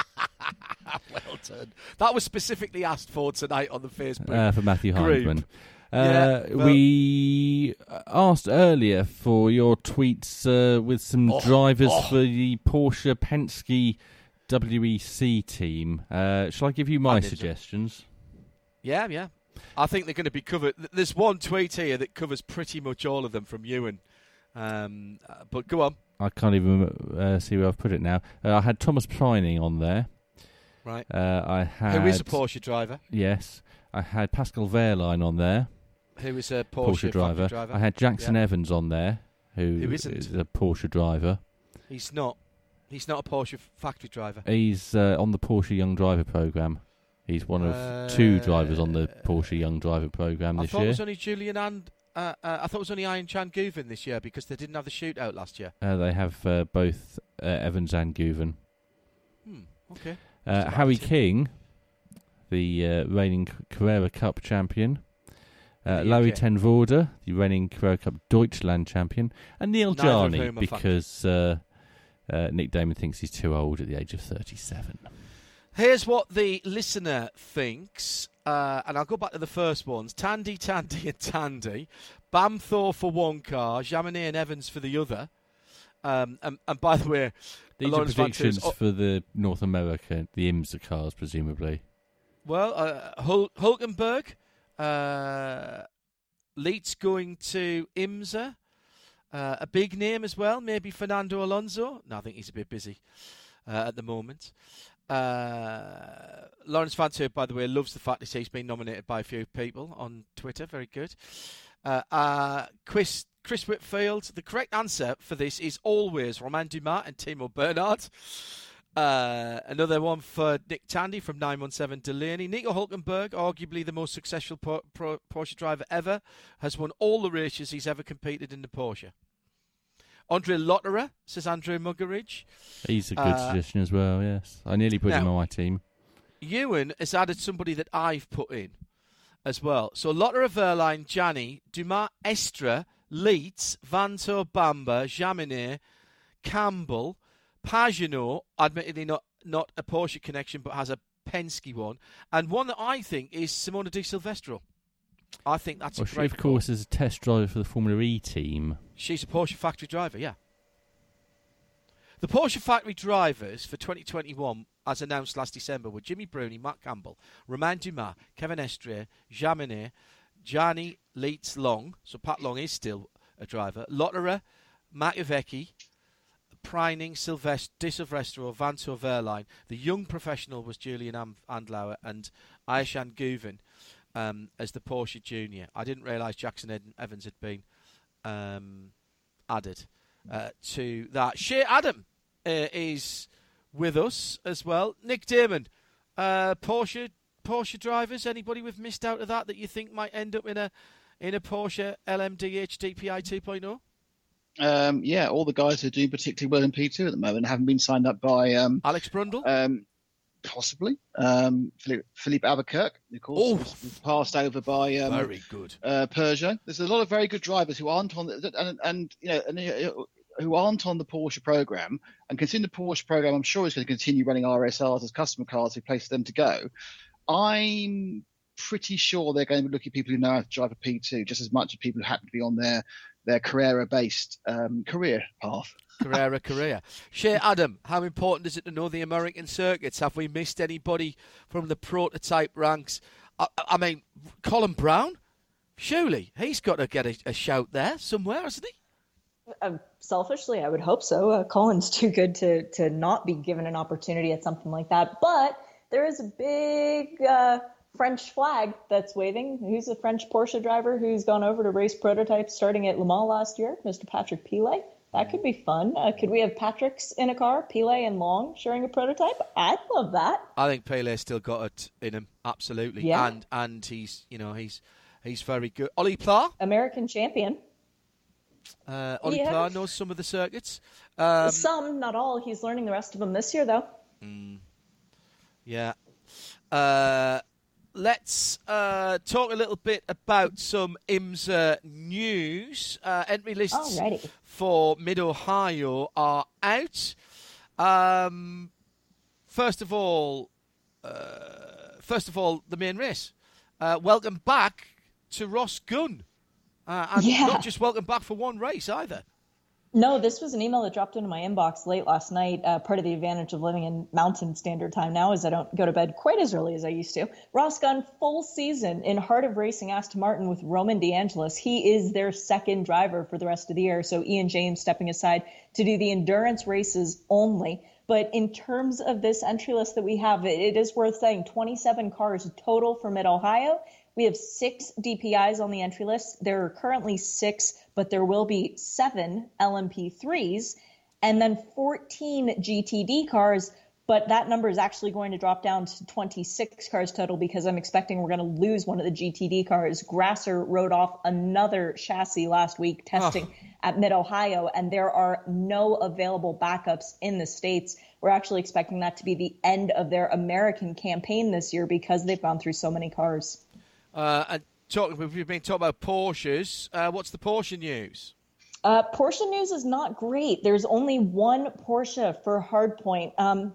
well done. That was specifically asked for tonight on the Facebook. uh, for Matthew. Hindman. Uh, Yeah, well- we asked earlier for your tweets uh, with some Oh, drivers oh. for the Porsche Penske WEC team. Uh, shall I give you my suggestions? Yeah, yeah. I think they're going to be covered. There's one tweet here that covers pretty much all of them from Ewan. Um, uh, but go on. I can't even uh, see where I've put it now. Uh, I had Thomas Preining on there. Right. Uh, I had Who is a Porsche driver? Yes, I had Pascal Wehrlein on there. Who is a Porsche, Porsche, driver. driver? I had Jackson Yeah. Evans on there, who, Who isn't? is a Porsche driver. He's not. He's not a Porsche factory driver. He's uh, on the Porsche Young Driver program. He's one of two drivers on the Porsche Young Driver program I this thought it year. was only Julien and uh, uh, I thought it was only Ayhancan Guven this year because they didn't have the shootout last year. Uh, they have uh, both uh, Evans and Guven. Hmm. Okay. Uh, Harry. King, the uh, reigning Carrera Cup champion. Uh, Larry okay. Ten Voorde, the reigning Carrera Cup Deutschland champion. And Neel Neither of Jani, whom are fucking- because uh, uh, Nick Daman thinks he's too old at the age of 37. Here's what the listener thinks, uh, and I'll go back to the first ones: Tandy, Tandy, and Tandy. Bamber for one car, Jaminet and Evans for the other. Um, and, and by the way, These are predictions oh, for the North America, the IMSA cars, presumably. Well, uh, Hul- Hulkenberg, uh, Lietz going to IMSA, uh, a big name as well, maybe Fernando Alonso. No, I think he's a bit busy uh, at the moment. Uh, Lawrence Toop, by the way, loves the fact that he's been nominated by a few people on Twitter. Very good. Uh, uh, Chris, Chris Whitfield, the correct answer for this is always Romain Dumas and Timo Bernhard. Uh, another one for Nick Tandy from 917 Delaney. Nico Hulkenberg, arguably the most successful Porsche driver ever, has won all the races he's ever competed in the Porsche. Andre Lotterer, says Andrew Muggeridge. He's a good Uh, suggestion as well, yes. I nearly put him now- on my team. Ewan has added somebody that I've put in as well. So Lotterer, Wehrlein, Jani, Dumas, Estre, Lietz, Vanthoor, Bamber, Jaminet, Campbell, Pagenaud, admittedly not, not a Porsche connection but has a Penske one, and one that I think is Simona Di Silvestro. I think that's Well, a she, of course, is a test driver for the Formula E team. She's a Porsche factory driver, yeah. The Porsche factory drivers for 2021, as announced last December, were Jimmy Bruni, Matt Campbell, Romain Dumas, Kevin Estre, Jaminet, Jani Lietz Long, so Pat Long is still a driver, Lotterer, Makowiecki, Preining, Silvest- Di Silvestro, Vanthoor Wehrlein. The young professional was Julien Andlauer and Ayhancan Guven um, as the Porsche Junior. I didn't realise Jackson Ed- Evans had been um, added uh, to that. Shea Adam uh, is with us as well. Nick Daman, uh, Porsche Porsche drivers. Anybody we've missed out of that that you think might end up in a in a Porsche LMDH DPI 2.0? Um, yeah, all the guys who are doing particularly well in P2 at the moment haven't been signed up by um, Alex Brundle. Um, possibly. Um, Filipe, Filipe Albuquerque, of course, Oh. was, was passed over by um, Very good. uh, Peugeot. There's a lot of very good drivers who aren't on the, and, and you know and, uh, who aren't on the Porsche program. And considering the Porsche program, I'm sure is going to continue running RSRs as customer cars who place them to go. I'm pretty sure they're going to be looking at people who know how to drive a P2 just as much as people who happen to be on their their Carrera-based um, career path. Carrera career. Shea Adam, how important is it to know the American circuits? Have we missed anybody from the prototype ranks? I, I mean, Colin Braun, surely he's got to get a, a shout there somewhere, hasn't he? Uh, selfishly, I would hope so. Uh, Colin's too good to to not be given an opportunity at something like that. But there is a big uh, French flag that's waving. Who's a French Porsche driver who's gone over to race prototypes starting at Le Mans last year? Mr. Patrick Pilet. That could be fun. Uh, could we have Patrick's in a car, Pilet and Long sharing a prototype? I'd love that. I think Pilet's still got it in him, absolutely. Yeah. And and he's you know he's he's very good. Ollie Pla, American champion. Uh, Ollie Yeah. Clark knows some of the circuits. Um, Some, not all. He's learning the rest of them this year, though. Yeah. Uh, let's uh, talk a little bit about some IMSA news. Uh, entry lists Alrighty. for Mid Ohio are out. Um, first of all, uh, first of all, the main race. Uh, welcome back to Ross Gunn, uh, and Yeah. not just welcome back for one race either. No, this was an email that dropped into my inbox late last night. Uh, part of the advantage of living in Mountain Standard Time now is I don't go to bed quite as early as I used to. Ross Gunn, full season in Heart of Racing Aston Martin with Roman DeAngelis. He is their second driver for the rest of the year. So Ian James stepping aside to do the endurance races only. But in terms of this entry list that we have, it, is worth saying 27 cars total for Mid Ohio. We have six DPIs on the entry list. There are currently six, but there will be seven LMP3s and then 14 GTD cars. But that number is actually going to drop down to 26 cars total because I'm expecting we're going to lose one of the GTD cars. Grasser rode off another chassis last week testing at Mid Ohio, and there are no available backups in the States. We're actually expecting that to be the end of their American campaign this year because they've gone through so many cars. Uh, and talk, we've been talking about Porsches. Uh, what's the Porsche news? Uh, Porsche news is not great. There's only one Porsche for Hardpoint. Um,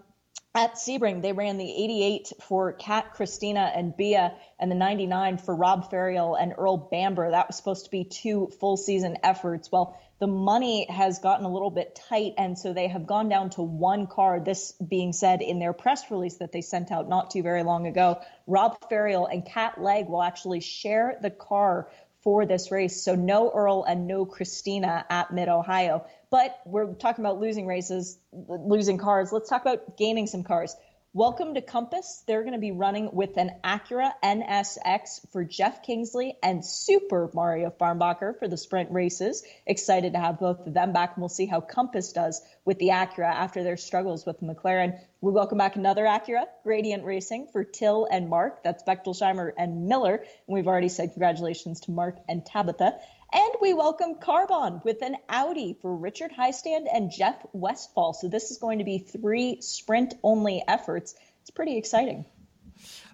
at Sebring, they ran the 88 for Kat, Christina, and Bia, and the 99 for Rob Ferriol and Earl Bamber. That was supposed to be two full season efforts. Well, the money has gotten a little bit tight, and so they have gone down to one car. This being said, in their press release that they sent out not too very long ago, Rob Ferriol and Kat Legge will actually share the car for this race. So no Earl and no Christina at Mid Ohio. But we're talking about losing races, losing cars. Let's talk about gaining some cars. Welcome to Compass. They're going to be running with an Acura NSX for Jeff Kingsley and Super Mario Farnbacher for the sprint races. Excited to have both of them back, and we'll see how Compass does with the Acura after their struggles with McLaren. We welcome back another Acura, Gradient Racing for Till and Mark. That's Bechtolsheimer and Miller. And we've already said congratulations to Mark and Tabitha. And we welcome CarBahn with an Audi for Richard Heistand and Jeff Westphal. So this is going to be three sprint only efforts. It's pretty exciting.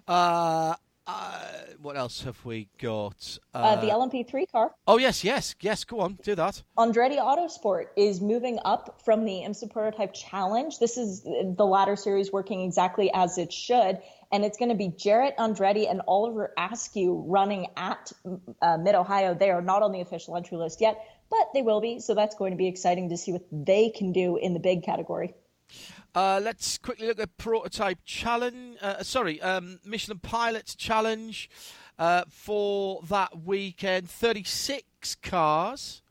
Uh, uh, what else have we got? Uh, the LMP3 car. Oh yes, yes, yes. Go on, do that. Andretti Autosport is moving up from the IMSA Prototype Challenge. This is the latter series working exactly as it should. And it's going to be Jarrett Andretti and Oliver Askew running at uh, Mid Ohio. They are not on the official entry list yet, but they will be. So that's going to be exciting to see what they can do in the big category. Uh, let's quickly look at prototype challenge. Uh, sorry, um, Michelin Pilot Challenge uh, for that weekend. Thirty-six cars.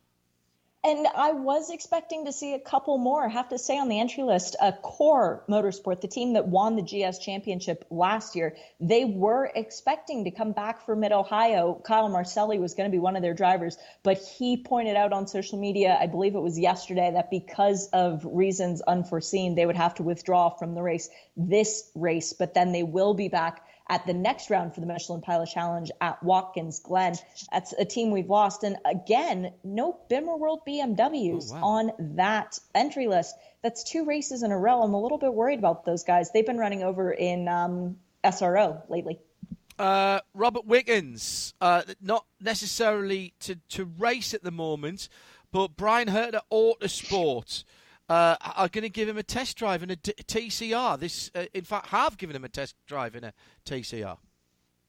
And I was expecting to see a couple more. I have to say on the entry list, uh, KohR Motorsport, the team that won the GS Championship last year, they were expecting to come back for Mid Ohio. Kyle Marcelli was going to be one of their drivers, but he pointed out on social media, I believe it was yesterday, that because of reasons unforeseen, they would have to withdraw from the race this race, but then they will be back at the next round for the Michelin Pilot Challenge at Watkins Glen. That's a team we've lost. And again, no Bimmer World BMWs Oh, wow. on that entry list. That's two races in a row. I'm a little bit worried about those guys. They've been running over in um, SRO lately. Uh, Robert Wickens, uh, not necessarily to, to race at the moment, but Bryan Herta Autosport uh, are going to give him a test drive in a D- TCR. This, uh, in fact, have given him a test drive in a TCR.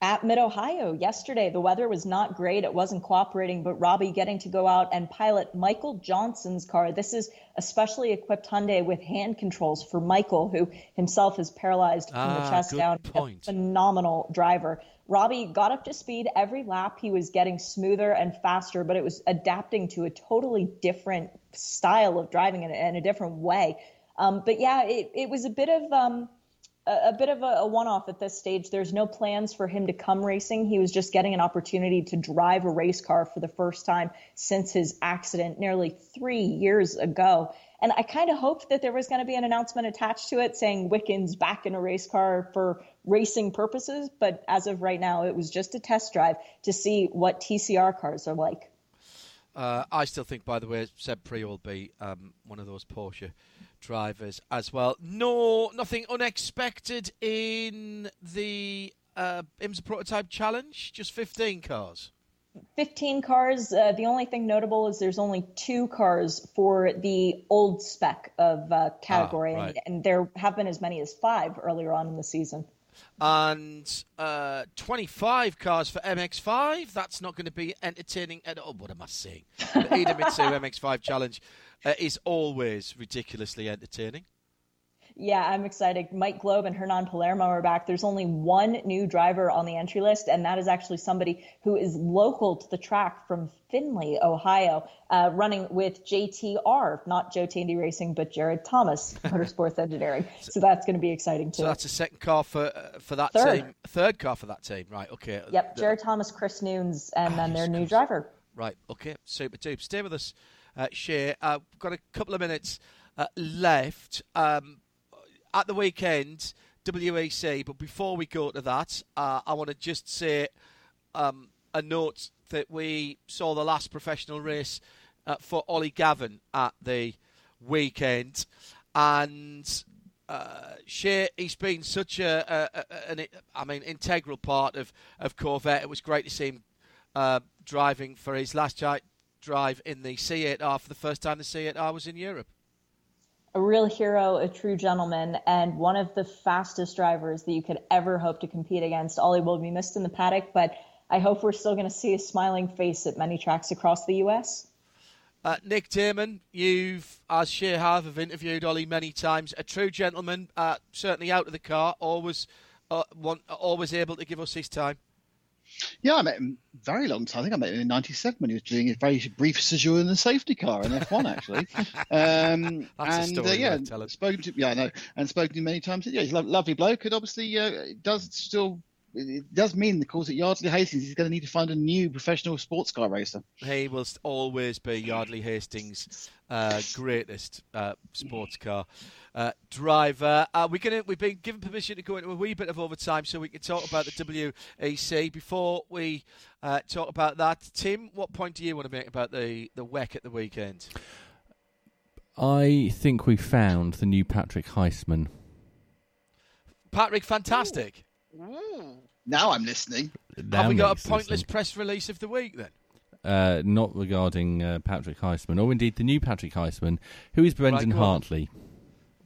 At Mid Ohio yesterday, the weather was not great. It wasn't cooperating, but Robbie getting to go out and pilot Michael Johnson's car. This is a specially equipped Hyundai with hand controls for Michael, who himself is paralyzed from Ah, the chest good down. point. A phenomenal driver. Robbie got up to speed every lap. He was getting smoother and faster, but it was adapting to a totally different style of driving in a, in a different way. Um, but yeah, it, it was a bit of um, a, a bit of a, a one-off at this stage. There's no plans for him to come racing. He was just getting an opportunity to drive a race car for the first time since his accident nearly three years ago. And I kind of hoped that there was going to be an announcement attached to it saying Wickens back in a race car for racing purposes. But as of right now, it was just a test drive to see what TCR cars are like. Uh, I still think, by the way, Seb Priaulx will be um, one of those Porsche drivers as well. No, nothing unexpected in the uh, IMSA Prototype Challenge. Just 15 cars. 15 cars. Uh, the only thing notable is there's only two cars for the old spec of uh, category, Ah, right. and, and there have been as many as five earlier on in the season. And uh, 25 cars for MX5. That's not going to be entertaining at all. What am I saying? The Idemitsu MX5 Challenge uh, is always ridiculously entertaining. Yeah, I'm excited. Mike Globe and Hernan Palermo are back. There's only one new driver on the entry list, and that is actually somebody who is local to the track from Findlay, Ohio, uh, running with JTR, not Joe Tandy Racing, but Jared Thomas, Motorsports Engineering. So that's going to be exciting too. So that's a second car for uh, for that Third. team. Third car for that team. Right. Okay. Yep, The- Jared Thomas, Chris Noons, and then their new driver. Right. Okay. Super duper. Stay with us, uh. Uh, we've got a couple of minutes uh, left. Um, at the weekend, WAC. But before we go to that, uh, I want to just say um, a note that we saw the last professional race uh, for Ollie Gavin at the weekend, and uh, Shea, he's been such a, a, a an I mean integral part of, of Corvette. It was great to see him uh, driving for his last drive in the C8R for the first time the C8R was in Europe. A real hero, a true gentleman, and one of the fastest drivers that you could ever hope to compete against. Ollie will be missed in the paddock, but I hope we're still going to see a smiling face at many tracks across the U.S. Uh, Nick Daman, you've, as Shea have, have interviewed Ollie many times. A true gentleman, uh, certainly out of the car, always, uh, always able to give us his time. Yeah, I met him very long time. I think I met him in '97 when he was doing a very brief séjour in the safety car in F1, actually. Um, That's a and story uh, yeah, spoken to yeah, I know, and spoken to him many times. Yeah, he's a lovely bloke, and obviously uh, it does still. It does mean, of course, that Yardley Hastings, is going to need to find a new professional sports car racer. He will always be Yardley Hastings' uh, greatest uh, sports car uh, driver. Uh, we're gonna, we've been given permission to go into a wee bit of overtime so we can talk about the WEC. Before we uh, talk about that, Tim, what point do you want to make about the, the WEC at the weekend? I think we found the new Patrick Heisman. Patrick, fantastic. Now I'm listening. Have we got a pointless sense. press release of the week then? Uh, not regarding uh, Patrick Heisman, or indeed the new Patrick Heisman, who is Brendan go on. Hartley.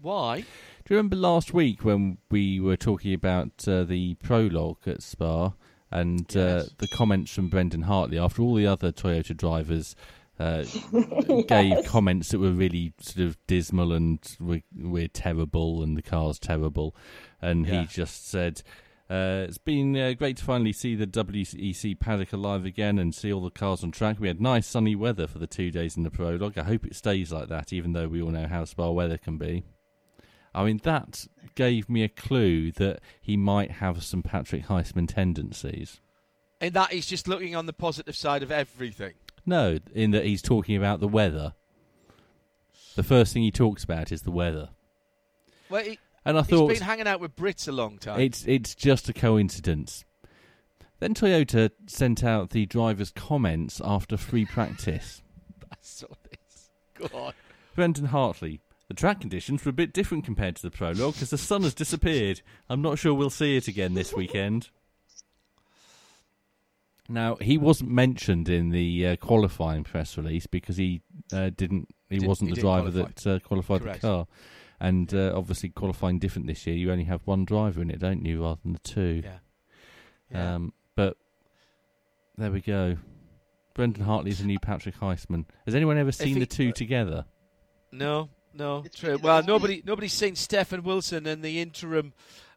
Why? Do you remember last week when we were talking about uh, the prologue at Spa and uh, Yes. the comments from Brendan Hartley after all the other Toyota drivers uh, gave comments that were really sort of dismal and we're, we're terrible and the car's terrible, and Yeah. he just said. Uh, it's been uh, great to finally see the WEC paddock alive again and see all the cars on track. We had nice sunny weather for the two days in the prologue. I hope it stays like that, even though we all know how spa weather can be. I mean, that gave me a clue that he might have some Patrick Heisman tendencies. In that he's just looking on the positive side of everything. No, in that he's talking about the weather. The first thing he talks about is the weather. Well, he, And I he's thought He's been hanging out with Brits a long time. it's it's just a coincidence. Then Toyota sent out the driver's comments after free practice. I saw this. Go on. Brendan Hartley. The track conditions were a bit different compared to the prologue because the sun has disappeared. I'm not sure we'll see it again this weekend. Now he wasn't mentioned in the uh, qualifying press release because he uh, didn't. He Didn't- wasn't he the driver qualify. that uh, qualified Correct. the car, and uh, obviously qualifying different this year. You only have one driver in it, don't you, rather than the two? Yeah. Yeah. Um, but there we go. Brendan Hartley's a new Patrick Heisman. Has anyone ever seen he- the two together? No, no, It's- true. it's- Well, nobody, nobody's seen Stefan Wilson and the interim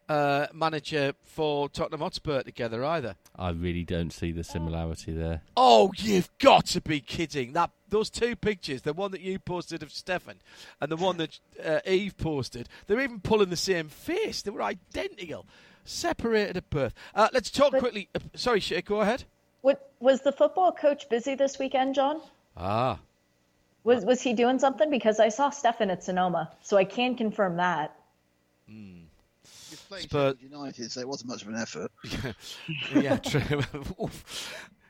uh, manager for Tottenham Hotspur together either. I really don't see the similarity there. Oh, you've got to be kidding! That those two pictures, the one that you posted of Stefan and the one that uh, Eve posted, they're even pulling the same face. They were identical, separated at birth. Uh, let's talk But- quickly. Uh, sorry, Shay, go ahead. What was the football coach busy this weekend, John? Ah, Was was he doing something? Because I saw Stefan at Sonoma, so I can confirm that. Spurs- United, so it wasn't much of an effort. yeah, true.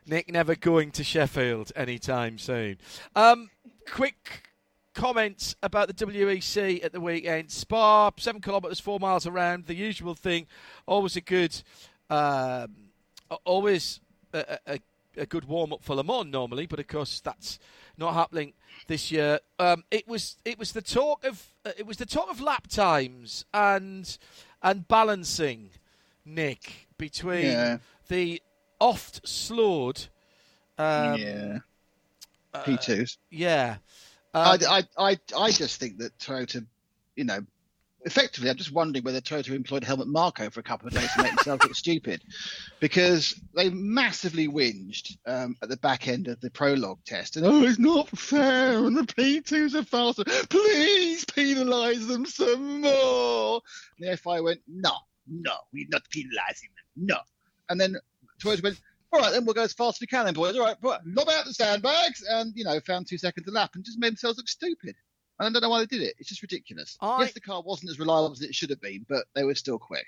Nick never going to Sheffield anytime soon. Um, quick comments about the WEC at the weekend. Spa, seven kilometres, four miles around, the usual thing. Always a good, um, always a, a, a good warm up for Le Mans normally, but of course that's not happening this year. Um, it was it was the talk of it was the talk of lap times and and balancing, Nick, between Yeah. the oft slowed. Um, yeah. uh, P2s. yeah. Um, I, I, I, I just think that Toyota, you know, effectively, I'm just wondering whether Toyota employed Helmut Marko for a couple of days to make themselves look stupid, because they massively whinged um, at the back end of the prologue test, and oh, it's not fair, and the P2s are faster. Please penalise them some more. And the FI went, no, no, we're not penalising them, no. And then Toyota went, all right, then we'll go as fast as we can, then, boys. All right, lob out the sandbags, and you know, found two seconds a lap, and just made themselves look stupid. And I don't know why they did it. It's just ridiculous. I- Yes, the car wasn't as reliable as it should have been, but they were still quick.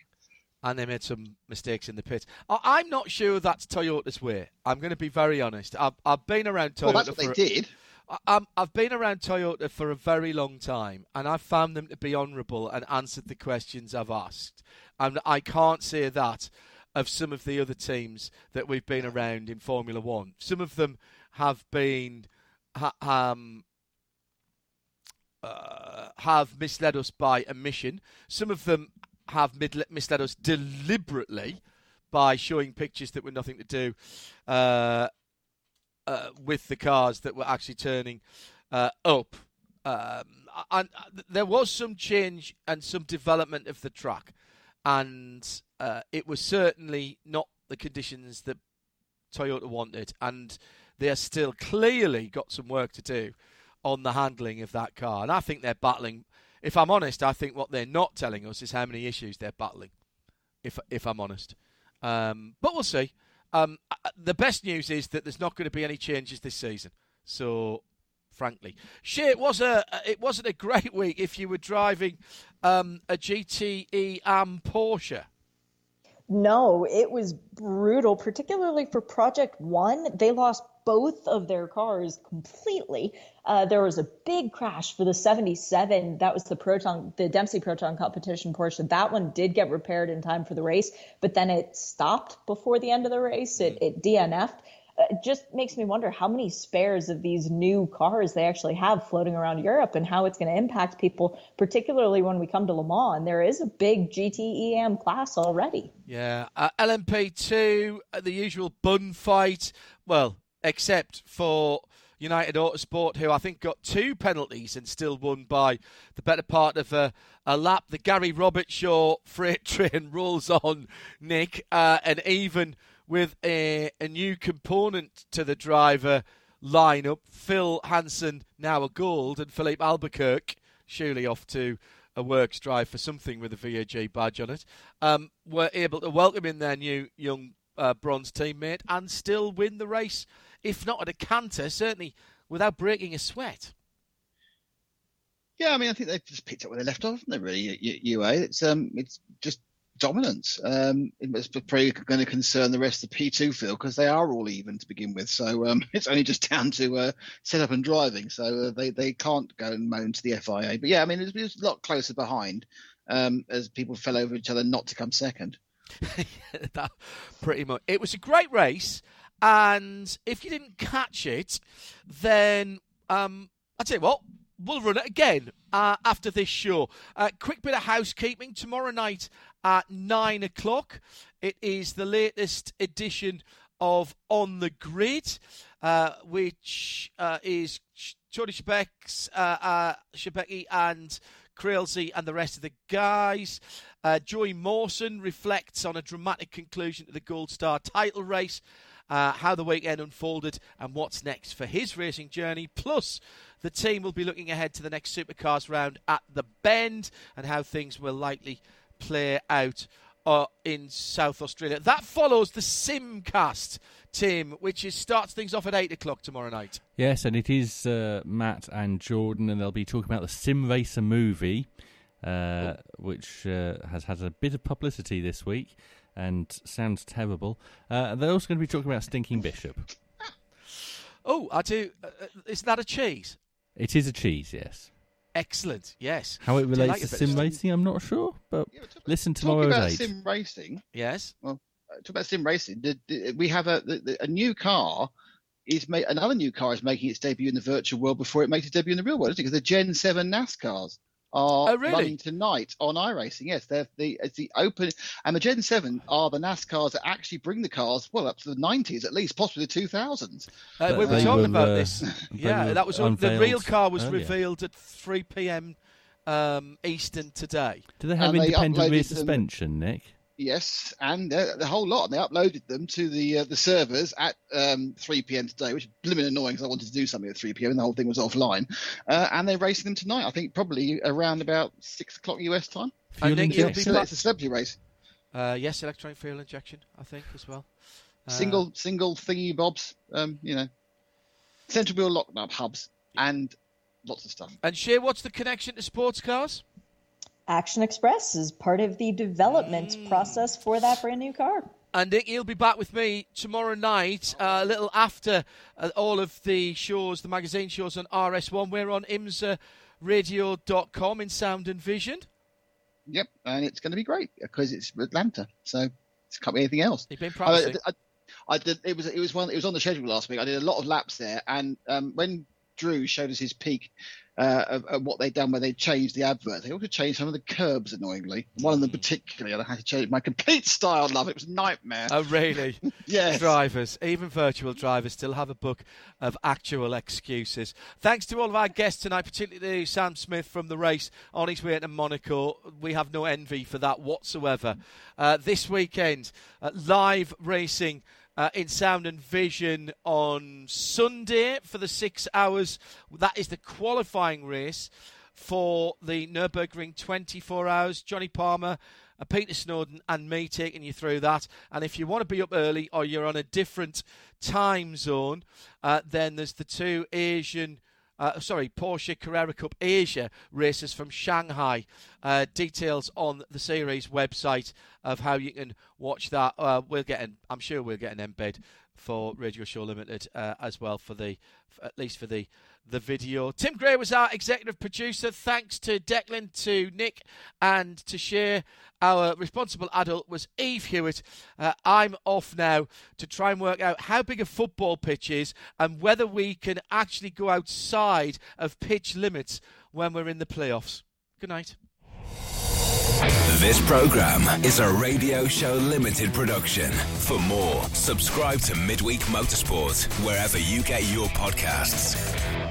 and they made some mistakes in the pit. I- I'm not sure that's Toyota's way. I'm going to be very honest. I've, I've been around Toyota. Well, that's what they for- did. I- I'm, I've been around Toyota for a very long time, and I've found them to be honourable and answered the questions I've asked. And I can't say that of some of the other teams that we've been around in Formula One. Some of them have been ha, um, uh, have misled us by omission. Some of them have misled us deliberately by showing pictures that were nothing to do uh, uh, with the cars that were actually turning uh, up. Um, and uh, there was some change and some development of the track, and uh, it was certainly not the conditions that Toyota wanted, and they are still clearly got some work to do on the handling of that car. And I think they're battling. If I'm honest, I think what they're not telling us is how many issues they're battling. If if I'm honest, um, but we'll see. Um, uh, the best news is that there's not going to be any changes this season. So, frankly, shit, it was a it wasn't a great week if you were driving um, a GTE Am Porsche. No, it was brutal, particularly for Project One. They lost both of their cars completely. Uh, there was a big crash for the 77. That was the Proton, the Dempsey Proton competition Porsche. That one did get repaired in time for the race, but then it stopped before the end of the race. It, it DNF'd. Uh, It just makes me wonder how many spares of these new cars they actually have floating around Europe and how it's going to impact people, particularly when we come to Le Mans. And there is a big GTE Am class already. Yeah, uh, LMP2, uh, the usual bun fight. Well, except for United Autosport, who I think got two penalties and still won by the better part of a, a lap. The Gary Roberts Shaw freight train rolls on, Nick, uh, and even with a, a new component to the driver lineup, Phil Hanson now a gold, and Filipe Albuquerque surely off to a works drive for something with a VAG badge on it, um, were able to welcome in their new young uh, bronze teammate and still win the race, if not at a canter, certainly without breaking a sweat. Yeah, I mean, I think they've just picked up where they left off, haven't they? Really, UA. It's um, it's just dominance. Um, it's probably going to concern the rest of the P2 field because they are all even to begin with. So um, it's only just down to uh, setup and driving. So uh, they they can't go and moan to the FIA. But yeah, I mean, it's, it's a lot closer behind um, as people fell over each other not to come second. that pretty much. It was a great race, and if you didn't catch it, then um, I tell you what, we'll run it again uh, after this show. Uh, quick bit of housekeeping tomorrow night at nine o'clock. It is the latest edition of On the Grid, uh, which uh, is Jody Shebeck's, uh, uh, Shebecki and Creelsey and the rest of the guys. Joey Mawson reflects on a dramatic conclusion to the Gold Star title race, uh, how the weekend unfolded, and what's next for his racing journey. Plus, the team will be looking ahead to the next Supercars round at the Bend and how things will likely play out uh, in South Australia. That follows the Simcast, Tim, which is starts things off at eight o'clock tomorrow night. Yes, and it is uh, Matt and Jordan, and they'll be talking about the Sim Racer movie, uh, which uh, has had a bit of publicity this week. And sounds terrible. Uh, they're also going to be talking about Stinking Bishop. Oh, I do. Uh, uh, is that a cheese? It is a cheese, yes. Excellent. Yes. How it Do you like relates to sim racing, I'm not sure, but listen Talking tomorrow about 8. sim racing. Yes. Well, uh, talk about sim racing. The, the, we have a the, the, a new car. Is ma- another new car is making its debut in the virtual world before it makes its debut in the real world, isn't it? Because the Gen Seven NASCARs are Oh, really? running tonight on iRacing. Yes, they're the it's the open and the Gen Seven are the NASCARs that actually bring the cars well up to the 90s at least, possibly the 2000s. Uh, we were talking were, about uh, this. Yeah, that was on, the real car was earlier. revealed at 3 p.m. Um, Eastern today. Do they have And they independent rear uploaded them- suspension, Nick? Yes, and uh, the whole lot. And they uploaded them to the uh, the servers at um, 3 p.m. today, which is blimmin' annoying because I wanted to do something at 3 p.m. and the whole thing was offline. Uh, and they're racing them tonight. I think probably around about six o'clock US time. Fuel think you'll be injection? So it's a celebrity race. Uh, yes, electronic fuel injection, I think, as well. Uh, Single single thingy bobs. Um, you know, central wheel lock up hubs and lots of stuff. And Shea, what's the connection to sports cars? Action Express is part of the development Mm. process for that brand new car. And Nick, he'll be back with me tomorrow night, uh, a little after uh, all of the shows, the magazine shows on RS1. We're on imsaradio.com in sound and vision. Yep, and it's going to be great because it's Atlanta, so it can't be anything else. You've been I. I, I did. It was. It was one. It was on the schedule last week. I did a lot of laps there, and um, when Drew showed us his peak uh, of, of what they'd done, where they changed the advert, they also changed some of the curbs. Annoyingly, one of them particularly, I had to change my complete style. Love it. It was a nightmare. Oh, really? Yes. Drivers, even virtual drivers, still have a book of actual excuses. Thanks to all of our guests tonight, particularly Sam Smith from the race on his way to Monaco. We have no envy for that whatsoever. Uh, this weekend, uh, live racing. Uh, in sound and vision on Sunday for the six hours. That is the qualifying race for the Nürburgring 24 hours. Johnny Palmer, uh, Peter Snowden, and me taking you through that. And if you want to be up early or you're on a different time zone, uh, then there's the two Asian. Uh, sorry, Porsche Carrera Cup Asia races from Shanghai. Uh, details on the series website of how you can watch that. Uh, we'll get an, I'm sure we'll get an embed for Radio Show Limited uh, as well for the, f- at least for the the video. Tim Gray was our executive producer. Thanks to Declan, to Nick, and to Shea. Our responsible adult was Eve Hewitt. Uh, I'm off now to try and work out how big a football pitch is and whether we can actually go outside of pitch limits when we're in the playoffs. Good night. This program is a Radio Show Limited production. For more, subscribe to Midweek Motorsport wherever you get your podcasts.